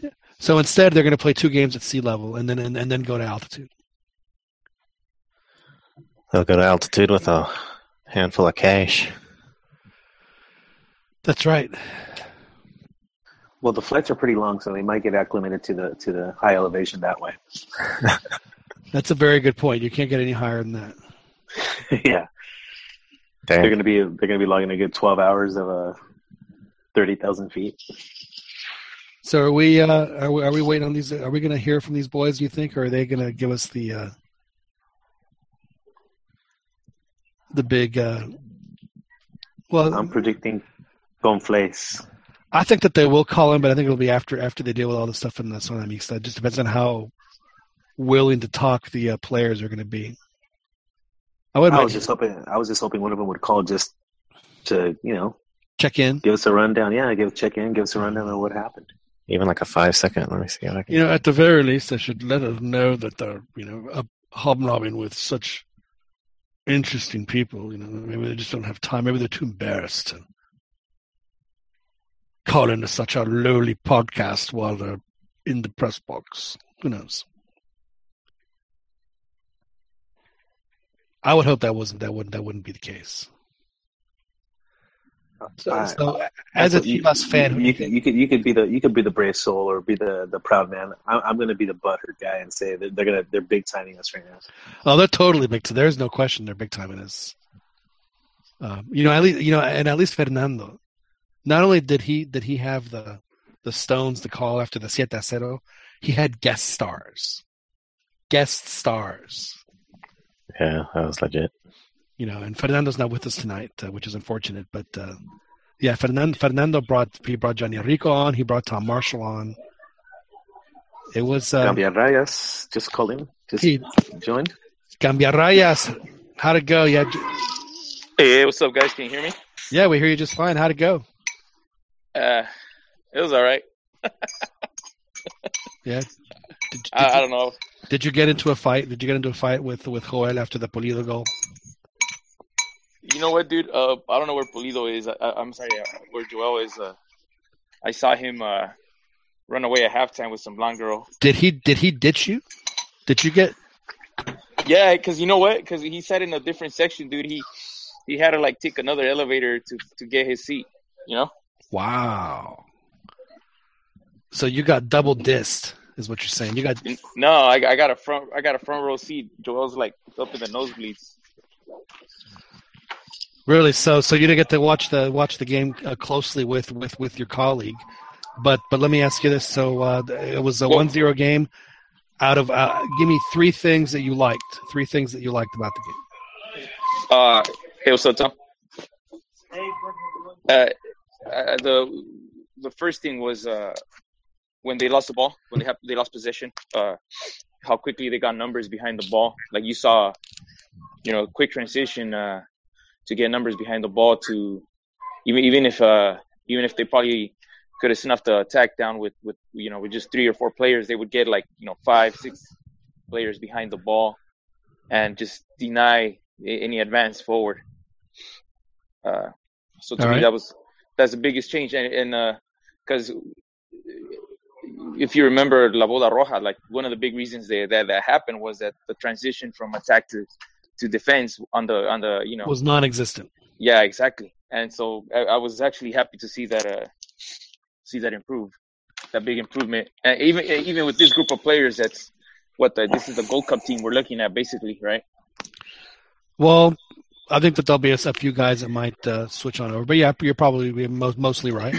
Yeah. So instead, they're going to play two games at sea level and then and, and then go to altitude. They'll go to altitude with a handful of cash. That's right. Well, the flights are pretty long, so they might get acclimated to the to the high elevation that way. (laughs) That's a very good point. You can't get any higher than that. (laughs) yeah, Dang. they're going to be they're going to be logging a good twelve hours of uh, thirty thousand feet. So are we, uh, are we are we waiting on these? Are we going to hear from these boys? Do you think, or are they going to give us the uh, the big? Uh, well, I'm predicting Gonflays. I think that they will call him, but I think it'll be after after they deal with all the stuff in the Zona Mixta. It just depends on how willing to talk the uh, players are going to be. I, would I was just hoping. I was just hoping one of them would call just to you know check in, give us a rundown. Yeah, give check in, give us a rundown of what happened. Even like a five second. Let me see. I can... You know, at the very least, they should let us know that they're you know hobnobbing with such interesting people. You know, maybe they just don't have time. Maybe they're too embarrassed to call into such a lowly podcast while they're in the press box. Who knows? I would hope that wasn't that wouldn't that wouldn't be the case. So, so as a Chivas fan, you, you, could you could you could be the you could be the brave soul or be the the proud man. I'm, I'm going to be the butthurt guy and say that they're gonna they're big timing us right now. Oh, they're totally big. There's no question they're big timing us. Um, you know, at least you know, and at least Fernando not only did he did he have the the stones to call after the Siete Cero, he had guest stars. Guest stars. Yeah, that was legit. You know, and Fernando's not with us tonight, uh, which is unfortunate. But uh, yeah, Fernando Fernando brought he brought Johnny Rico on. He brought Tom Marshall on. It was uh, Cambia Rayas. Just call him. Just he, joined. Cambia Rayas. How'd it go? Yeah. Hey, what's up, guys? Can you hear me? Yeah, we hear you just fine. How'd it go? Uh, it was all right. (laughs) yeah. Did, did I, you, I, don't know. Did you get into a fight? Did you get into a fight with with Joel after the Pulido goal? You know what, dude? Uh, I don't know where Pulido is. I, am sorry, uh, where Joel is. Uh, I saw him uh, run away at halftime with some blonde girl. Did he? Did he ditch you? Did you get? Yeah, because you know what? Because he sat in a different section, dude. He he had to like take another elevator to to get his seat. You know. Wow. So you got double dissed, is what you're saying. You got no. I, I got a front. I got a front row seat. Joel's like up in the nosebleeds. Really? So so you didn't get to watch the watch the game uh, closely with with with your colleague, but but let me ask you this. So uh, it was a one zero game. Out of uh, give me three things that you liked. Three things that you liked about the game. Uh, hey, what's up, Tom? Hey, uh, uh, the the first thing was uh, when they lost the ball, when they have they lost possession, uh, how quickly they got numbers behind the ball. Like you saw, you know, a quick transition uh, to get numbers behind the ball to even even if uh, even if they probably could have snuffed the attack down with with you know with just three or four players, they would get like you know five six players behind the ball and just deny any advance forward. Uh, so to All me, right. that was that's the biggest change, and because if you remember La Boda Roja, like one of the big reasons that, that that happened was that the transition from attack to to defense on the on the you know Was non-existent. yeah exactly, and so I, I was actually happy to see that uh see that improve, that big improvement, and even even with this group of players, that's what the, this is the Gold Cup team we're looking at basically, right? Well, I think that there'll be a, a few guys that might uh, switch on over, but yeah, you're probably you're mostly right.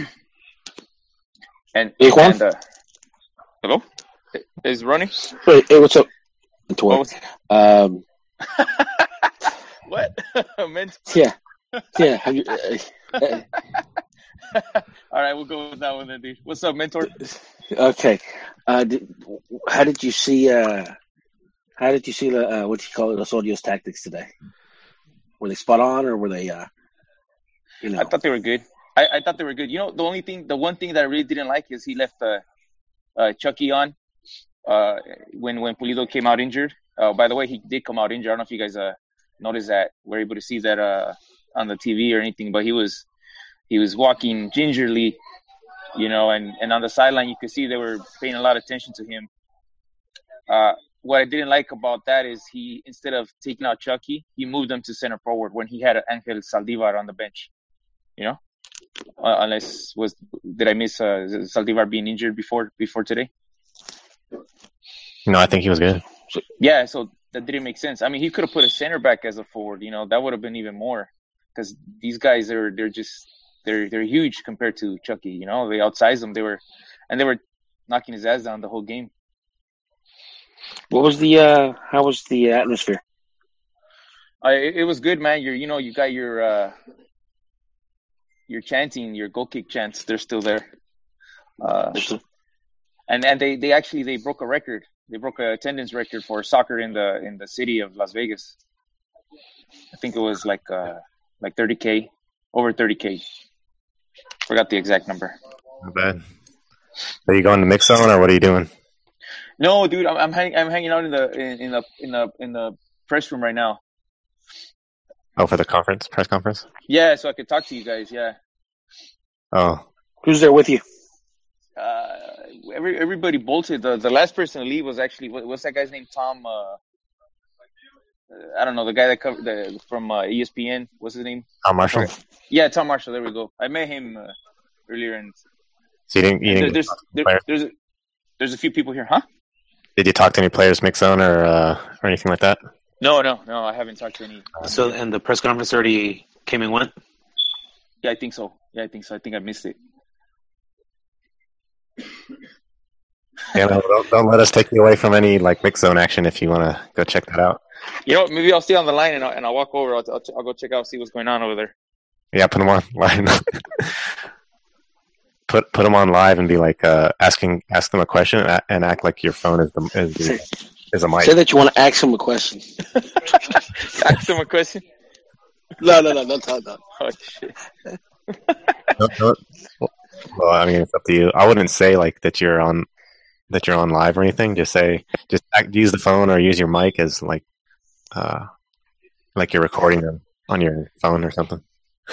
And, Hey, Juan? and uh, hello, is Ronnie? Hey, hey, what's up? What was- Um, (laughs) what? (laughs) Mentor? yeah, yeah. Have you? Uh, uh, (laughs) All right, we'll go with that one then, dude. What's up, mentor? okay. Uh, did, how did you see? Uh, how did you see the uh, what do you call it? Osorio's tactics today? Were they spot on, or were they? Uh, you know, I thought they were good. I, I thought they were good. You know, the only thing, the one thing that I really didn't like is he left uh, uh, Chucky on uh, when when Pulido came out injured. Uh, by the way, he did come out injured. I don't know if you guys uh, noticed that. Were able to see that uh, on the TV or anything, but he was he was walking gingerly, you know, and, and on the sideline you could see they were paying a lot of attention to him. Uh, what I didn't like about that is he instead of taking out Chucky, he moved him to center forward when he had Angel Zaldívar on the bench. You know, uh, unless was did I miss uh, Zaldívar being injured before before today? No, I think he was good. Yeah, so that didn't make sense. I mean, he could have put a center back as a forward. You know, that would have been even more because these guys are they're just they're they're huge compared to Chucky. You know, they outsized him. They were and they were knocking his ass down the whole game. What was the? Uh, how was the atmosphere? I, it it was good, man. You're, you know, you got your, uh, your chanting, your goal kick chants. They're still there. Uh, and and they, they actually they broke a record. They broke a attendance record for soccer in the in the city of Las Vegas. I think it was like uh like 30k, over 30k. Forgot the exact number. Not bad. Are you going to mix zone or what are you doing? No, dude, I'm I'm, hang, I'm hanging out in the in, in the in the in the press room right now. Oh, for the conference, press conference. Yeah, so I could talk to you guys. Yeah. Oh, Who's there with you? uh, every everybody bolted. The the last person to leave was actually what, what's that guy's name? Tom. Uh, I don't know the guy that covered the from uh, ESPN. What's his name? Tom Marshall. Okay. Yeah, Tom Marshall. There we go. I met him uh, earlier, and So you didn't, you didn't there's there, there's a, there's a few people here, huh? Did you talk to any players mix zone or uh, or anything like that? No, no, no. I haven't talked to any. So, and the press conference already came and went. Yeah, I think so. Yeah, I think so. I think I missed it. Yeah, no, don't, don't let us take you away from any like mix zone action if you want to go check that out. You know, maybe I'll stay on the line and I'll, and I'll walk over. I'll, I'll, I'll go check out, see what's going on over there. Yeah, put them on (laughs) line. Put put them on live and be like uh, asking ask them a question and a- and act like your phone is the is, the, is a mic. Say that you want to ask them a question. (laughs) Ask them a question. No, no, no, don't talk. No. Oh shit. No, no. Well, I mean, it's up to you. I wouldn't say like that you're on that you're on live or anything. Just say just act, use the phone or use your mic as like uh like you're recording them on your phone or something. (laughs)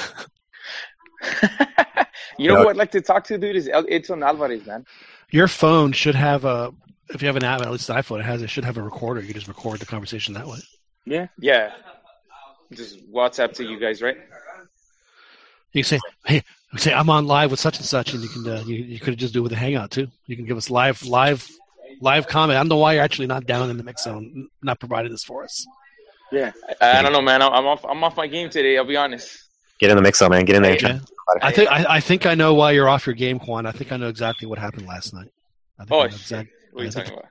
You know Yeah. who I'd like to talk to, dude? Is El- Edson Alvarez, man. Your phone should have a. If you have an app, at least the iPhone, it has. It should have a recorder. You can just record the conversation that way. Yeah. Yeah. Just WhatsApp to you guys, right? You can say, "Hey, you say I'm on live with such and such," and you can. Uh, you you could just do it with a Hangout too. You can give us live, live, live comment. I don't know why you're actually not down in the mix zone, not providing this for us. Yeah. I, I don't know, man. I'm I'm off. I'm off my game today. I'll be honest. Get in the mix, up, man. Get in there. Yeah. I think I, I think I know why you're off your game, Juan. I think I know exactly what happened last night. I think Oh, I know shit. What are you I think- talking about?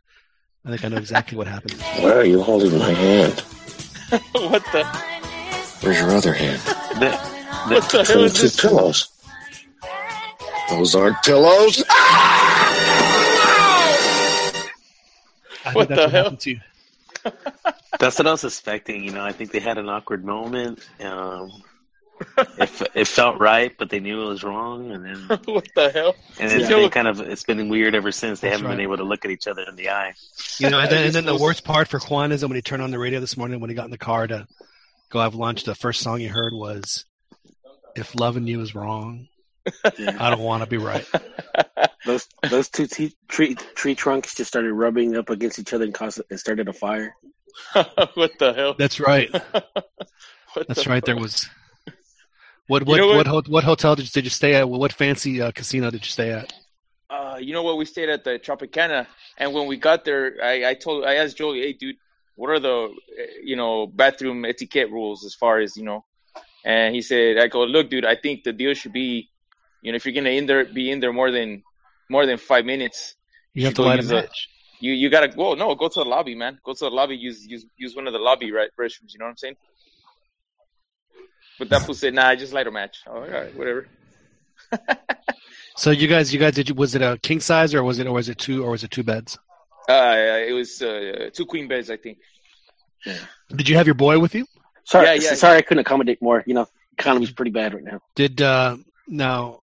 I think I know exactly what happened. (laughs) Why are you holding my hand? (laughs) what the? Where's your other hand? The, what the hell is this? pillows. Those aren't pillows. (laughs) what the hell? To you. That's what I was expecting. You know, I think they had an awkward moment. Um, it, it felt right, but they knew it was wrong, and then (laughs) what the hell? And it's yeah. been kind of it's been weird ever since. They That's haven't right. been able to look at each other in the eye. You know, and then, and then the worst part for Juan is that when he turned on the radio this morning when he got in the car to go have lunch, the first song he heard was "If Loving You Is Wrong." Yeah. (laughs) I don't want to be right. (laughs) Those those two t- tree tree trunks just started rubbing up against each other and caused and started a fire. what the hell? That's right. That's right. There was what what you know what, what, what hotel did you, did you stay at? What fancy uh, casino did you stay at? Uh, you know what? We stayed at the Tropicana, and when we got there, I, I told I asked Joey, "Hey, dude, what are the you know bathroom etiquette rules as far as you know?" And he said, "I go, look, dude, I think the deal should be, you know, if you're gonna in there be in there more than more than five minutes, you, you have to light a match. You you gotta go. No, go to the lobby, man. Go to the lobby. Use use use one of the lobby right restrooms. You know what I'm saying? But that fool said, "Nah, I just light a match." Oh, all right, whatever. (laughs) so you guys, you guys, did you, was it a king size or was it or was it two or was it two beds? Uh, it was uh, two queen beds, I think. Yeah. Did you have your boy with you? Sorry, yeah, yeah, sorry, yeah. I couldn't accommodate more. You know, economy's pretty bad right now. Did uh now?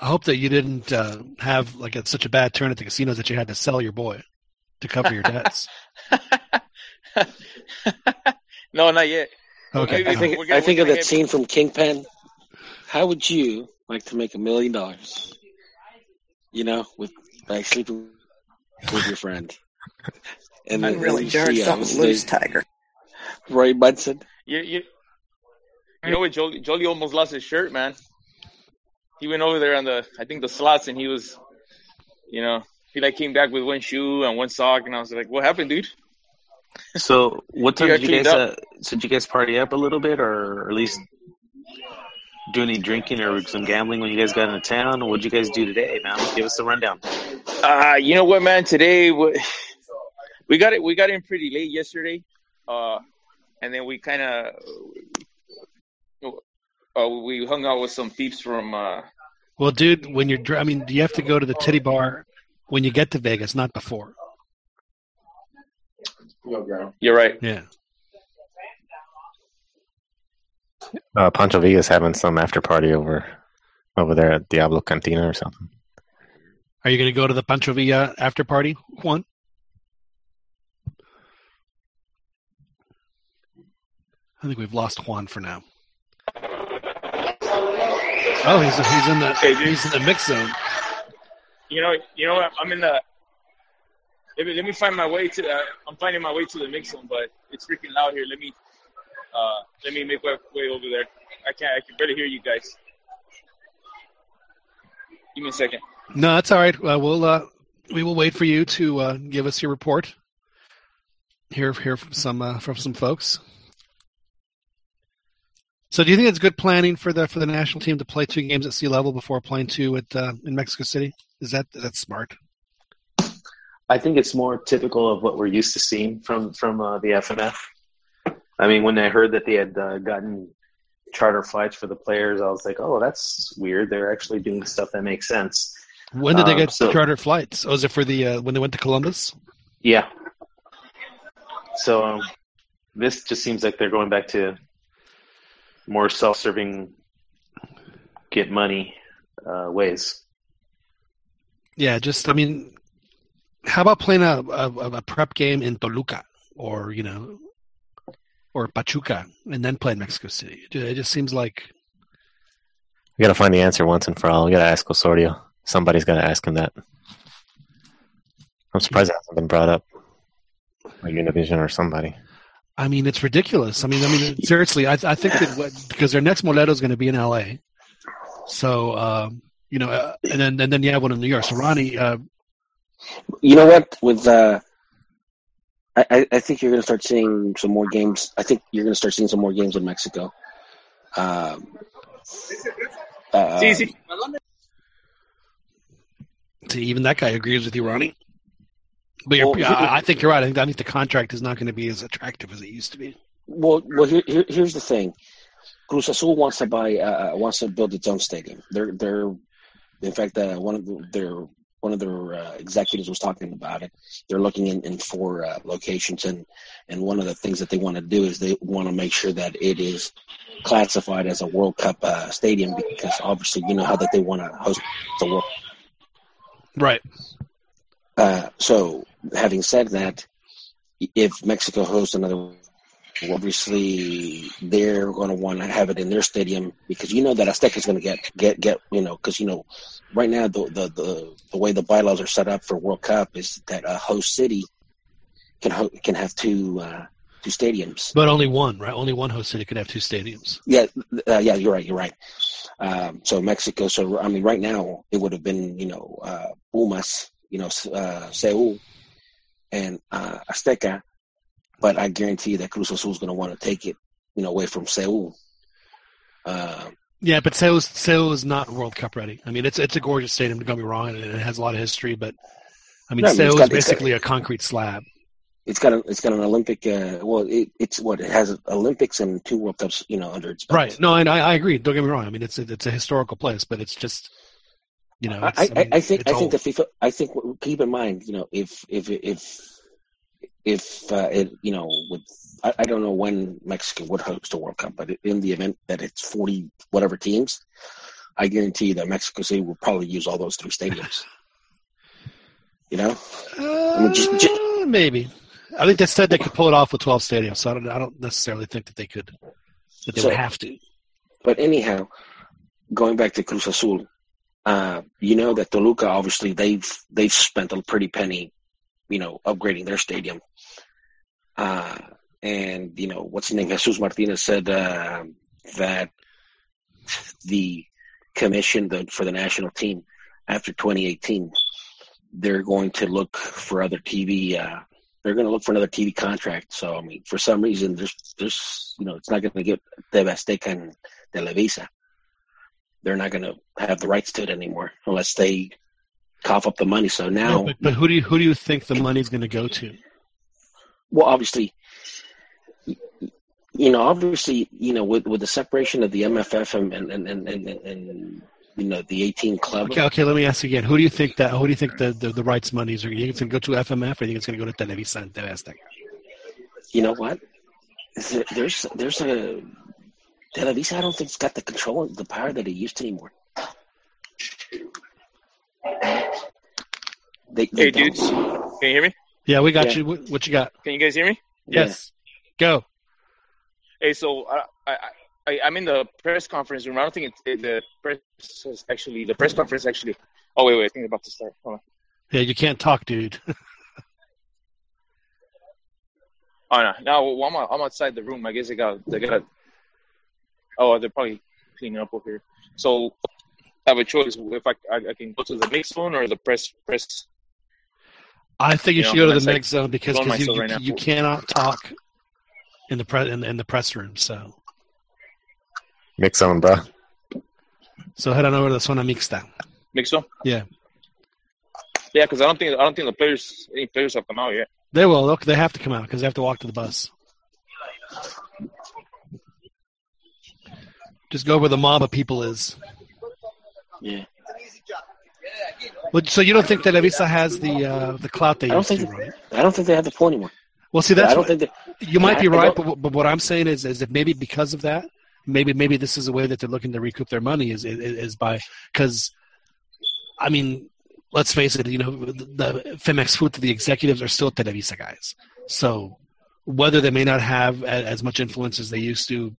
I hope that you didn't uh, have like a, such a bad turn at the casinos that you had to sell your boy to cover your debts. (laughs) no, not yet. Okay. I think I think of that scene from Kingpin. How would you like to make a million dollars? You know, with by sleeping with your friend. (laughs) And I'm really Jared yeah, uh, something loose, Tiger. Roy Munson. You, you, you know what? Jolie, Jolie almost lost his shirt, man. He went over there on the, I think the slots, and he was, you know, he like came back with one shoe and one sock, and I was like, "What happened, dude?" So, what time did you guys? Uh, so, did you guys party up a little bit, or at least do any drinking or some gambling when you guys got into town? What did you guys do today, man? Give us the rundown. Uh, you know what, man? Today we got it. We got in pretty late yesterday, uh, and then we kind of uh, we hung out with some peeps from. Uh, well, dude, when you're, I mean, do you have to go to the titty bar when you get to Vegas, not before. You're right. Yeah. Uh, Pancho Villa's having some after party over over there at Diablo Cantina or something. Are you going to go to the Pancho Villa after party, Juan? I think we've lost Juan for now. Oh, he's he's in the hey, he's in the mix zone. You know, you know, I'm in the let me, find my way to. Uh, I'm finding my way to the mix zone, but it's freaking loud here. Let me uh, let me make my way over there. I can't. I can barely hear you guys. Give me a second. No, that's all right. Uh, we'll uh, we will wait for you to uh, give us your report. Hear hear from some uh, from some folks. So, do you think it's good planning for the for the national team to play two games at sea level before playing two at uh, in Mexico City? Is that that's smart? I think it's more typical of what we're used to seeing from from uh, the FMF. I mean, when I heard that they had uh, gotten charter flights for the players, I was like, "Oh, that's weird. They're actually doing stuff that makes sense." When did they get um, so, charter flights? Was oh, it for the uh, when they went to Columbus? Yeah. So um, this just seems like they're going back to more self-serving, get money uh, ways. Yeah, just I mean, how about playing a, a, a prep game in Toluca or you know or Pachuca and then play in Mexico City? It just seems like we got to find the answer once and for all. We got to ask Osorio. Somebody's got to ask him that. I'm surprised it hasn't been brought up by Univision or somebody. I mean, it's ridiculous. I mean, I mean, seriously, I, I think that what, because their next Molero is going to be in L.A. So, um, you know, uh, and then and then you have one in New York. So, Ronnie, uh, you know what? With uh, I, I think you're going to start seeing some more games. I think you're going to start seeing some more games in Mexico. Um, uh, See, even that guy agrees with you, Ronnie. But well, I think you're right. I think, I think the contract is not going to be as attractive as it used to be. Well, well, here, here, here's the thing. Cruz Azul wants to buy uh, wants to build its own stadium. They're they're in fact uh, one of the, their one of their uh, executives was talking about it. They're looking in, in four uh, locations, and and one of the things that they want to do is they want to make sure that it is classified as a World Cup uh, stadium because obviously you know how that they want to host the World. Right. Uh, so, having said that, if Mexico hosts another obviously they're going to want to have it in their stadium because you know that Azteca is going to get get get you know because you know right now the, the the the way the bylaws are set up for World Cup is that a host city can ho- can have two uh, two stadiums, but only one, right? Only one host city could have two stadiums. Yeah, uh, yeah, you're right. You're right. Um, so Mexico. So I mean, right now it would have been you know uh, Pumas, you know uh, CU, and uh, Azteca but I guarantee you that Cruz Azul is going to want to take it, you know, away from CU. Uh, yeah, but CU, CU is not World Cup ready. I mean, it's it's a gorgeous stadium. Don't get me wrong, and it has a lot of history. But I mean, no, got, is basically got, a concrete slab. It's got a, it's got an Olympic. Uh, well, it, it's what it has Olympics and two World Cups, you know, under its belt. Right. No, and I, I agree. Don't get me wrong. I mean, it's a, it's a historical place, but it's just you know. I, I, mean, I, think I think the FIFA. I think keep in mind, you know, if if if if uh, it, you know, with I, I, don't know when Mexico would host a World Cup, but in the event that it's forty whatever teams, I guarantee that Mexico City will probably use all those three stadiums. (laughs) You know, uh, I mean, just, just, maybe. I think they said they could pull it off with twelve stadiums, so I don't. I don't necessarily think that they could. That they so, would have to. But anyhow, going back to Cruz Azul, uh, you know that Toluca obviously they've they've spent a pretty penny you know, upgrading their stadium. Uh, and, you know, what's his name? Jesus Martinez said uh, that the commission the, for the national team after 2018, they're going to look for other TV. Uh, they're going to look for another TV contract. So, I mean, for some reason, there's, there's, you know, it's not going to get TV Azteca and Televisa. They're not going to have the rights to it anymore unless they cough up the money. So now, but, but, who do you who do you think the money's going to go to? Well, obviously, you know, obviously, you know, with with the separation of the MFF and and and and, and, and you know the 18 club. Okay, okay. Let me ask you again. Who do you think that? Who do you think the the, the rights monies are? You think it's going to go to FMF, or you think it's going to go to Televisa and TV You know what? There's there's a Televisa. I don't think it's got the control, the power that it used to anymore. They, they hey, don't. dudes, can you hear me? Yeah, we got yeah. you. What you got? Can you guys hear me? Yes. Yeah. Go. Hey, so I, I, I, I'm in the press conference room. I don't think it's it, the press is actually the press conference actually. Oh wait, wait, I think it's about to start. Hold on. Yeah, you can't talk, dude. (laughs) oh no, no, well, I'm I'm outside the room. I guess they got they got. Oh, they're probably cleaning up over here. So I have a choice if I, I, I can go to the mix zone or the press press. I think you, you should know, go to the mix zone because cause you, right you, cannot talk in the pre, in, in, the press room. So mix zone, bro. So head on over to the zona mixta. Mix zone. Yeah. Yeah, because I don't think I don't think the players any players have come out yet. They will. Look, they have to come out because they have to walk to the bus. Just go where the mob of people is. Yeah. But, so you don't think that Televisa has the uh, the clout they I don't used think to, right? I don't think they have the pull anymore. Well, see, that's I don't what, think that, you might be right, but, but what I'm saying is, is that maybe because of that, maybe maybe this is a way that they're looking to recoup their money is is, is by because, I mean, let's face it, you know, the, the Femexfut, the executives are still Televisa guys, so whether they may not have as much influence as they used to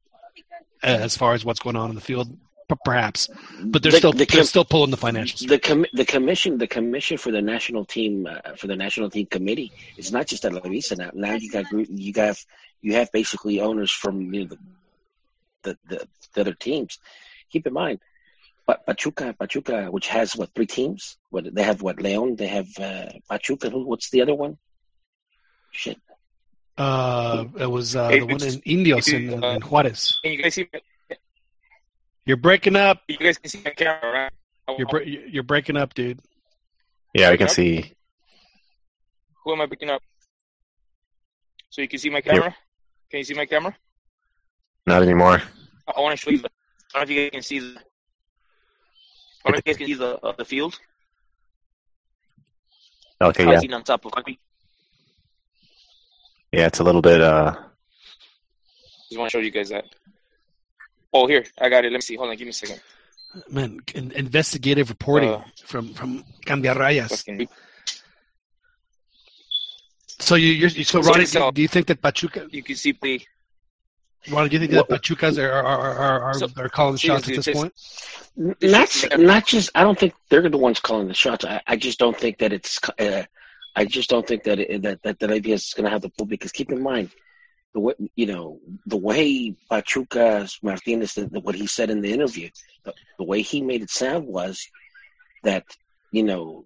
as far as what's going on in the field perhaps, but they're the, still the, they're still pulling the financials. The com- the commission the commission for the national team uh, for the national team committee is not just at Televisa now. Now you got you got you have basically owners from you know, the, the, the the other teams. Keep in mind, but Pachuca Pachuca, which has what three teams? What they have? What Leon? They have uh, Pachuca. What's the other one? Shit. Uh, it was uh, the one in Indios in, in Juarez. Can you guys see? You're breaking up. You guys can see my camera, right? You're you're breaking up, dude. Yeah, I can see. Who am I picking up? So you can see my camera. Yep. Can you see my camera? Not anymore. I want to show you. The, I don't know if you guys can see the. I don't know if you guys can see the uh, the field. Okay, yeah. on top of concrete. Yeah, it's a little bit. uh Just want to show you guys that. Oh, here I got it. Let me see. Hold on, give me a second. Man, in, investigative reporting Uh, from from Cambiarrayas. So you, you're so So Ronnie, it's, uh, do you think that Pachuca? You can see the. Ronnie, do you think that Pachucas are are are, are, are, So- are calling the shots at this this- point? Not not just. I don't think they're the ones calling the shots. I, I just don't think that it's. Uh, I just don't think that it, that that that idea is going to have the pull. Because keep in mind, the way you know the way Pachuca Martinez, the, the, what he said in the interview, the, the way he made it sound was that you know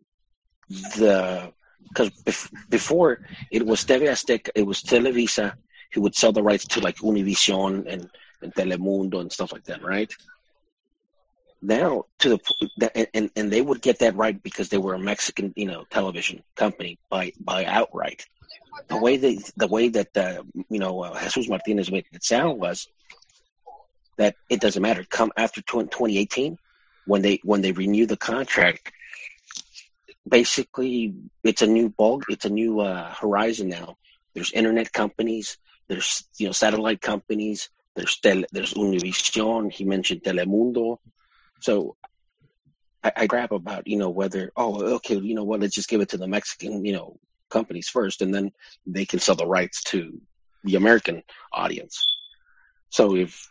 the because bef- before it was TV Azteca, it was Televisa who would sell the rights to like Univision and, and Telemundo and stuff like that, right? Now to the and and they would get that right because they were a Mexican, you know, television company by by outright. The way they the way that uh, you know uh, Jesus Martinez made it sound was that it doesn't matter. Come after 2018, when they when they renew the contract, basically it's a new ball it's a new uh, horizon now there's internet companies there's you know satellite companies there's tele, there's univision he mentioned telemundo so I, I grab about you know whether oh okay you know what let's just give it to the mexican you know companies first and then they can sell the rights to the american audience so if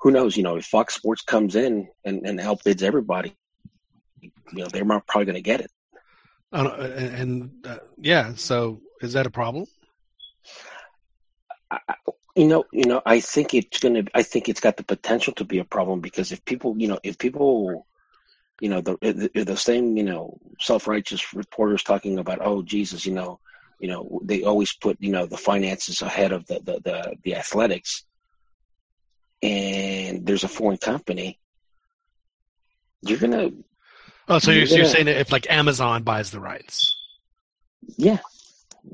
who knows you know if fox sports comes in and, and outbids everybody you know they're probably going to get it. I don't, and and, uh, yeah, so is that a problem? You know, you know, I think it's going to. I think it's got the potential to be a problem because if people, you know, if people, you know, the eh, the, eh, the same, you know, self righteous reporters talking about, oh Jesus, you know, you know, they always put, you know, the finances ahead of the the the, the athletics, and there's a foreign company. You're gonna Oh, so you're, you're saying that if like Amazon buys the rights? Yeah.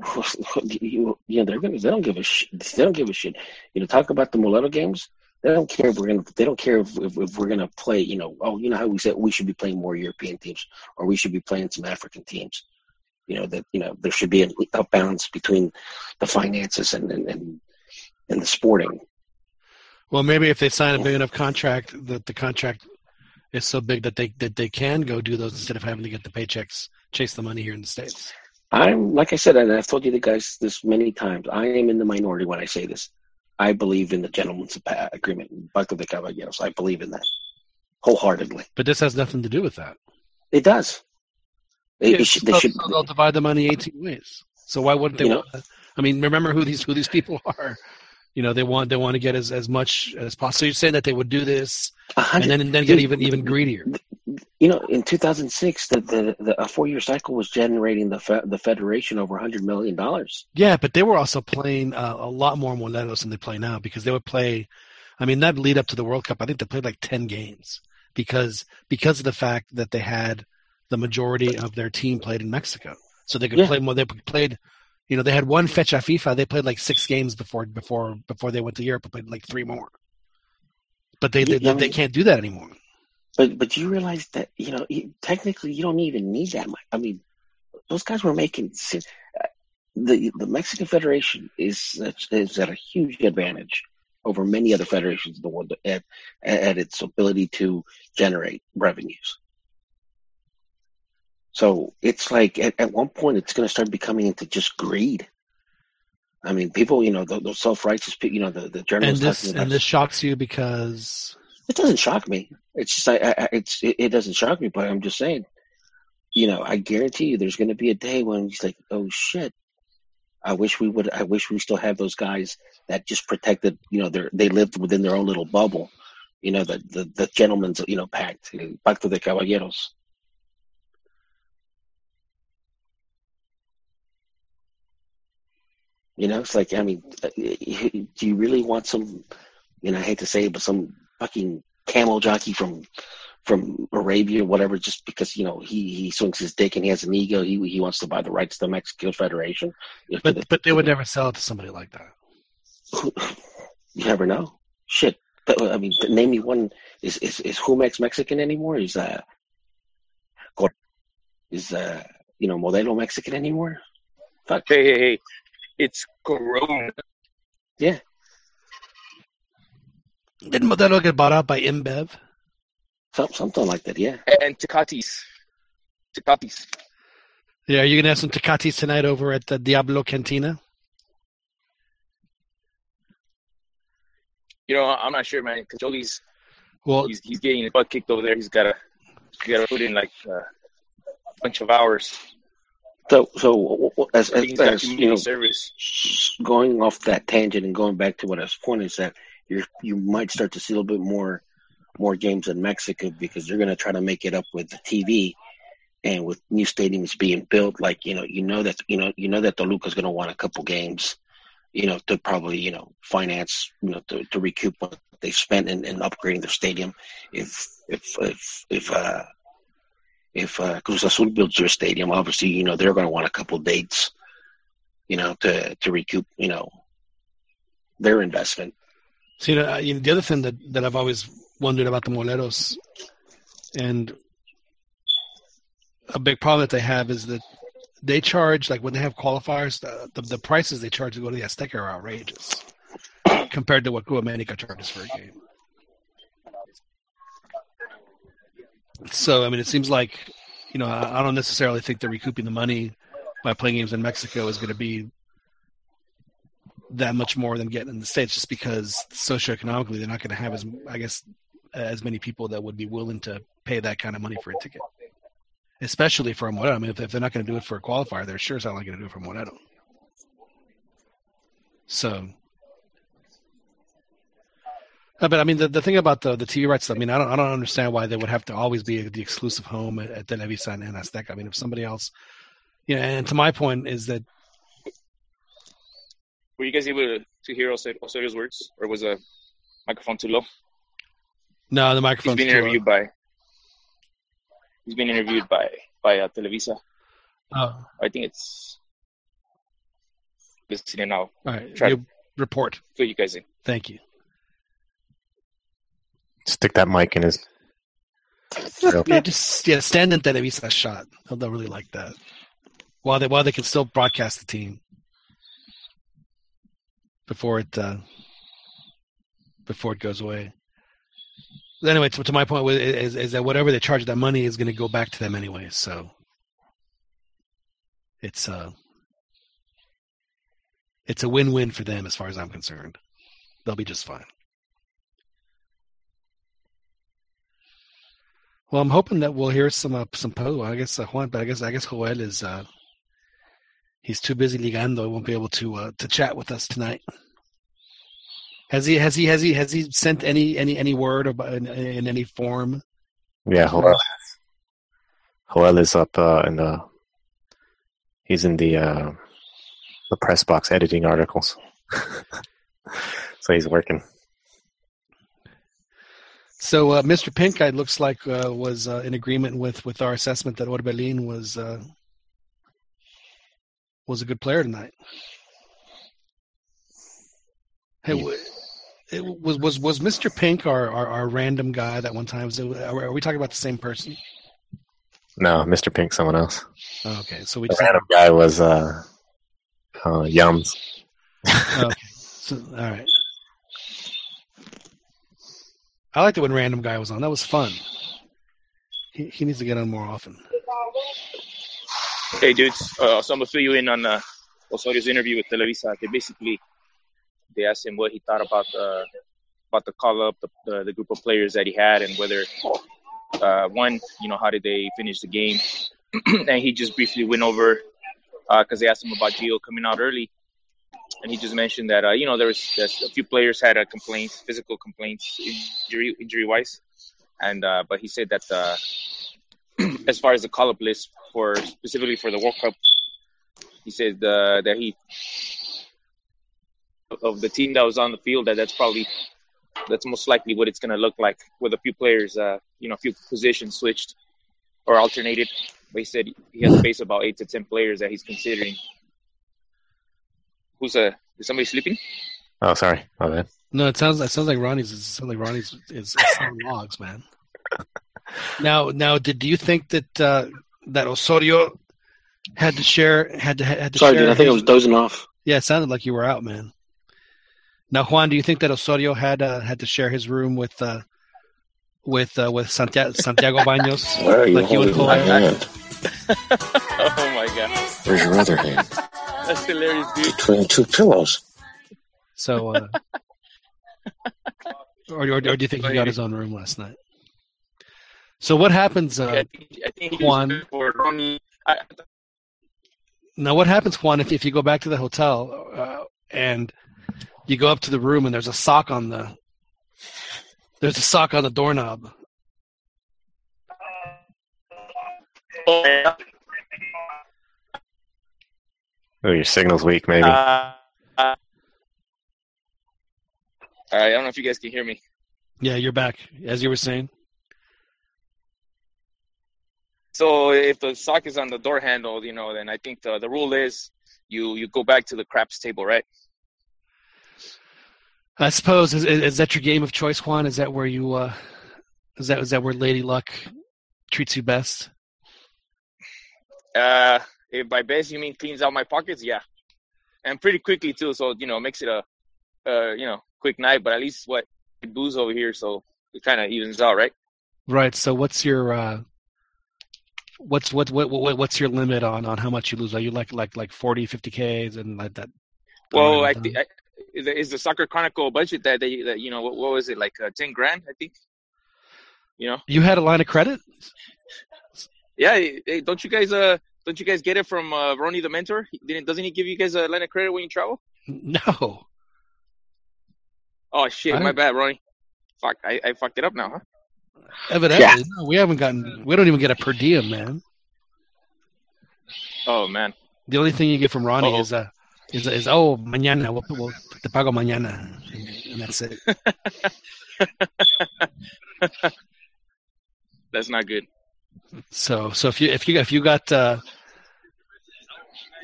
(laughs) You, yeah, they're gonna. They don't give a shit. They don't give a shit. You know, talk about the Molero games. They don't care if we're gonna. They don't care if, if, if we're gonna play. You know, oh, you know how we said we should be playing more European teams, or we should be playing some African teams. You know that. You know there should be an up balance between the finances and and and, and the sporting. Well, maybe if they sign a big enough contract that the contract is so big that they that they can go do those instead of having to get the paychecks, chase the money here in the states. I'm like I said, and I've told you the guys this many times. I am in the minority when I say this. I believe in the gentleman's agreement, Pacto de Caballeros. I believe in that wholeheartedly. But this has nothing to do with that. It does. It, Yeah, it should, they so- should. they'll divide the money 18 ways. So why wouldn't they know- want? To, I mean, remember who these who these people (laughs) are. You know, they want they want to get as, as much as possible. So you're saying that they would do this and then and then get even even greedier. You know, in 2006, the, the, the a four year cycle was generating the fe- the federation over 100 million dollars. Yeah, but they were also playing uh, a lot more Moleros than they play now because they would play. I mean, that lead up to the World Cup, I think they played like ten games because because of the fact that they had the majority of their team played in Mexico, so they could Yeah. play more. They played, you know, they had one Fecha FIFA. They played like six games before before before they went to Europe. and Played like three more, but they they, Yeah, I they can't do that anymore. But but you realize that you know you, technically you don't even need that much. I mean, those guys were making uh, the the Mexican Federation is such- is at a huge advantage over many other federations in the world at at its ability to generate revenues. So it's like at, at one point it's going to start becoming into just greed. I mean, people, you know, those, those self-righteous, people, you know, the, the journalists. And this and this shocks you because it doesn't shock me. It's just I, I it's it, it doesn't shock me, but I'm just saying, you know, I guarantee you, there's going to be a day when he's like, oh shit, I wish we would. I wish we still have those guys that just protected. You know, they they lived within their own little bubble. You know, the the, the you know pact, el pacto de caballeros. You know, it's like I mean, uh, do you really want some? You know, I hate to say it, but some fucking camel jockey from from Arabia, whatever, just because you know he he swings his dick and he has an ego, he he wants to buy the rights to the Mexican Federation. You know, to but but they would never sell it to somebody like that. (laughs) you never know. Shit, I mean, name me one. Is is is Jumex Mexican anymore? Is uh, is uh, you know, Modelo Mexican anymore? Fuck. Hey, hey, hey! It's Corona. Yeah. Didn't Modelo get bought out by InBev? Some, something like that, yeah. And Tecates. Tecates. Yeah, are you gonna have some Tecates tonight over at the Diablo Cantina? You know, I'm not sure, man. Because Joey's, well, he's, he's getting his butt kicked over there. He's got to, got to put in like uh, a bunch of hours. So, so as, as, as you know, service. going off that tangent and going back to what I was pointing is that you you might start to see a little bit more more games in Mexico because they're going to try to make it up with the TV and with new stadiums being built. Like you know, you know that you know you know that Toluca is going to want a couple games, you know, to probably you know finance you know to, to recoup what they spent in, in upgrading their stadium. If if if if uh if uh, Cruz Azul builds their stadium, obviously you know they're going to want a couple dates, you know, to to recoup you know their investment. Know the other thing that that I've always wondered about the Moleros, and a big problem that they have is that they charge like when they have qualifiers, the the, the prices they charge to go to the Azteca are outrageous compared to what Guamanica charges for a game. So I mean, it seems like you know I, I don't necessarily think they're recouping the money by playing games in Mexico is going to be that much more than getting in the states, just because socioeconomically they're not going to have as I guess as many people that would be willing to pay that kind of money for a ticket, especially for a. I mean, if, if they're not going to do it for a qualifier, they're sure as hell not going to do it for Molero. So, uh, but I mean, the, the thing about the, the TV rights, I mean, I don't I don't understand why they would have to always be the exclusive home at, at Televisa and Azteca. I mean, if somebody else, you know, and to my point is that. Were you guys able to, to hear Osorio's words, or was a microphone too low? No, the microphone. He's been interviewed by. He's been interviewed by by uh, Televisa. Oh. I think it's listening now. All right, Try you report. Fill you guys in. Thank you. Stick that mic in his. yeah, just yeah, stand in Televisa shot. They'll really like that. While they while they can still broadcast the team before it uh, before it goes away anyway, to, to my point is, is that whatever they charge that money is going to go back to them anyway. So it's uh it's a win-win for them as far as I'm concerned. They'll be just fine. Well, I'm hoping that we'll hear some uh, some Well, I guess uh, Juan, but I guess I guess Joel is uh, he's too busy ligando. He won't be able to uh, to chat with us tonight. Has he has he has he has he sent any any any word about in, in any form? Yeah, Joel. Joel is up uh, in the. He's in the uh, the press box editing articles, (laughs) so he's working. So uh, Mr. Pinkeye looks like uh, was uh, in agreement with with our assessment that Orbelin was uh, was a good player tonight. Hey, yeah it was was was Mr. Pink our, our, our random guy that one time? Was it, are we talking about the same person? No, Mr. Pink, someone else. Oh, okay, so we the random guy was uh, uh Yums. (laughs) okay, so, all right. I liked it when random guy was on. That was fun. He, he needs to get on more often. Hey, dudes. Uh, so I'm gonna fill you in on uh, Osorio's interview with Televisa. They basically, they asked him what he thought about the about the call up, the, the, the group of players that he had, and whether uh, one, you know, how did they finish the game? (clears throat) and he just briefly went over because uh, they asked him about Gio coming out early, and he just mentioned that uh, you know there was a few players had complaints, physical complaints, injury injury wise, and uh, but he said that uh, (clears throat) as far as the call up list for specifically for the World Cup, he said uh, that he of the team that was on the field that that's probably that's most likely what it's going to look like with a few players, uh, you know, a few positions switched or alternated. But he said he has a base of about eight to ten players that he's considering. Who's a? Uh, is somebody sleeping? Oh, sorry, my bad. No, it sounds. It sounds like Ronnie's. It sounds like Ronnie's is, is (laughs) selling logs, man. Now, now, did do you think that uh, that Osorio had to share had to had to Sorry, share dude. I think I his- was dozing off. Yeah, it sounded like you were out, man. Now, Juan, do you think that Osorio had uh, had to share his room with uh, with uh, with Santiago, Santiago Baños? (laughs) Why are you like you and holding my hand? (laughs) oh my god, Where's your other hand? that's hilarious, dude. Between two pillows. So, uh, (laughs) or, or, or do you think he got his own room last night? So, what happens, uh, I think, I think Juan? for I, Now, what happens, Juan, if, if you go back to the hotel uh, and you go up to the room and there's a sock on the there's a sock on the doorknob? oh, yeah. Oh, your signal's weak, maybe. Uh, uh, all right, I don't know if you guys can hear me. Yeah, you're back, as you were saying. So if the sock is on the door handle, you know, then I think the the rule is you you go back to the craps table, right? I suppose is, is that your game of choice, Juan? Is that where you uh, is that is that where Lady Luck treats you best? Uh, if by best you mean cleans out my pockets, yeah, and pretty quickly too. So you know, makes it a uh you know quick night. But at least what booze over here, so it kind of evens out, right? Right. So what's your uh, what's what, what what what's your limit on on how much you lose? Are you like like like 40, 50 k's and like that? Well, I I, is the- is the soccer chronicle budget that they that you know what, what was it like uh, ten grand? I think. You know, You had a line of credit? yeah. Hey, don't you guys uh don't you guys get it from uh, Ronnie the mentor? He doesn't he give you guys a line of credit when you travel? No. Oh shit, my bad, Ronnie. Fuck, I, I fucked it up now, huh? Evidently, no, we haven't gotten. We don't even get a per diem, man. Oh man. The only thing you get from Ronnie Uh-oh. is uh is is oh mañana we'll, we'll te pago mañana and, and that's it. (laughs) That's not good. So so if you if you if you got uh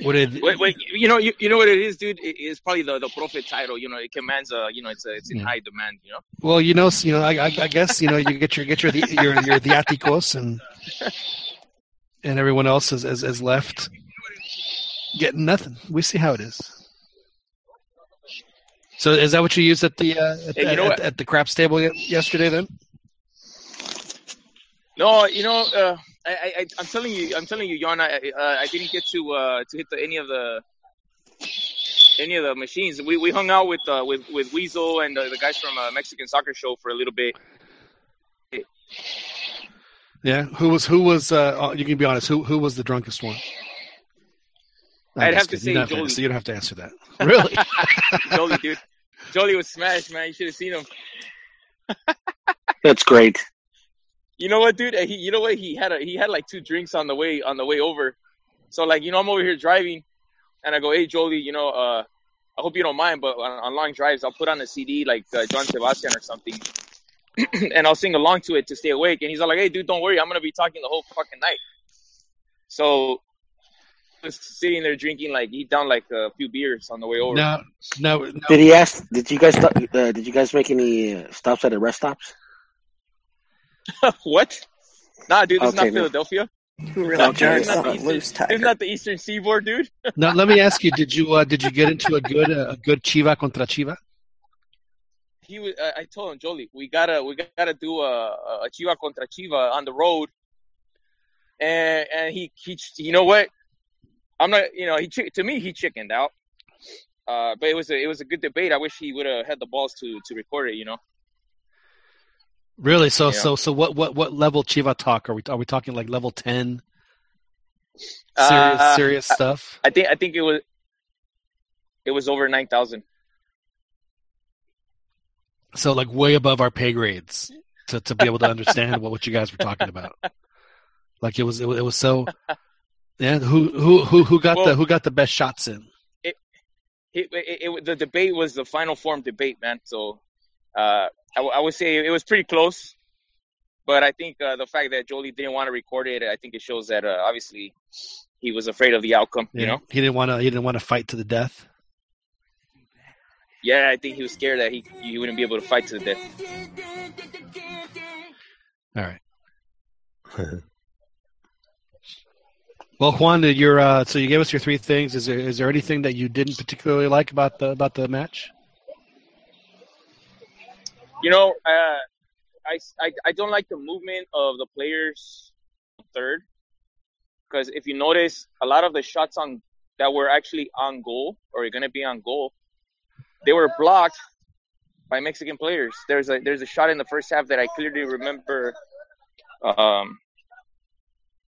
what did Wait, wait. You know, you, you know what it is, dude. It, it's probably the the prophet title. You know, it commands. a, you know, it's a, it's in Yeah. high demand. You know. well you know you know I, I I guess you know you get your get your your your viaticos and and everyone else is, is is left getting nothing. We see how it is. So is that what you used at the uh, at, Hey, at, at, at the craps table yesterday? Then No, you know, uh, I, I, I- I'm telling you, I'm telling you, Jan, I, uh, I didn't get to uh, to hit the, any of the any of the machines. We we hung out with uh, with with Weasel and uh, the guys from uh, Mexican Soccer Show for a little bit. yeah. Who was who was? Uh, oh, you can be honest. Who who was the drunkest one? I'm I'd just have to kidding. You say don't have to Jolie. answer- You don't have to answer that. (laughs) Really? (laughs) Jolie, dude, Jolie was smashed, man. You should have seen him. That's great. You know what, dude? He, you know what? He had a he had like two drinks on the way on the way over. So like, you know, I'm over here driving, and I go, "Hey, Jolie, you know, uh, I hope you don't mind, but on, on long drives, I'll put on a CD like uh, John Sebastian or something, (clears throat) and I'll sing along to it to stay awake." And he's all like, "Hey, dude, don't worry, I'm gonna be talking the whole fucking night." So, I was sitting there drinking like he down like a few beers on the way over. no, no, no. Did he ask? Did you guys stop, uh, did you guys make any uh, stops at the rest stops? (laughs) what? Nah, dude, this Okay, is not no. Philadelphia. You really Okay, jarred This is not the something Eastern, loose, this is not the Eastern Seaboard, dude. (laughs) Now let me ask you: Did you uh, did you get into a good uh, a good Chiva contra Chiva? he was. Uh, I told him, Jolie, we gotta we gotta do a, a Chiva contra Chiva on the road. And and he he you know what? I'm not you know he to me he chickened out. Uh, but it was a it was a good debate. I wish he would have had the balls to to record it. You know. Really? So Yeah. so so what what what level Chiva talk are we are we talking like level ten? Uh, Serious serious stuff. I think I think it was it was over nine thousand. So like way above our pay grades to to be able to understand what what you guys were talking about. Like it was it was, it was so. Yeah. Who who who who got the who got the best shots in? It, it, it, the debate was the final form debate, man. So uh, I, w- I would say it was pretty close. But I think uh, the fact that Jolie didn't want to record it, I think it shows that uh, obviously he was afraid of the outcome. You know, he didn't want to he didn't want to fight to the death. yeah, I think he was scared that he he wouldn't be able to fight to the death. All right. (laughs) well, Juan, your uh, so you gave us your three things. Is there is there anything that you didn't particularly like about the about the match? You know, uh, I, I I don't like the movement of the players third because if you notice, a lot of the shots on that were actually on goal or are going to be on goal, they were blocked by Mexican players. There's a there's a shot in the first half that I clearly remember. Um,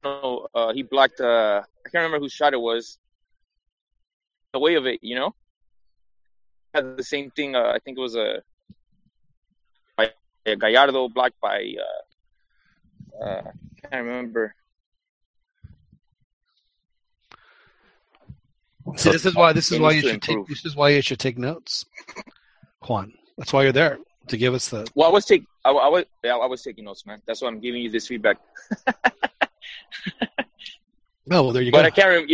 no, uh, he blocked. Uh, I can't remember whose shot it was. The way of it, you know. Had the same thing. Uh, I think it was a, a Gallardo blocked by. Uh, uh, I can't remember. See, this is why this is why you should take this is why you should take notes, Juan. That's why you're there to give us the. Well, I was taking I, I was yeah, I was taking notes, man. That's why I'm giving you this feedback. (laughs) oh well, there you but go. But I can't remember.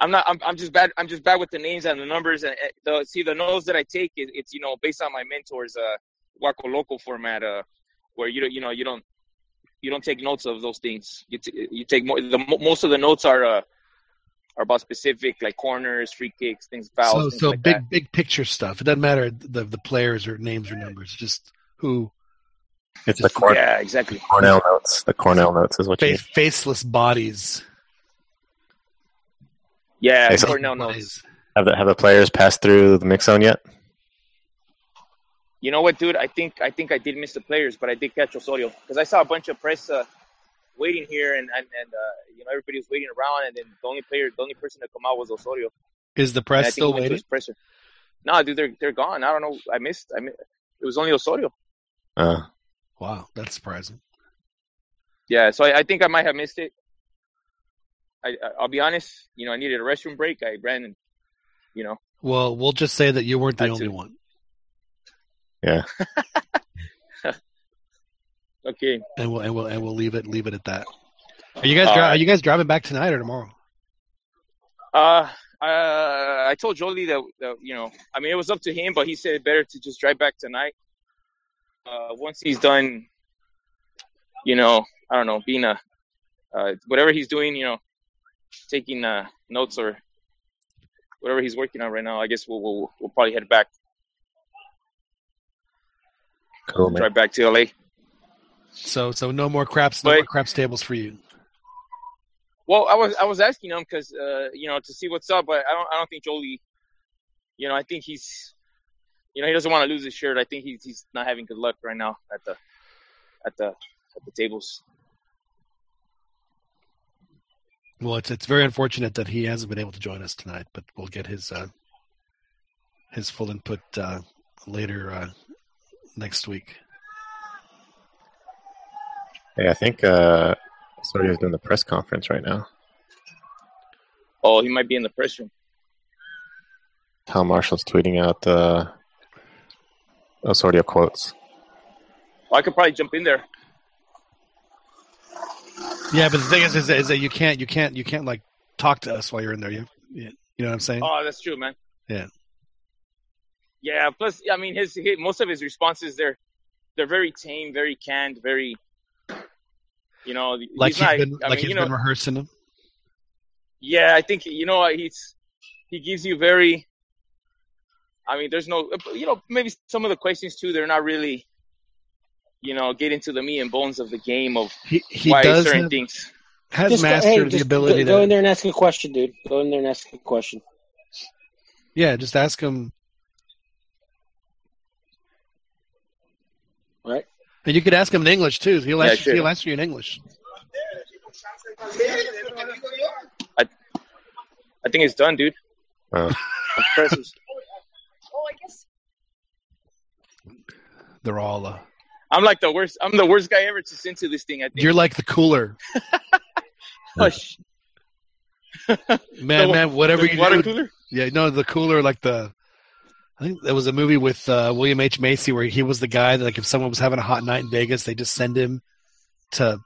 I'm not. I'm, I'm just bad. I'm just bad with the names and the numbers. And the see the notes that I take, it, it's you know based on my mentors, uh, Waco Local format, uh, where you don't you know you don't you don't take notes of those things. You t- you take more. The most of the notes are uh are about specific like corners, free kicks, things, fouls. So, so like big, that. big picture stuff. It doesn't matter the the players or names or numbers. Just who. It's the Corn- yeah, exactly. Cornell notes. The Cornell notes is what you. Face, faceless bodies. Yeah, Okay, so- Cornell knows. Have the have the players passed through the mix zone yet? You know what, dude? I think I think I did miss the players, but I did catch Osorio because I saw a bunch of press uh, waiting here, and and, and uh, you know everybody was waiting around, and then the only player, the only person to come out was Osorio. Is the press still he went to waiting? his presser. No, dude, they're they're gone. I don't know. I missed. I missed. It was only Osorio. Uh, Wow, that's surprising. Yeah, so I, I think I might have missed it. I, I I'll be honest. You know, I needed a restroom break. I ran and, you know, Well, we'll just say that you weren't the only to. one, yeah. (laughs) okay. and we'll and we'll and we'll leave it leave it at that. Are you guys All dri- right. are you guys driving back tonight or tomorrow? Uh, uh, I told Jolie that, that you know, I mean, it was up to him, but he said it better to just drive back tonight. Uh, once he's done, you know, I don't know, being a, uh, whatever he's doing, you know, taking uh, notes or whatever he's working on right now. I guess we'll we'll, we'll probably head back, Cool, man. drive back to LA. So so no more craps, no But- more craps tables for you. Well, I was I was asking him because uh, you know to see what's up, but I don't I don't think Jolie, you know, I think he's, you know, he doesn't want to lose his shirt. I think he's he's not having good luck right now at the, at the at the tables. Well, it's it's very unfortunate that he hasn't been able to join us tonight, but we'll get his uh, his full input uh, later uh, next week. Hey, I think uh, Sorio's doing the press conference right now. Oh, he might be in the press room. Tom Marshall's tweeting out uh, Osorio quotes. Well, I could probably jump in there. Yeah, but the thing is, is that, is that you can't you can't you can't like talk to us while you're in there. You you know what I'm saying? Oh, that's true, man. Yeah. Yeah. Plus, I mean, his, his most of his responses they're they're very tame, very canned, very. You know, Like he's he's not. been I like mean, he's you know, been rehearsing them. Yeah, I think you know he's he gives you very. I mean, there's no, you know, maybe some of the questions too. They're not really, you know, get into the meat and bones of the game of He he why does certain have, things. has Just go, mastered hey, the ability go, go in there and ask a question, dude. Go in there and ask a question. yeah. Just ask him, and you could ask him in English too. He'll Yeah, answer, he'll answer you in English. I think it's done, dude. Impressive. They're all. Uh, I'm like the worst. I'm the worst guy ever to send to this thing. I think. you're like the cooler (laughs) Hush. man, (laughs) The- man. Whatever the you water do, cooler? Yeah, no, the cooler, like the. I think there was a movie with uh, William H Macy where he was the guy that, like, if someone was having a hot night in Vegas, they just send him to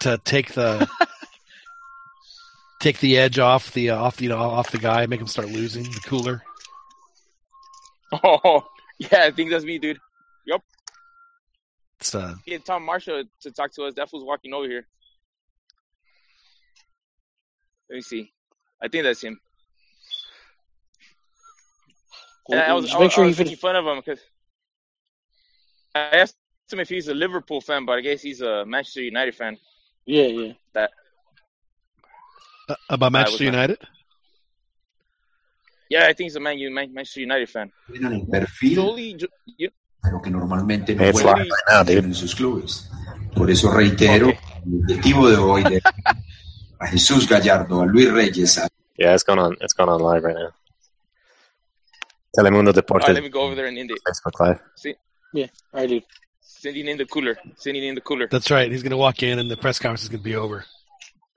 to take the (laughs) take the edge off the uh, off you know off the guy, make him start losing the cooler. Oh, (laughs) yeah, I think that's me, dude. Yep. It's uh, Get Tom Marshall to talk to us. That fool's walking over here. Let me see. I think that's him. And I was, Just make was, sure I you was making fun of him because I asked him if he's a Liverpool fan, but I guess he's a Manchester United fan. Yeah, yeah. That uh, about Manchester was not- United. yeah, I think he's a Man, U- Man Manchester United fan. Tienen el perfil, Jolie, Jo- yeah. pero que normalmente no Hey, it's juegan live right now, dude. en sus clubes. Por eso reitero el objetivo de hoy de (laughs) a Jesús Gallardo, a Luis Reyes, a Yeah, it's going on. It's going on live right now. Telemundo All right, let me go over there and end it. Facebook Live. See, Yeah, I do. sending in the cooler. Sending in the cooler. That's right. He's going to walk in, and the press conference is going to be over. (laughs)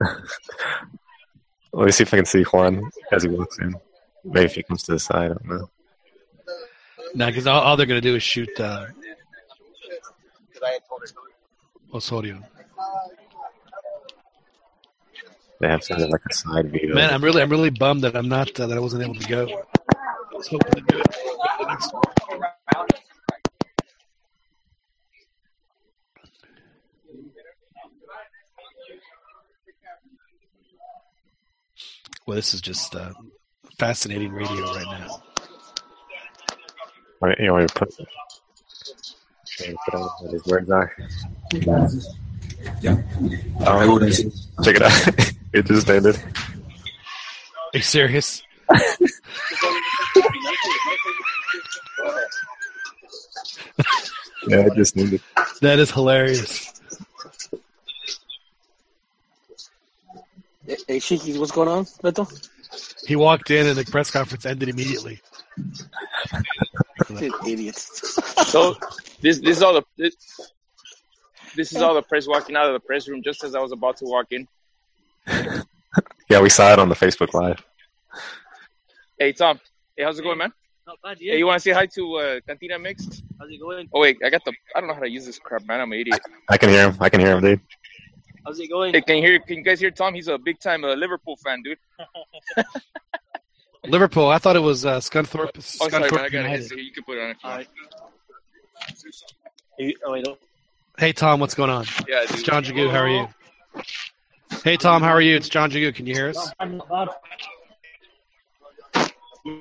Let me see if I can see Juan as he walks in. Maybe if he comes to the side. I don't know. Now, because all, all they're going to do is shoot uh, Osorio. They have sort of like a side view. Man, I'm really, I'm really bummed that I'm not, uh, that I wasn't able to go. I was hoping to do it the next one. Well, this is just uh, fascinating radio right now. Or, you know, you put, maybe put on what his words are. Ya. Ahora sí. Check it out. (laughs) it just ended. Are you serious? (laughs) Yeah, it just ended. That is hilarious. Hey, hey Shiki, what's going on, Beto? He walked in, and the press conference ended immediately. Idiots. So this this is all the this, this is all the press walking out of the press room just as I was about to walk in. Yeah, we saw it on the Facebook Live. Hey Tom, hey how's it going, man? Not bad, yeah. Hey, you want to say hi to uh, Cantina Mixed? How's it going? Oh wait, I got the I don't know how to use this crap, man. I'm an idiot. I can hear him. I can hear him, dude. How's it going? Hey, can you hear? Can you guys hear Tom? He's a big time uh, Liverpool fan, dude. (laughs) Liverpool. I thought it was uh, Scunthorpe. Oh, sorry, man. I Scunthorpe got it. United. So you can put it on if you want. You- oh, wait, no. Hey Tom, what's going on? Yeah, It's. John Jagu. How are you? Hey Tom, how are you? It's John Jagu. Can you hear us? I'm.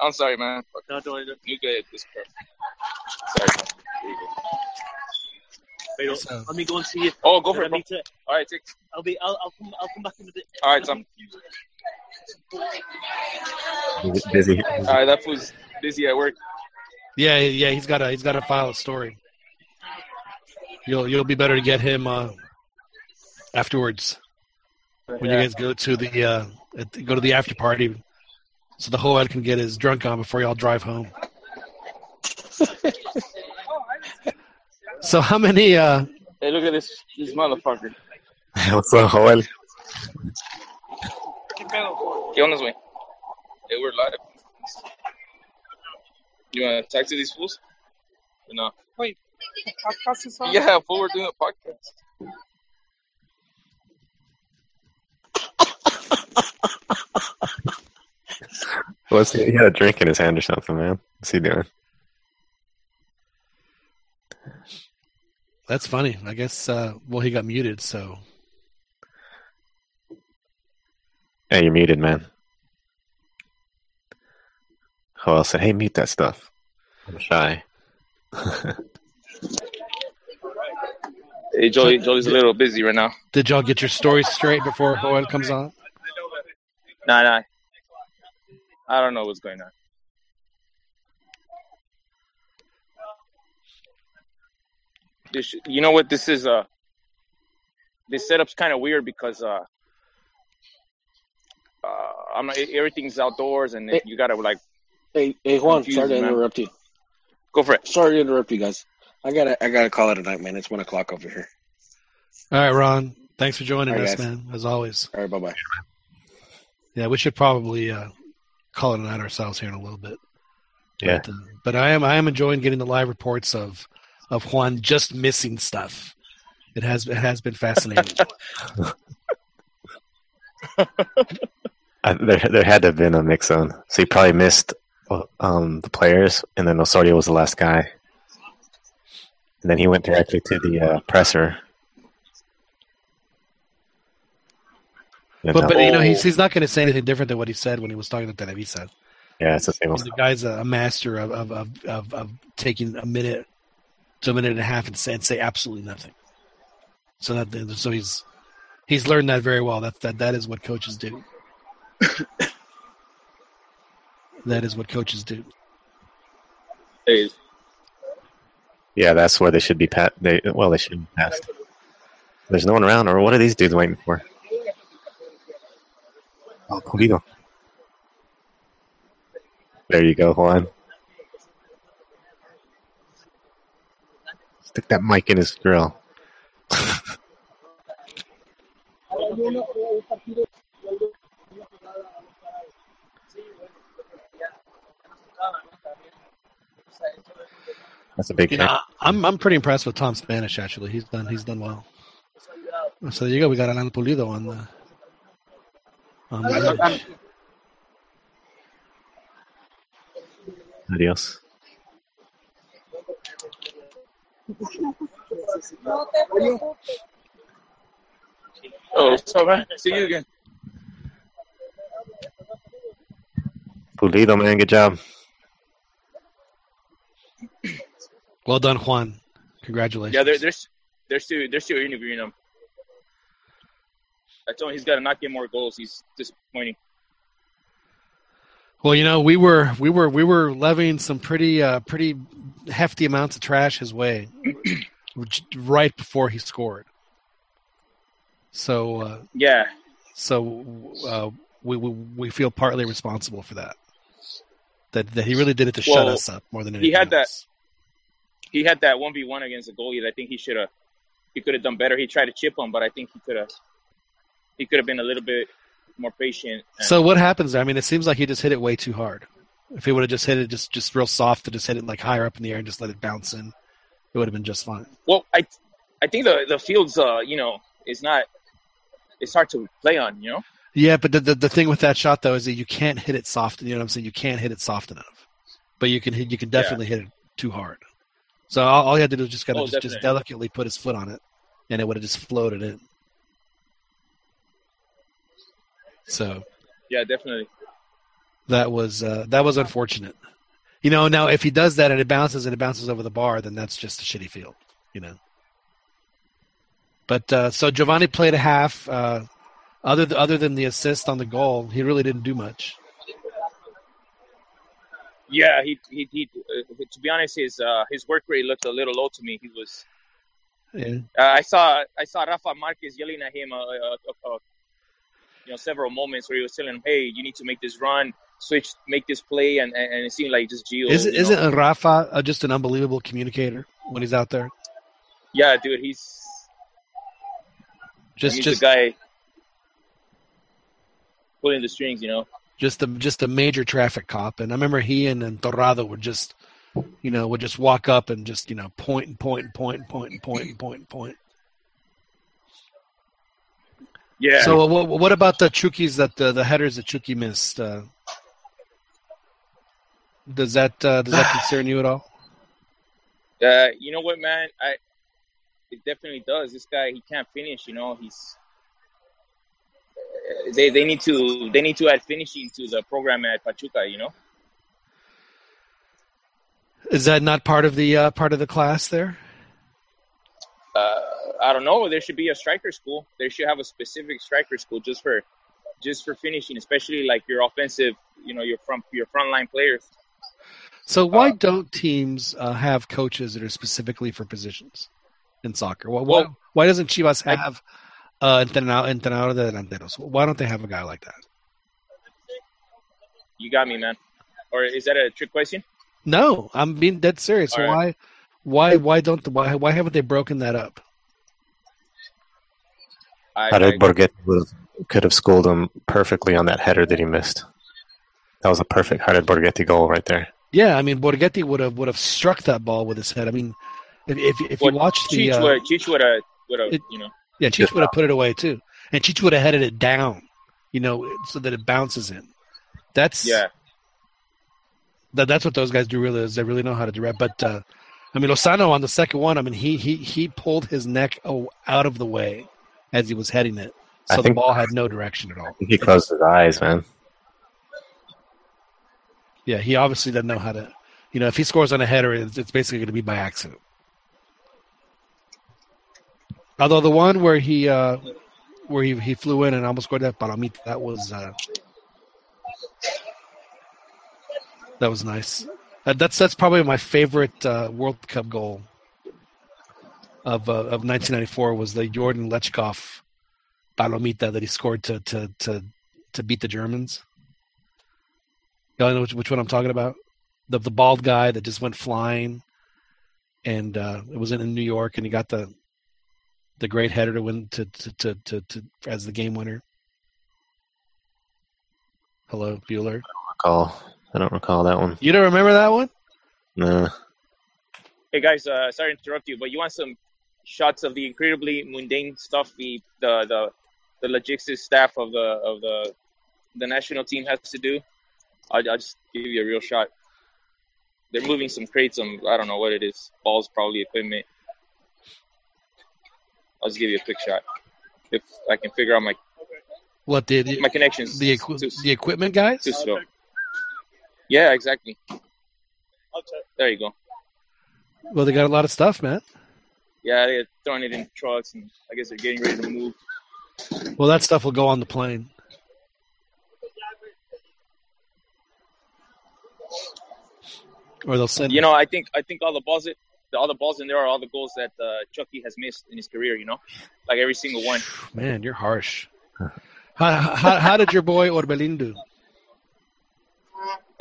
I'm sorry, man. Fuck. No, don't worry. don't- You good at this crap. Sorry. Wait, no. So- Let me go and see you. Oh, go for I it, bro. to- All right, take. I'll be. I'll. I'll come. I'll come back in a bit. All right, Tom. Busy. All right, that fool's busy at work. Yeah, yeah. He's got a he's got to file a story. You'll you'll be better to get him uh, afterwards when you guys go to the uh, at- go to the after party, so the whole head can get his drunk on before y'all drive home. so how many? Uh, Hey, look at this this motherfucker. (laughs) What's up, Joel? ¿Qué onda, güey? Hey, we're live. You want to talk to these fools? Or no? Wait, podcast is on? Yeah, fool, we're doing a podcast. What's he, he had a drink in his hand or something, man. What's he doing? that's funny. I guess. Uh, well, he got muted, so Hey, you're muted, man. Joel said, "Hey, mute that stuff." I'm shy. Hey, Joey, Joey's a little busy right now. did y'all get your stories straight before Joel comes on? Nah, nah. I don't know what's going on. This, you know what this is? Uh, this setup's kind of weird because uh, uh, I'm not, everything's outdoors and Hey. you gotta like Hey, hey, Juan. Sorry to man. interrupt you. go for it. Sorry to interrupt you guys. I gotta, I gotta call it a night, man. It's one o'clock over here. All right, Ron. Thanks for joining All right, us, guys. man. As always. All right, bye bye. Yeah, we should probably uh, call it a night ourselves here in a little bit. Yeah. But, uh, but I am I am enjoying getting the live reports of of Juan just missing stuff. It has it has been fascinating. (laughs) I, there, there had to have been a mix on. So he probably missed um, the players, and then Osorio was the last guy. And then he went directly to the uh, presser. But, but you know he's oh. he's not going to say anything different than what he said when he was talking to Televisa. Yeah, it's the same. The guy's a, master of of, of, of, of taking a minute to a minute and a half and say, and say absolutely nothing. So that so he's he's learned that very well. That that that is what coaches do. (laughs) that is what coaches do. Hey. Yeah, that's where they should be pat. They well, they should be passed. There's no one around, or what are these dudes waiting for? Oh, Pulido. There you go, Juan. Stick that mic in his grill. That's a big. You know, I'm I'm pretty impressed with Tom Spanish. Actually, he's done he's done well. So there you go. We got Alan Pulido on the. On Adios. Oh, so man, see you again. Pulido, man, good job. Well done, Juan. Congratulations. Yeah, they're they're they're still they're still interviewing him. I told him he's got to not get more goals. He's disappointing. Well, you know, we were we were we were levying some pretty uh, pretty hefty amounts of trash his way (clears throat) right before he scored. So uh, yeah, so uh, we, we we feel partly responsible for that. That that he really did it to well, shut us up more than anything. He had else. that. He had that one v one against the goalie. That I think he should have. He could have done better. He tried to chip him, but I think he could have. He could have been a little bit more patient. So what happens? there? I mean, it seems like he just hit it way too hard. If he would have just hit it just just real soft and just hit it like higher up in the air and just let it bounce in, it would have been just fine. Well, I, I think the the field's uh you know is not. It's hard to play on. You know. Yeah, but the, the the thing with that shot though is that you can't hit it soft. You know what I'm saying? You can't hit it soft enough, but you can hit. You can definitely hit it too hard. So all, all he had to do was just kind of Oh, just, just delicately put his foot on it, and it would have just floated in. So Yeah, definitely. that was uh, that was unfortunate. You know, now if he does that and it bounces and it bounces over the bar, then that's just a shitty field. You know. But uh, so Giovani played a half. Uh, other th- other than the assist on the goal, he really didn't do much. Yeah, he he, he uh, to be honest, his uh his work rate looked a little low to me. He was. Yeah. Uh, I saw I saw Rafa Marquez yelling at him, uh, uh, uh, you know, several moments where he was telling him, "Hey, you need to make this run, switch, make this play," and and, and it seemed like just Gio. Is isn't know? Rafa uh, just an unbelievable communicator when he's out there? Yeah, dude, he's Just he's just the guy pulling the strings. You know. just a just a major traffic cop. And I remember he and, and Torrado would just, you know, would just walk up and just you know point and point and point and point and point and point and point. Yeah. So what what about the Chucky's that the the headers that Chucky missed? Uh, does that uh, does that concern you at all? Uh, you know what, man? I it definitely does. This guy, he can't finish. You know, he's uh, they they need to they need to add finishing to the program at Pachuca. You know. Is that not part of the uh, part of the class there? Uh, I don't know. There should be a striker school. They should have a specific striker school just for just for finishing, especially like your offensive. You know, your front your frontline players. So why don't teams uh, have coaches that are specifically for positions in soccer? Why why, Well, why doesn't Chivas have uh, entrenador, entrenador de delanteros? Why don't they have a guy like that? You got me, man. Or is that a trick question? No, I'm being dead serious. Why, why, why don't why why haven't they broken that up? I, Jared I- Borgetti would have, could have schooled him perfectly on that header that he missed. That was a perfect Jared Borgetti goal right there. Yeah, I mean Borgetti would have would have struck that ball with his head. I mean, if if, if you watch the Cheech uh, would Cheech would have would have you know. yeah, Cheech would have put it away too, and Cheech would have headed it down, you know, so that it bounces in. That's Yeah. That, that's what those guys do. Really, is they really know how to direct. But uh, I mean, Lozano on the second one. I mean, he he he pulled his neck out of the way as he was heading it, so the ball had no direction at all. he closed his eyes, man. Yeah, he obviously doesn't know how to. You know, if he scores on a header, it's, it's basically going to be by accident. Although the one where he uh, where he, he flew in and almost scored that palomita, that was uh, that was nice. Uh, that's that's probably my favorite uh, World Cup goal of uh, of 1994 was the Jordan Lechkov palomita that he scored to to to to beat the Germans. You know which, which one I'm talking about? The the bald guy that just went flying, and uh, it was in, in New York, and he got the the great header to win to to to, to, to as the game winner. Hello, Bueller. Recall. I don't recall that one. You don't remember that one? No. Hey guys, uh, sorry to interrupt you, but you want some shots of the incredibly mundane stuff the the the, the logistics staff of the of the the national team has to do? I'll, I'll just give you a real shot. They're moving some crates. Some I don't know what it is. Balls, probably equipment. I'll just give you a quick shot if I can figure out my what the, the my connections. The equi- too, the equipment guys. Too slow. Yeah, exactly. There you go. Well, they got a lot of stuff, man. Yeah, they're throwing it in trucks, and I guess they're getting ready to move. Well, that stuff will go on the plane. Or they'll send. You know, I think I think all the balls that the all the balls in there are all the goals that uh, Chucky has missed in his career. You know, like every single one. Man, you're harsh. how, how, how did your boy Orbelin do?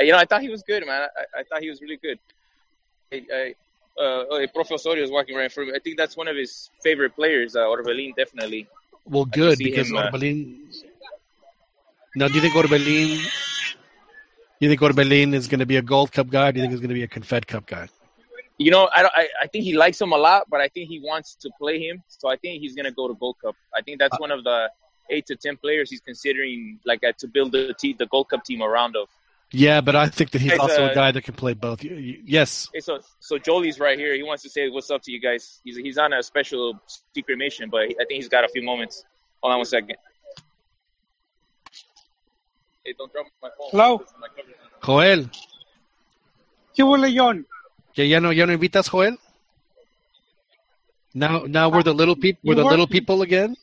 You know, I thought he was good, man. I, I thought he was really good. I, I, uh, Prof. Osorio is walking right in front of me. I think that's one of his favorite players, uh, Orbelin, definitely. Well, good because him, Orbelin. Uh, now, do you think Orbelin? You think Orbelin is going to be a Gold Cup guy? Do you think he's going to be a Confed Cup guy? You know, I, I, I think he likes him a lot, but I think he wants to play him. So I think he's going to go to Gold Cup. I think that's uh, one of the eight to ten players he's considering, like uh, to build the team, the Gold Cup team around of. Yeah, but I think that he's also a uh, guy that can play both. Yes. So so Jolie's right here. He wants to say what's up to you guys. He's he's on a special secret mission, but I think he's got a few moments. Hold on one second. Hey, don't drop my phone. Hello. Joel. ¿Qué huele, John? ¿Que ya no, ya no invitas, Joel? Now, now we're the little people. We're the little people again.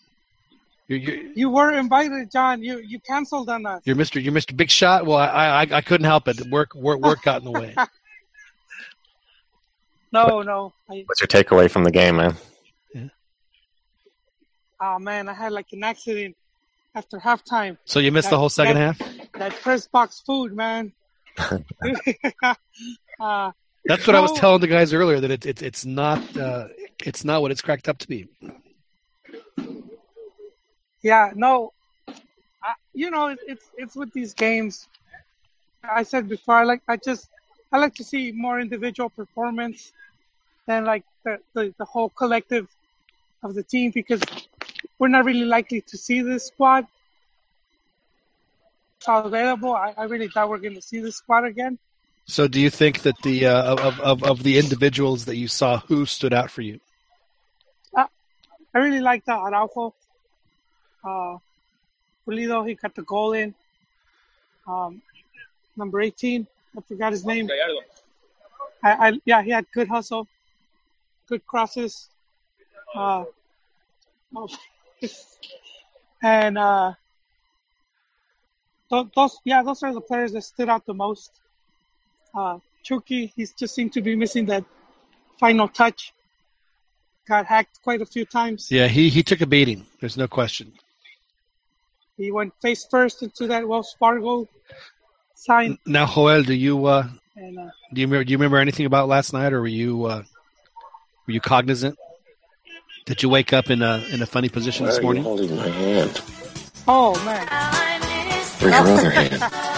You're, you're, you were invited, John. You you canceled on us. You're Mr. You're Mr. Big Shot. Well, I I, I couldn't help it. Work work work got in the way. (laughs) no, no. I, What's your takeaway from the game, man? Yeah. Oh man, I had like an accident after halftime. So you missed that, the whole second that, half. That press box food, man. uh, (laughs) (laughs) That's what no. I was telling the guys earlier that it's it, it's not uh, it's not what it's cracked up to be. Yeah, no, I, you know it, it's it's with these games. I said before, I like I just I like to see more individual performance than like the, the, the whole collective of the team because we're not really likely to see this squad available. I, I really thought we're going to see this squad again. So, do you think that the uh, of, of of the individuals that you saw, who stood out for you? Uh, I really liked uh, Araujo. Uh, Pulido, he got the goal in. Um, number 18, I forgot his name. I, I, yeah, he had good hustle, good crosses. Uh, (laughs) and uh, those, yeah, those are the players that stood out the most. Uh, Chucky, he just seemed to be missing that final touch. Got hacked quite a few times. Yeah, he, he took a beating. There's no question. He went face first into that Wells Fargo sign. Now, Joel, do you uh, and, uh, do you remember, do you remember anything about last night, or were you uh, were you cognizant? Did you wake up in a in a funny position Why this morning? Holding my hand? Oh man! Your other hand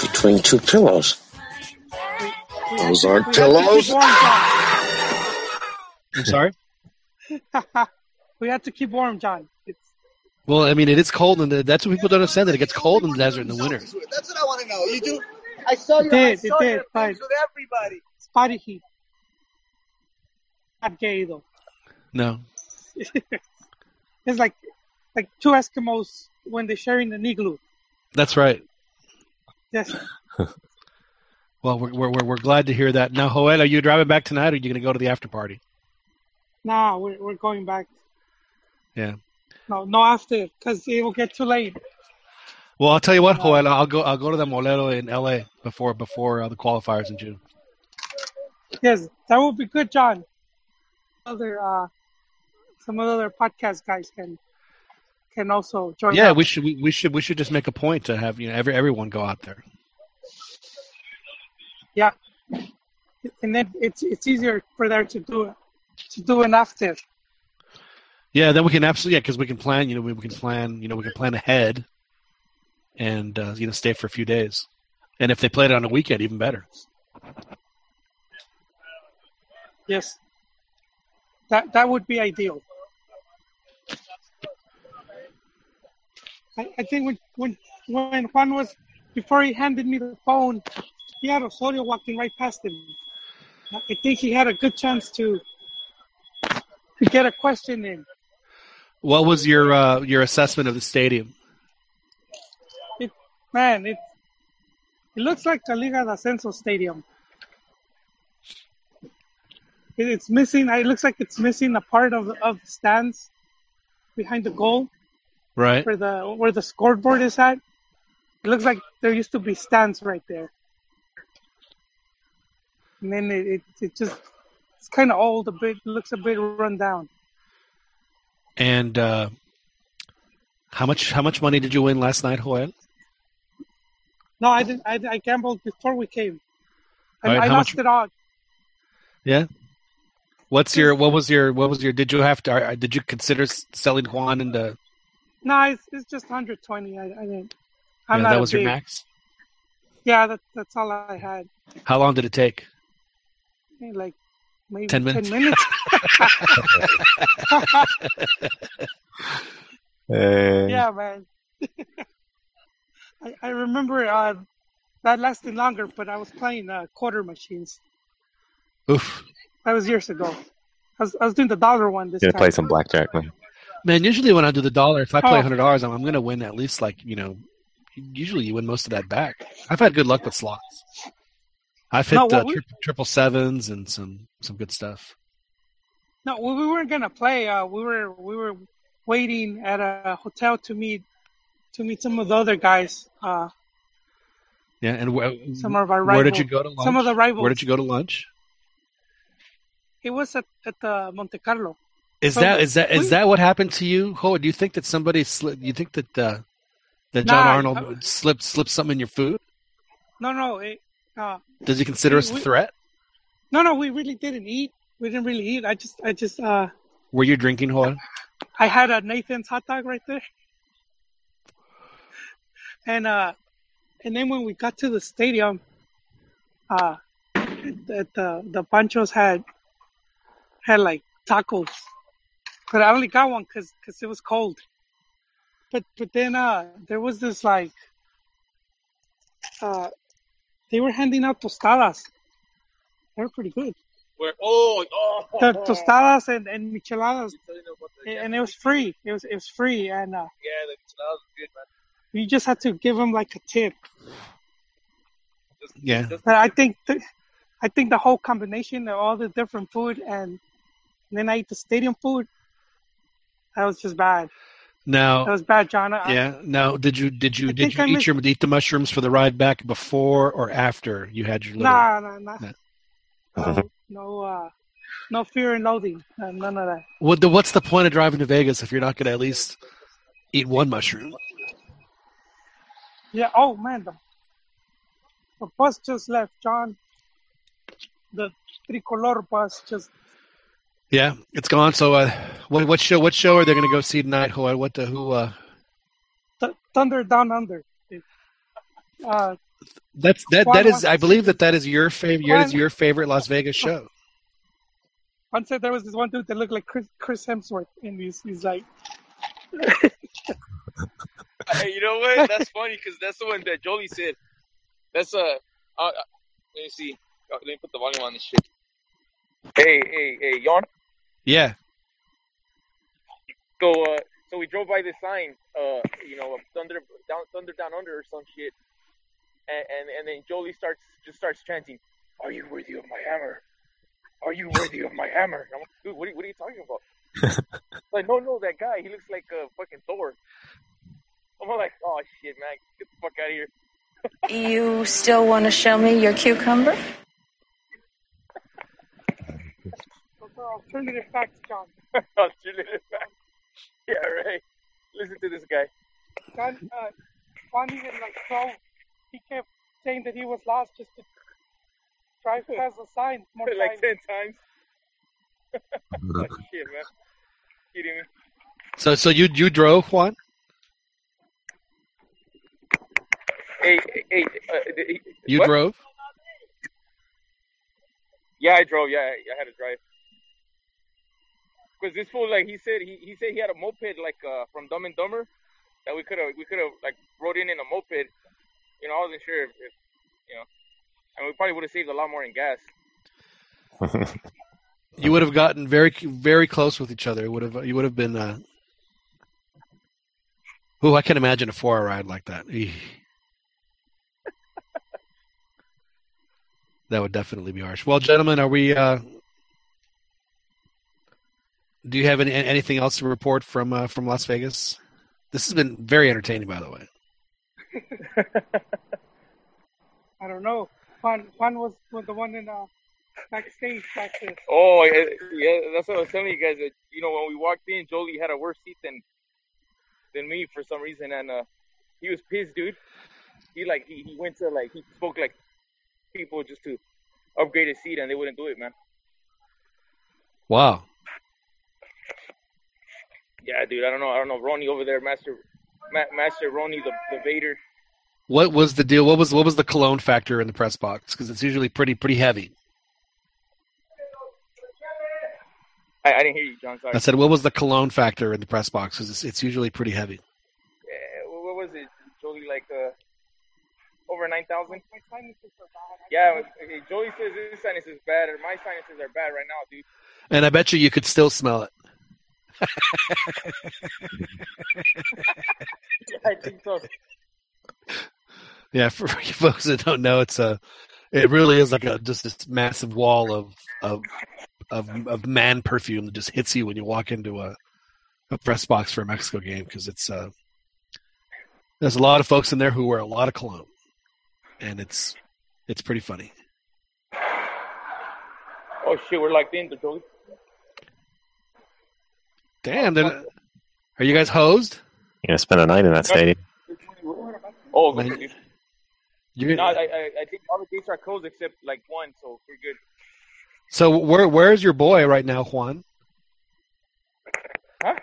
between two pillows. Those aren't pillows. I'm sorry. (laughs) we have to keep warm, John. It's Well, I mean, it is cold, and that's what people don't understand. That it gets cold in the desert in the winter. That's what I want to know. You do? I saw It your, did, I saw did, your but- pics with everybody. Spotty heat. Not gay though. No. (laughs) it's like like two Eskimos when they're sharing an igloo. That's right. Yes. (laughs) Well, we're, we're, we're- we're glad to hear that. Now, Joel, are you driving back tonight or are you going to go to the after party? Nah, we're we're going back. Yeah. No, no after, because it will get too late. Well, I'll tell you what, Joel, I'll go. I'll go to the Molero in L.A. before before uh, the qualifiers in June. Yes, that would be good, John. Other uh, some of the other podcast guys can can also join. Yeah, up. we should. We, we should. We should just make a point to have you know every everyone go out there. Yeah, and then it's it's easier for there to do to do an after. Yeah, then we can absolutely yeah because we can plan. You know, we, can plan. You know, we can plan ahead, and uh, you know, stay for a few days. And if they played it on a weekend, even better. Yes, that that would be ideal. I, I think when when when Juan was before he handed me the phone, he had Osorio walking right past him. I think he had a good chance to to get a question in. What was your uh, your assessment of the stadium? It, man, it it looks like a Liga de Ascenso stadium. It, it's missing. It looks like it's missing a part of of the stands behind the goal, Right. where the where the scoreboard is at. It looks like there used to be stands right there, and then it it, it just it's kind of old. A bit looks a bit run down. And uh, how much how much money did you win last night, Joel? No, I didn't. I, I gambled before we came. I, right, I lost much- it all. Yeah. What's your what was your what was your did you have to did you consider selling Juan into No, it's, it's just 120. I, I didn't. I'm yeah, not that was your max? Yeah, that, that's all I had. How long did it take? Like maybe 10 minutes? minutes. (laughs) (laughs) yeah, man. (laughs) I, I remember uh, that lasted longer, but I was playing uh, quarter machines. Oof. That was years ago. I was, I was doing the dollar one this Gonna time. play some blackjack, man. Man, usually when I do the dollar, if I play Oh. hundred dollars, I'm, I'm going to win at least like you know. Usually, you win most of that back. I've had good luck with slots. I've hit No, uh, we- tri- triple sevens and some some good stuff. No, we, we weren't gonna play. Uh, we were we were waiting at a hotel to meet to meet some of the other guys. Uh, Yeah, and where, some of our where did you go to lunch? some of the rivals. Where did you go to lunch? it was at at the Monte Carlo. Is So that is that is we- that what happened to you? Ho, do you think that somebody slipped? You think that uh, that John Nah, Arnold I- slipped slipped something in your food? No, no, it, uh, Does he consider We- us a threat? no, no. We really didn't eat. We didn't really eat. I just, I just, uh, Were you drinking, Ho? I had a Nathan's hot dog right there, and uh, and then when we got to the stadium, uh, the the, the Panchos had had like tacos, but I only got one because because it was cold. But but then uh, there was this like uh, they were handing out tostadas. They were pretty good. Where, oh, oh, The tostadas and, and micheladas, and it was free. It was it was free, and uh, Yeah, the enchiladas are good, man. you just had to give them like a tip. Yeah. But I think th- I think the whole combination of all the different food and then I ate the stadium food. That was just bad. Now, That was bad, John. I, yeah. Now, did you did you I did you I eat missed- your eat the mushrooms for the ride back before or after you had your little? Nah, nah, nah. Yeah. No, no, uh, no fear and loathing. Uh, none of that. What the, what's the point of driving to Vegas if you're not going to at least eat one mushroom? Yeah. Oh man, the, the bus just left, John. The tricolor bus just. Yeah, it's gone. So, uh, what what show what show are they going to go see tonight? Who what the who? Uh, Th- Thunder Down Under. Uh, that's that Juan that is I believe that that is your favorite. That is your favorite Las Vegas show. One said there was this one dude that looked like Chris, Chris Hemsworth, and he's, he's like, (laughs) Hey, you know what? That's funny because that's the one that Jolie said. That's a. Uh, uh, let me see. Uh, let me put the volume on this shit. Hey, hey, hey, Yarn. Yeah. So, uh, so we drove by this sign, uh, you know, thunder down, thunder down under or some shit, and and, and then Jolie starts just starts chanting, "Are you worthy of my hammer? Are you worthy of my hammer?" And I'm like, dude, what are, what are you talking about? (laughs) like, no, no, that guy, he looks like a uh, fucking Thor. I'm like, oh shit, man, get the fuck out of here. (laughs) you still want to show me your cucumber? (laughs) Alternative facts, John. Alternative facts. Yeah, right. Listen to this guy. John, uh, Juan even like 12, he kept saying that he was lost just to drive (laughs) past the sign more like times. 10 times. (laughs) oh, shit, man. Kidding me? So so you you drove Juan? Hey, hey, uh, he- You what? drove? Yeah, I drove. Yeah, I I had to drive. Because this fool, like he said, he, he said he had a moped like uh, from Dumb and Dumber that we could have we could have like rode in in a moped. You know, I wasn't sure if, if you know, and we probably would have saved a lot more in gas. (laughs) You would have gotten very very close with each other. It would have you would have been. Uh... I can imagine a four hour ride like that. (laughs) That would definitely be harsh. Well, gentlemen, are we? Uh... Do you have any anything else to report from uh, from Las Vegas? This has been very entertaining, by the way. (laughs) I don't know. Juan, Juan was, was the one in uh, backstage back there. Oh yeah, yeah, that's what I was telling you guys. That you know, when we walked in, Jolie had a worse seat than than me for some reason, and uh, he was pissed, dude. He like he, he went to like he spoke like people just to upgrade his seat, and they wouldn't do it, man. Wow. Yeah, dude. I don't know. I don't know. Ronnie over there, Master Ma- Master Roni, the, the Vader. What was the deal? What was what was the cologne factor in the press box? Because it's usually pretty pretty heavy. I, I didn't hear you, John. Sorry. I said, what was the cologne factor in the press box? Because it's, it's usually pretty heavy. Yeah, what was it, Jolie? Like uh, over nine thousand. Yeah, okay, Jolie says his sinus is bad, and my sinuses are bad right now, dude. And I bet you you could still smell it. I think so. Yeah, (laughs) for you folks that don't know, it's a, it really is like a just this massive wall of of of, of man perfume that just hits you when you walk into a a press box for a Mexico game because it's uh there's a lot of folks in there who wear a lot of cologne, and it's it's pretty funny. Oh shit, we're like in, Jolie. Damn, they're- you guys hosed? You're gonna spend a night in that stadium. Oh, Man, dude. You're No, I, I, I think all the gates are closed except like one, so we're good. So where where's your boy right now, Juan? Huh?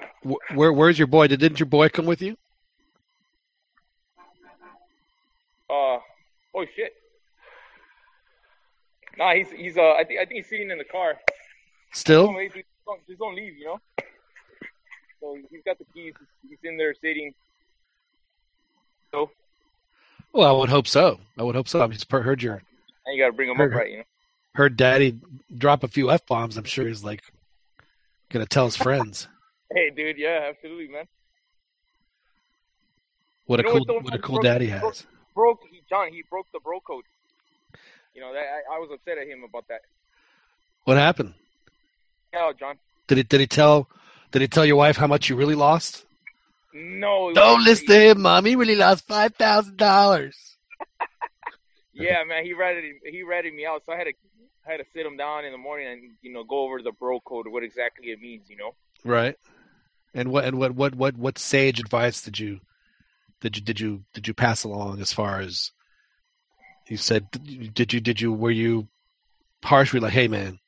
Where where's your boy? Did, didn't your boy come with you? Uh, oh shit. Nah, he's he's uh, I think I think he's sitting in the car. Still? Don't, wait, just don't, just don't leave, you know. So he's got the keys. He's in there sitting. So Well, I would hope so. I would hope so. I just heard your and you gotta bring him Heard- up right, you know. heard Daddy drop a few f bombs. I'm sure he's like gonna tell his friends. (laughs) Hey, dude, yeah, absolutely, man. What a You know cool what a cool broke- daddy has. Broke, broke he John. He broke the bro code. You know that I, I was upset at him about that. What happened? Yeah, John. Did he did he tell did he tell your wife how much you really lost? No. Don't listen to him, mom. He really lost five thousand dollars. (laughs) Yeah, man, he ratted he ratted me out, so I had to I had to sit him down in the morning and you know go over the bro code, what exactly it means, you know. Right. And what and what what what what sage advice did you did you did you did you pass along as far as you said did you did you were you harsh were you like hey man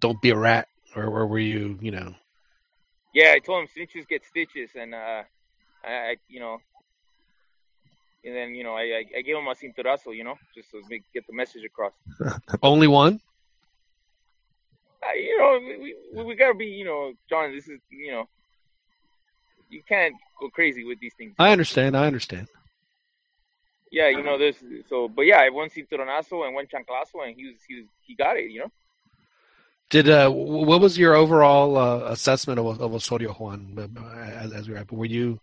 don't be a rat or, or were you you know Yeah, I told him snitches get stitches, and uh, I, I you know, and then you know I I, I gave him a cinturazo, you know, just to make, get the message across. (laughs) only one Uh, you know, we, we we gotta be, you know, John. This is you know, you can't go crazy with these things. I understand I understand yeah, you know, there's so, but yeah, I one cinturonazo and one chanclazo, and he was he was he got it, you know. Did uh, what was your overall uh, assessment of, of Osorio Juan uh, as, as we were? Were you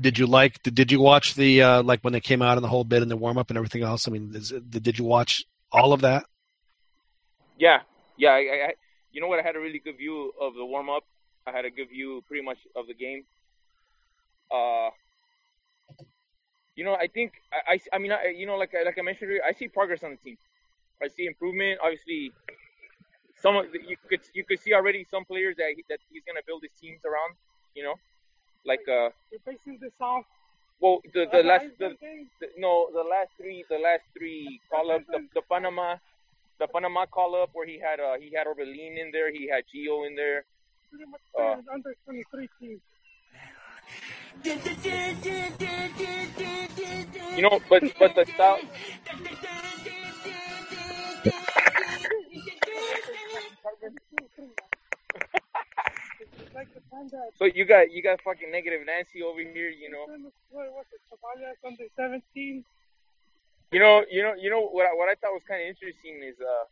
did you like did you watch the uh, like when they came out in the whole bit and the warm up and everything else? I mean, is, did you watch all of that? Yeah, yeah. I, I, you know what? I had a really good view of the warm up. I had a good view, pretty much, of the game. Uh, you know, I think I, I, I mean, I, you know, like like I mentioned, I see progress on the team. I see improvement. Obviously, some of the, you could you could see already some players that he, that he's gonna build his teams around. You know, like uh. You're facing the South. Well, the the last the, the no the last three the last three call ups the, the Panama the Panama call up where he had uh he had Orbelin in there he had Gio in there. Pretty much Uh, under 23 teams. You know, but but the style. (laughs) like the time that So you got you got fucking negative Nancy over here, you know. what was it? Chevalier under 17. You know, you know, you know what I, what I thought was kind of interesting is uh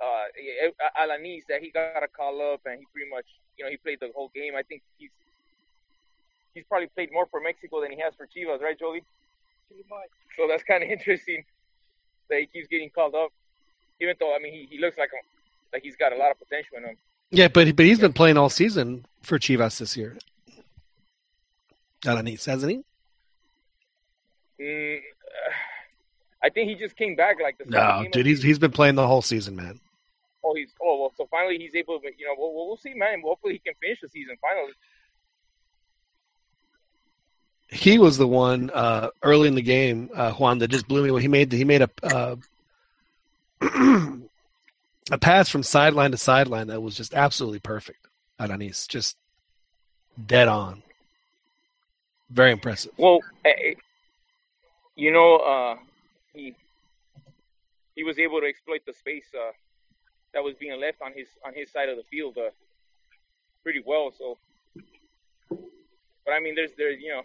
uh Alanis that he got a call up and he pretty much you know he played the whole game. I think he's he's probably played more for Mexico than he has for Chivas, right, Jolie? So that's kind of (laughs) interesting that he keeps getting called up, even though I mean he, he looks like a, like he's got a lot of potential in him. Yeah, but but he's been playing all season for Chivas this year. Alanis, hasn't he? Mm, uh, I think he just came back like the second No, dude, he's he's been playing the whole season, man. Oh, he's oh well. So finally, he's able to. You know, we'll, we'll see, man. Hopefully, he can finish the season finally. He was the one uh, early in the game, uh, Juan, that just blew me. away. He made he made a uh, (clears throat) a pass from sideline to sideline that was just absolutely perfect. Alanis, just dead on. Very impressive. Well, eh, eh, you know, uh, he he was able to exploit the space uh, that was being left on his on his side of the field uh, pretty well. So, but I mean, there's there's you know,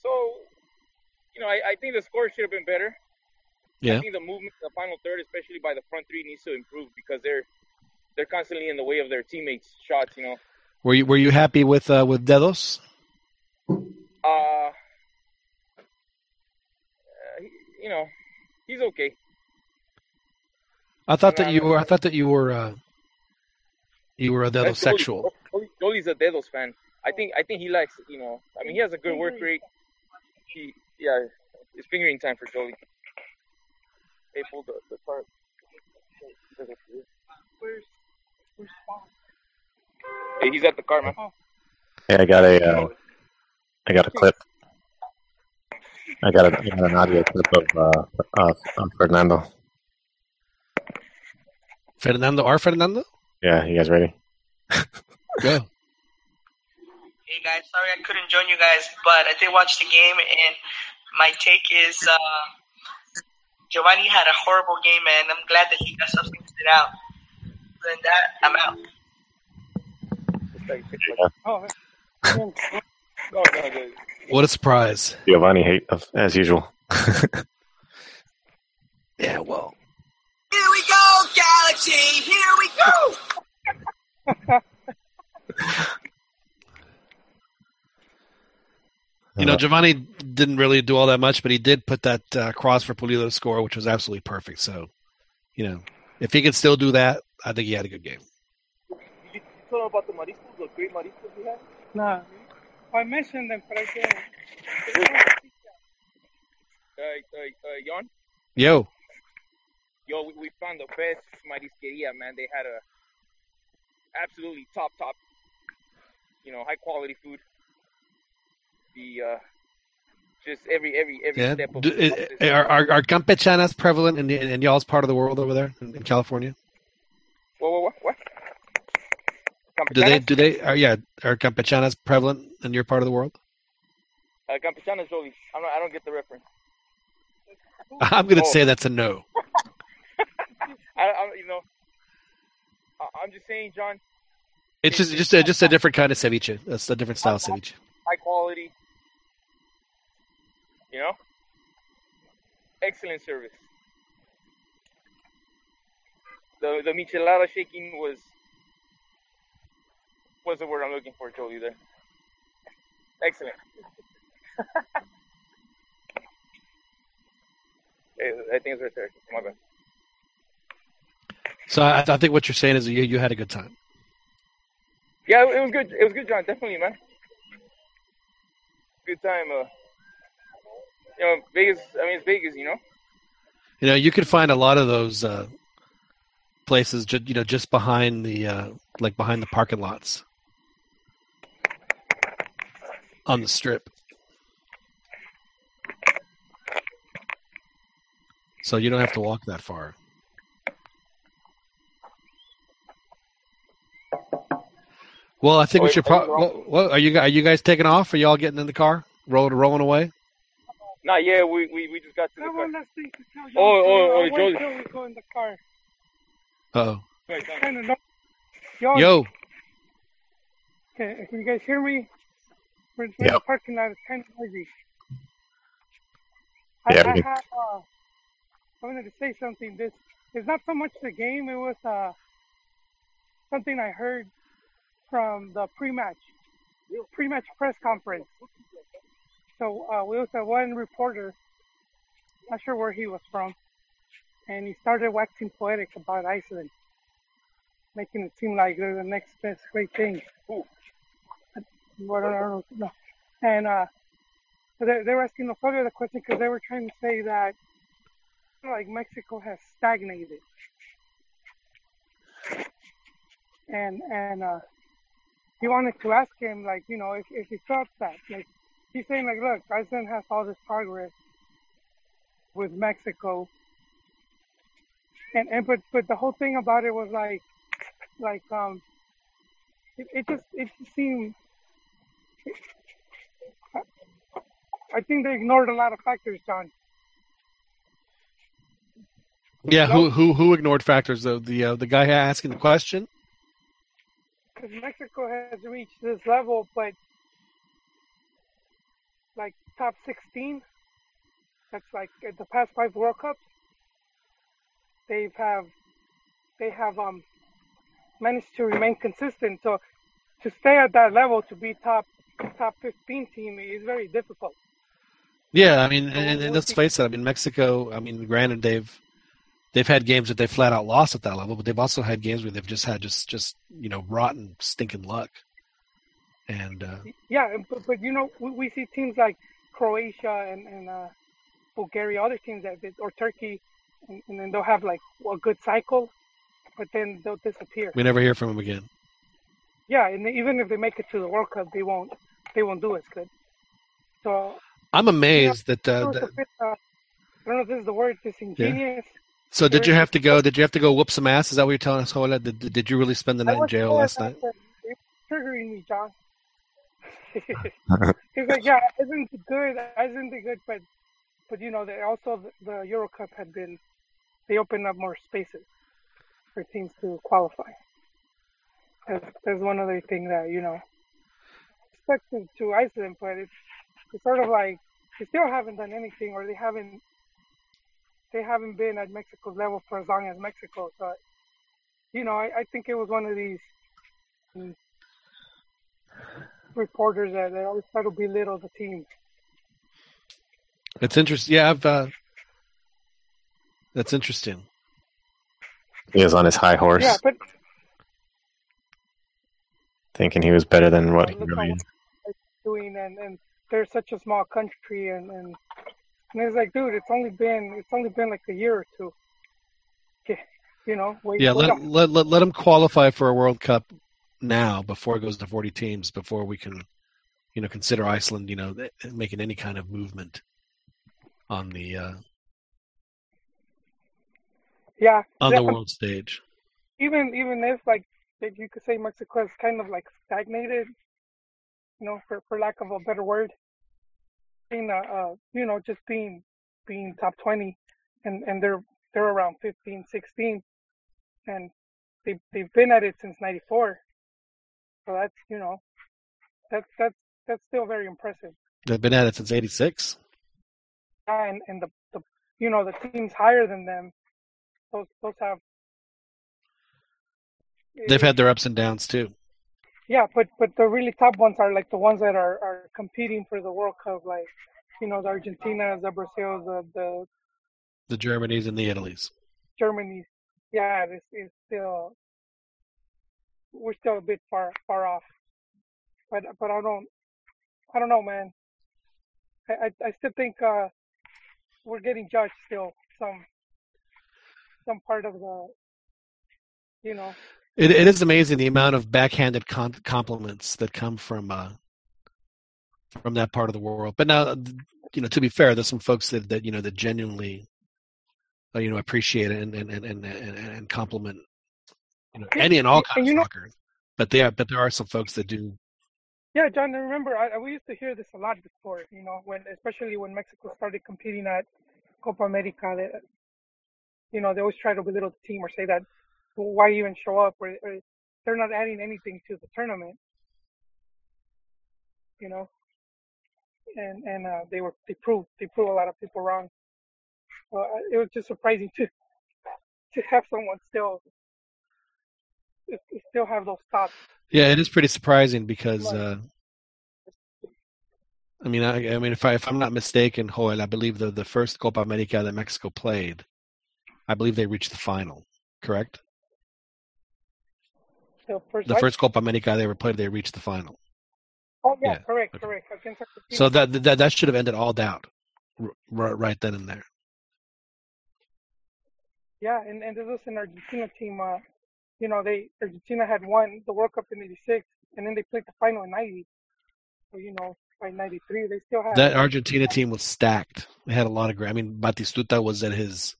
so you know, I, I think the score should have been better. I Yeah. think the movement, the final third, especially by the front three, needs to improve because they're they're constantly in the way of their teammates' shots. You know, Were you were you happy with uh, with Dedos? uh, uh you know, he's okay. I thought that you were. I thought that you were. Uh, you were a Dedos sexual. Jolie- Jolie's a Dedos fan. I think I think he likes you know. I mean, he has a good work rate. He yeah, it's fingering time for Jolie. They pulled the the card. Where's, where's Spawn? Hey, he's at the car, man. Hey, I got a, uh, I got a clip. I got, a, I got an audio clip of uh, of, of Fernando. Fernando, our Fernando. Yeah, you guys ready? Go. (laughs) Hey guys, sorry I couldn't join you guys, but I did watch the game, and my take is uh, Giovani had a horrible game, and I'm glad that he got something substituted out. Other than that, I'm out. What a surprise! Giovani hate of, as usual. (laughs) Yeah, well, Here we go, Galaxy! Here we go! (laughs) you know Giovani didn't really do all that much, but he did put that uh, cross for Pulido to score, which was absolutely perfect. So, you know, if he could still do that, I think he had a good game. Did you tell him about the mariscos, the great mariscos we had? nah. I mentioned them, but I didn't. Uh, uh, uh, Jan? Yo, Yo, we, we found the best marisqueria, man. They had a absolutely top, top, you know, high quality food. The uh, just every every every yeah. step of Do, the i- are, are are campechanas prevalent in, in y'all's part of the world over there in, in California? What what what? what? Do they do they are yeah are campechanas prevalent in your part of the world? Uh, campechanas, Jolie. I'm not, I don't get the reference. (laughs) I'm gonna Oh. say that's a no. (laughs) I, I you know, I, I'm just saying, John. It's just just a, just a different kind of ceviche. That's a different style of ceviche. High quality. You know, excellent service. The the michelada shaking was was the word I'm looking for, Jolie. There, excellent. (laughs) I think it's right there. My bad. So I, I think what you're saying is you you had a good time. Yeah, it was good. It was good, John. Definitely, man. Good time. Uh, you know, Vegas. I mean, it's Vegas. You know. You know, you can find a lot of those uh, places, just you know, just behind the uh, like behind the parking lots on the strip. So you don't have to walk that far. Well, I think Oh, we should. Pro- what, what, are you are you guys taking off? Are y'all getting in the car, rolling rolling away? Not yet. We we, we just got to the I car. want to speak to tell Oh, oh, oh, Wait Jolie. till we go in the car. Oh, Wait, John. Kind of know. Yo, yo, Can, can you guys hear me? We're in Yep. the parking lot. It's kind of noisy. Yeah, I, I we- had, uh, I wanted to say something. This is not so much the game. It was uh, something I heard from the pre-match, pre-match press conference. So uh, we also had one reporter, not sure where he was from, and he started waxing poetic about Iceland, making it seem like they're the next best great thing. Don't know. And uh, they, they were asking the further the question because they were trying to say that like Mexico has stagnated. And and uh, he wanted to ask him like you know if, if he felt that like he's saying like look Iceland has all this progress with Mexico. And and but but the whole thing about it was like like um it, it just it just seemed I think they ignored a lot of factors, John. yeah. Who who who ignored factors though? The uh, the guy asking the question. Because Mexico has reached this level, but like top 16, that's like the past five World Cups, they've have they have um managed to remain consistent. So to stay at that level, to be top top 15 team is very difficult. Yeah, I mean, and, and let's face it. I mean, Mexico. I mean, granted, they've they've had games that they flat out lost at that level, but they've also had games where they've just had just just you know rotten, stinking luck. And uh, Yeah, but, but you know, we, we see teams like Croatia and, and uh, Bulgaria, other teams that or Turkey, and, and then they'll have like a good cycle, but then they'll disappear. we never hear from them again. Yeah, and even if they make it to the World Cup, they won't they won't do as good. So I'm amazed Uh, was a that uh, I don't know if this is the word, disingenuous. So, did you have to go? Did you have to go whoop some ass? Is that what you're telling us, Hola? Did, did you really spend the night in jail last night? triggering me, John. (laughs) He's like, yeah, isn't good? Isn't it good? But, but you know, they also the, the Euro Cup had been, they opened up more spaces for teams to qualify. That's, that's one other thing that you know, respect to, to Iceland, but it's it's sort of like they still haven't done anything, or they haven't they haven't been at Mexico's level for as long as Mexico. So, you know, I, I think it was one of these mm, reporters that, that always try to belittle the team. It's interesting. Yeah, I've. Uh, that's interesting. He was on his high horse, Yeah, but thinking he was better than what he look really how is. they're doing, and, and they're such a small country, and, and and it's like, dude, it's only been it's only been like a year or two. You know, wait, Yeah, wait let, on. let let let them qualify for a World Cup now before it goes to 40 teams before we can, you know, consider Iceland, you know, making any kind of movement on the uh, yeah, on the world stage. even even if like if you could say Mexico is kind of like stagnated, you know, for for lack of a better word, being uh, uh you know just being being top twenty, and and they're they're around 15, 16, and they they've been at it since '94, so that's you know that's that's that's still very impressive. They've been at it since '86. And and the, the you know the teams higher than them, those those have. They've had their ups and downs too. Yeah, but but the really top ones are like the ones that are are competing for the World Cup, like you know the Argentinas, the Brazils, the the the Germanys and the Italies. Germany, yeah, it's, it's still we're still a bit far far off. But but I don't I don't know, man. I I, I still think uh, we're getting judged still some some part of the you know. It it is amazing the amount of backhanded con- compliments that come from uh, from that part of the world. But now, you know, to be fair, there's some folks that, that you know that genuinely, uh, you know, appreciate it and and and and, and compliment, you know, any and all kinds of soccer. But there, but there are some folks that do. Yeah, John. I remember I, we used to hear this a lot before. You know, when especially when Mexico started competing at Copa America, they, you know, they always try to belittle the team or say that why even show up or, or they're not adding anything to the tournament. You know, and and uh, they were they proved they proved a lot of people wrong. Uh, it was just surprising to to have someone still still have those thoughts. Yeah, it is pretty surprising because uh, I mean, I, I mean, if I if I'm not mistaken, Joel, I believe the the first Copa America that Mexico played, I believe they reached the final. Correct. The first, the first Copa America they ever played, they reached the final. Oh yeah, yeah. correct, okay. correct. So that, that that should have ended all doubt, right, right then and there. Yeah, and and this was an Argentina team. Uh, you know, they Argentina had won the World Cup in '86, and then they played the final in '90. So you know, by '93, they still had that Argentina team was stacked. They had a lot of. Great. I mean, Batistuta was at his,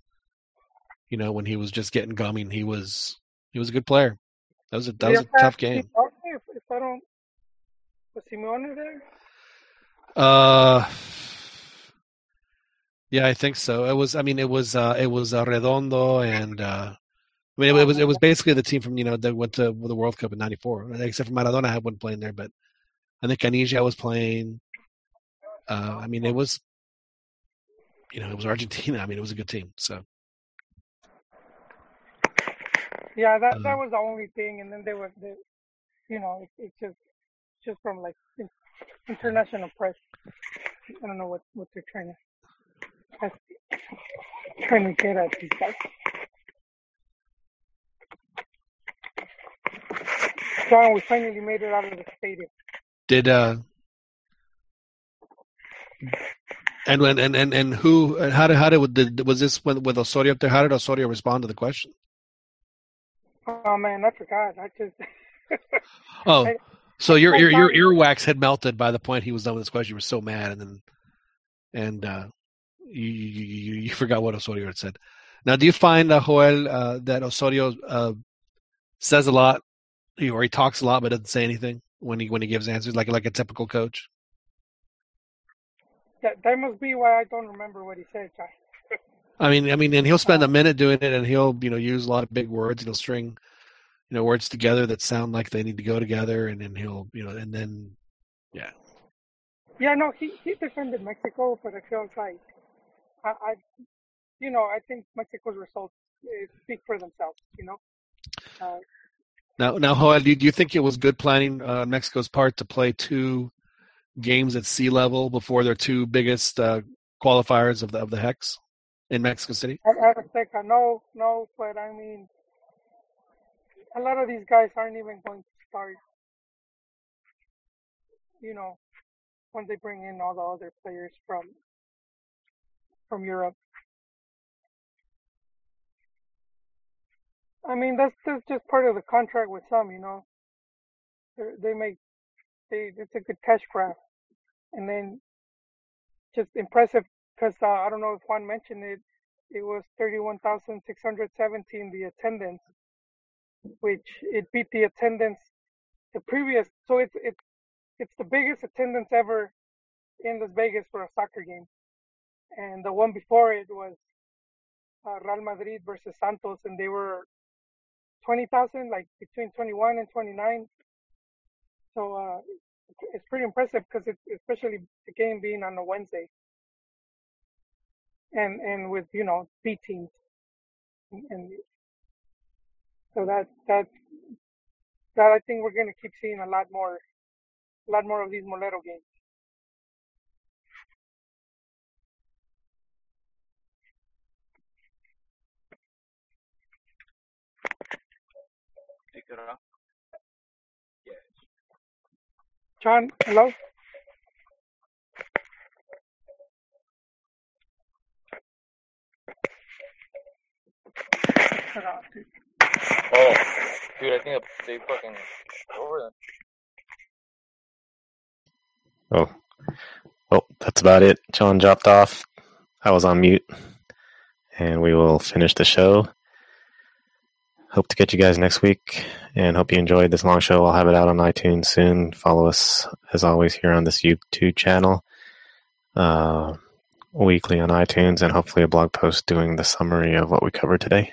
you know, when he was just getting going, he was he was a good player. That was a that was a tough game. If, if I don't was Simeone there? Uh, yeah, I think so. It was. I mean, it was. Uh, it was uh, Redondo and. Uh, I mean, it, it, was. It was basically the team from you know that went to the World Cup in '94, except for Maradona I had one playing there, but I think Caniggia was playing. Uh, I mean, it was. You know, it was Argentina. I mean, it was a good team. So. Yeah, that that was the only thing, and then they were, they, you know, it's it just just from like international press. I don't know what what they're trying to trying to get at these guys. John, we finally made it out of the stadium. Did uh and when and and and who how did how did, did was this with with Osorio up there? How did Osorio respond to the question? Oh man, I forgot. I just (laughs) oh, so your your your earwax had melted by the point he was done with this question. You were so mad, and then and uh, you, you you forgot what Osorio had said. Now, do you find uh, Joel uh, that Osorio uh, says a lot, or he talks a lot, but doesn't say anything when he when he gives answers, like like a typical coach? That that must be why I don't remember what he said, Josh. I mean, I mean, and he'll spend a minute doing it, and he'll you know use a lot of big words. He'll string you know words together that sound like they need to go together, and then he'll you know and then yeah. Yeah, no, he he defended Mexico, but it feels like I, I you know, I think Mexico's results eh, speak for themselves. You know. Uh, now, now, Joel, do you think it was good planning on uh, Mexico's part to play two games at sea level before their two biggest uh, qualifiers of the of the hex in Mexico City? I no, no, but I mean, a lot of these guys aren't even going to start. You know, when they bring in all the other players from from Europe. I mean, that's that's just part of the contract with some. You know, They're, they make they it's a good cash grab, and then just impressive because uh, I don't know if Juan mentioned it. It was thirty-one thousand six hundred seventeen the attendance which it beat the attendance the previous. So it's it's it's the biggest attendance ever in Las Vegas for a soccer game, and the one before it was uh, Real Madrid versus Santos, and they were twenty thousand, like between twenty one and twenty nine. So uh, it's pretty impressive because it's especially the game being on a Wednesday, and and with you know B teams, and, and so that that that I think we're going to keep seeing a lot more, a lot more of these Molero games. John, hello? Oh, dude, I think they fucking over them. Oh, well, that's about it. John dropped off. I was on mute, and we will finish the show. Hope to get you guys next week, and hope you enjoyed this long show. I'll have it out on iTunes soon. Follow us as always here on this YouTube channel, uh, weekly on iTunes, and hopefully a blog post doing the summary of what we covered today.